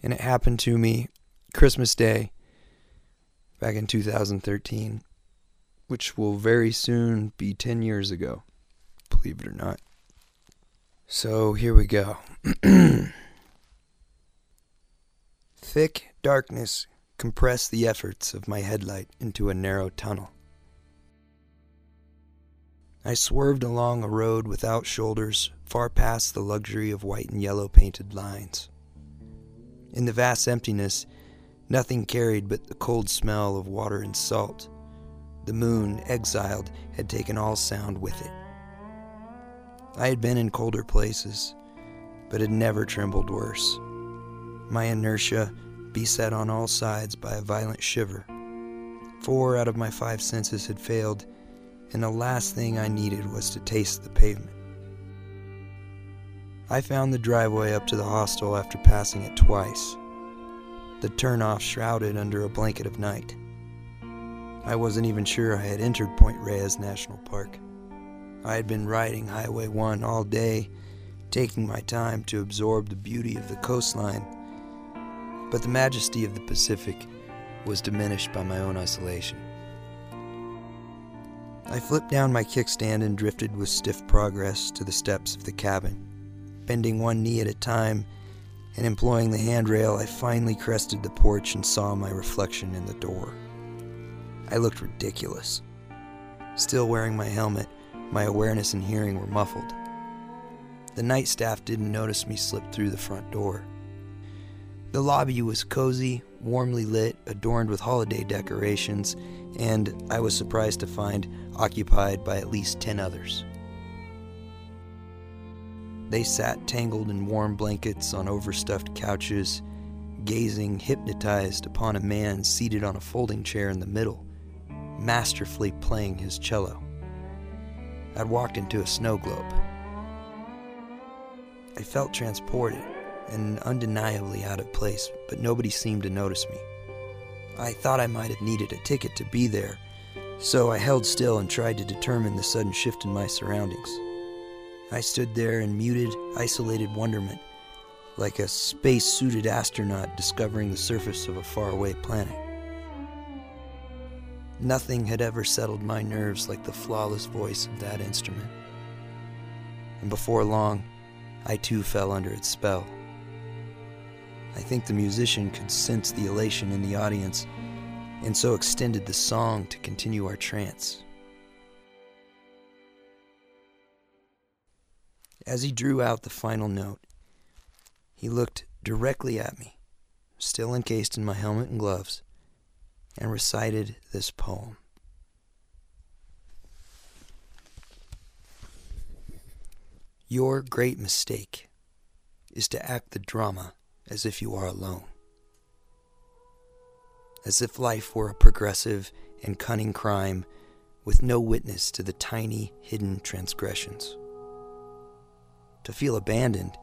and it happened to me Christmas Day back in 2013, which will very soon be 10 years ago, believe it or not. So here we go. [CLEARS THROAT] Thick darkness compressed the efforts of my headlight into a narrow tunnel. I swerved along a road without shoulders, far past the luxury of white and yellow painted lines. In the vast emptiness, nothing carried but the cold smell of water and salt. The moon, exiled, had taken all sound with it. I had been in colder places, but had never trembled worse. My inertia beset on all sides by a violent shiver. Four out of my five senses had failed, and the last thing I needed was to taste the pavement. I found the driveway up to the hostel after passing it twice, the turnoff shrouded under a blanket of night. I wasn't even sure I had entered Point Reyes National Park. I had been riding Highway 1 all day, taking my time to absorb the beauty of the coastline, but the majesty of the Pacific was diminished by my own isolation. I flipped down my kickstand and drifted with stiff progress to the steps of the cabin. Bending one knee at a time and employing the handrail, I finally crested the porch and saw my reflection in the door. I looked ridiculous. Still wearing my helmet, my awareness and hearing were muffled. The night staff didn't notice me slip through the front door. The lobby was cozy, warmly lit, adorned with holiday decorations, and I was surprised to find occupied by at least 10 others. They sat tangled in warm blankets on overstuffed couches, gazing hypnotized upon a man seated on a folding chair in the middle, masterfully playing his cello. I'd walked into a snow globe. I felt transported and undeniably out of place, but nobody seemed to notice me. I thought I might have needed a ticket to be there, so I held still and tried to determine the sudden shift in my surroundings. I stood there in muted, isolated wonderment, like a space suited astronaut discovering the surface of a faraway planet. Nothing had ever settled my nerves like the flawless voice of that instrument. And before long, I too fell under its spell. I think the musician could sense the elation in the audience and so extended the song to continue our trance. As he drew out the final note, he looked directly at me, still encased in my helmet and gloves, and recited this poem. Your great mistake is to act the drama as if you are alone. As if life were a progressive and cunning crime with no witness to the tiny, hidden transgressions. To feel abandoned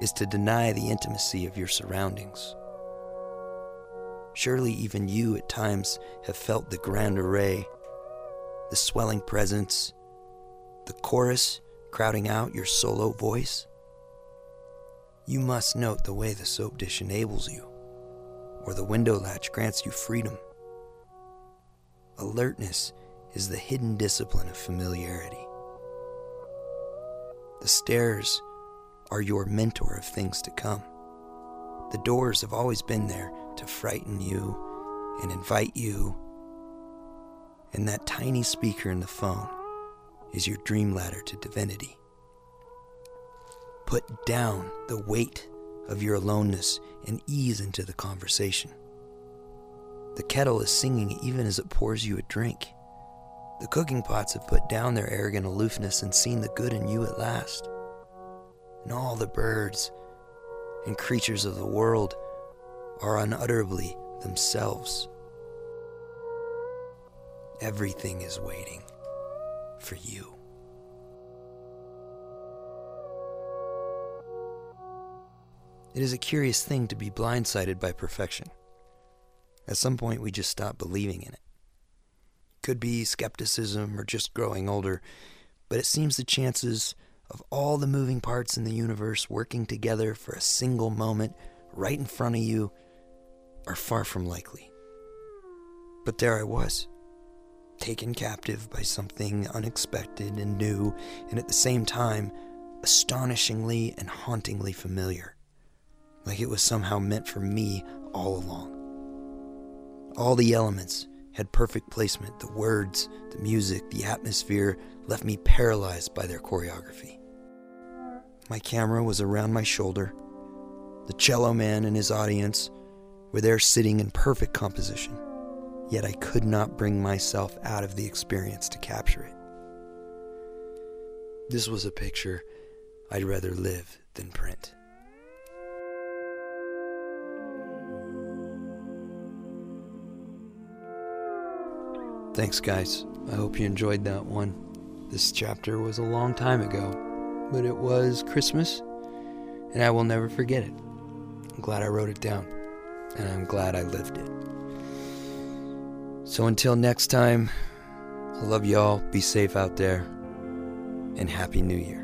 is to deny the intimacy of your surroundings. Surely even you at times have felt the grand array, the swelling presence, the chorus crowding out your solo voice. You must note the way the soap dish enables you, or the window latch grants you freedom. Alertness is the hidden discipline of familiarity. The stairs are your mentor of things to come. The doors have always been there to frighten you and invite you. And that tiny speaker in the phone is your dream ladder to divinity. Put down the weight of your aloneness and ease into the conversation. The kettle is singing even as it pours you a drink. The cooking pots have put down their arrogant aloofness and seen the good in you at last. And all the birds and creatures of the world are unutterably themselves. Everything is waiting for you. It is a curious thing to be blindsided by perfection. At some point, we just stop believing in it. Could be skepticism or just growing older, but it seems the chances of all the moving parts in the universe working together for a single moment right in front of you are far from likely. But there I was, taken captive by something unexpected and new, and at the same time, astonishingly and hauntingly familiar like it was somehow meant for me all along. All the elements had perfect placement the words, the music, the atmosphere left me paralyzed by their choreography. My camera was around my shoulder. The cello man and his audience were there sitting in perfect composition, yet I could not bring myself out of the experience to capture it. This was a picture I'd rather live than print. Thanks, guys. I hope you enjoyed that one. This chapter was a long time ago, but it was Christmas, and I will never forget it. I'm glad I wrote it down, and I'm glad I lived it. So until next time, I love y'all. Be safe out there, and Happy New Year.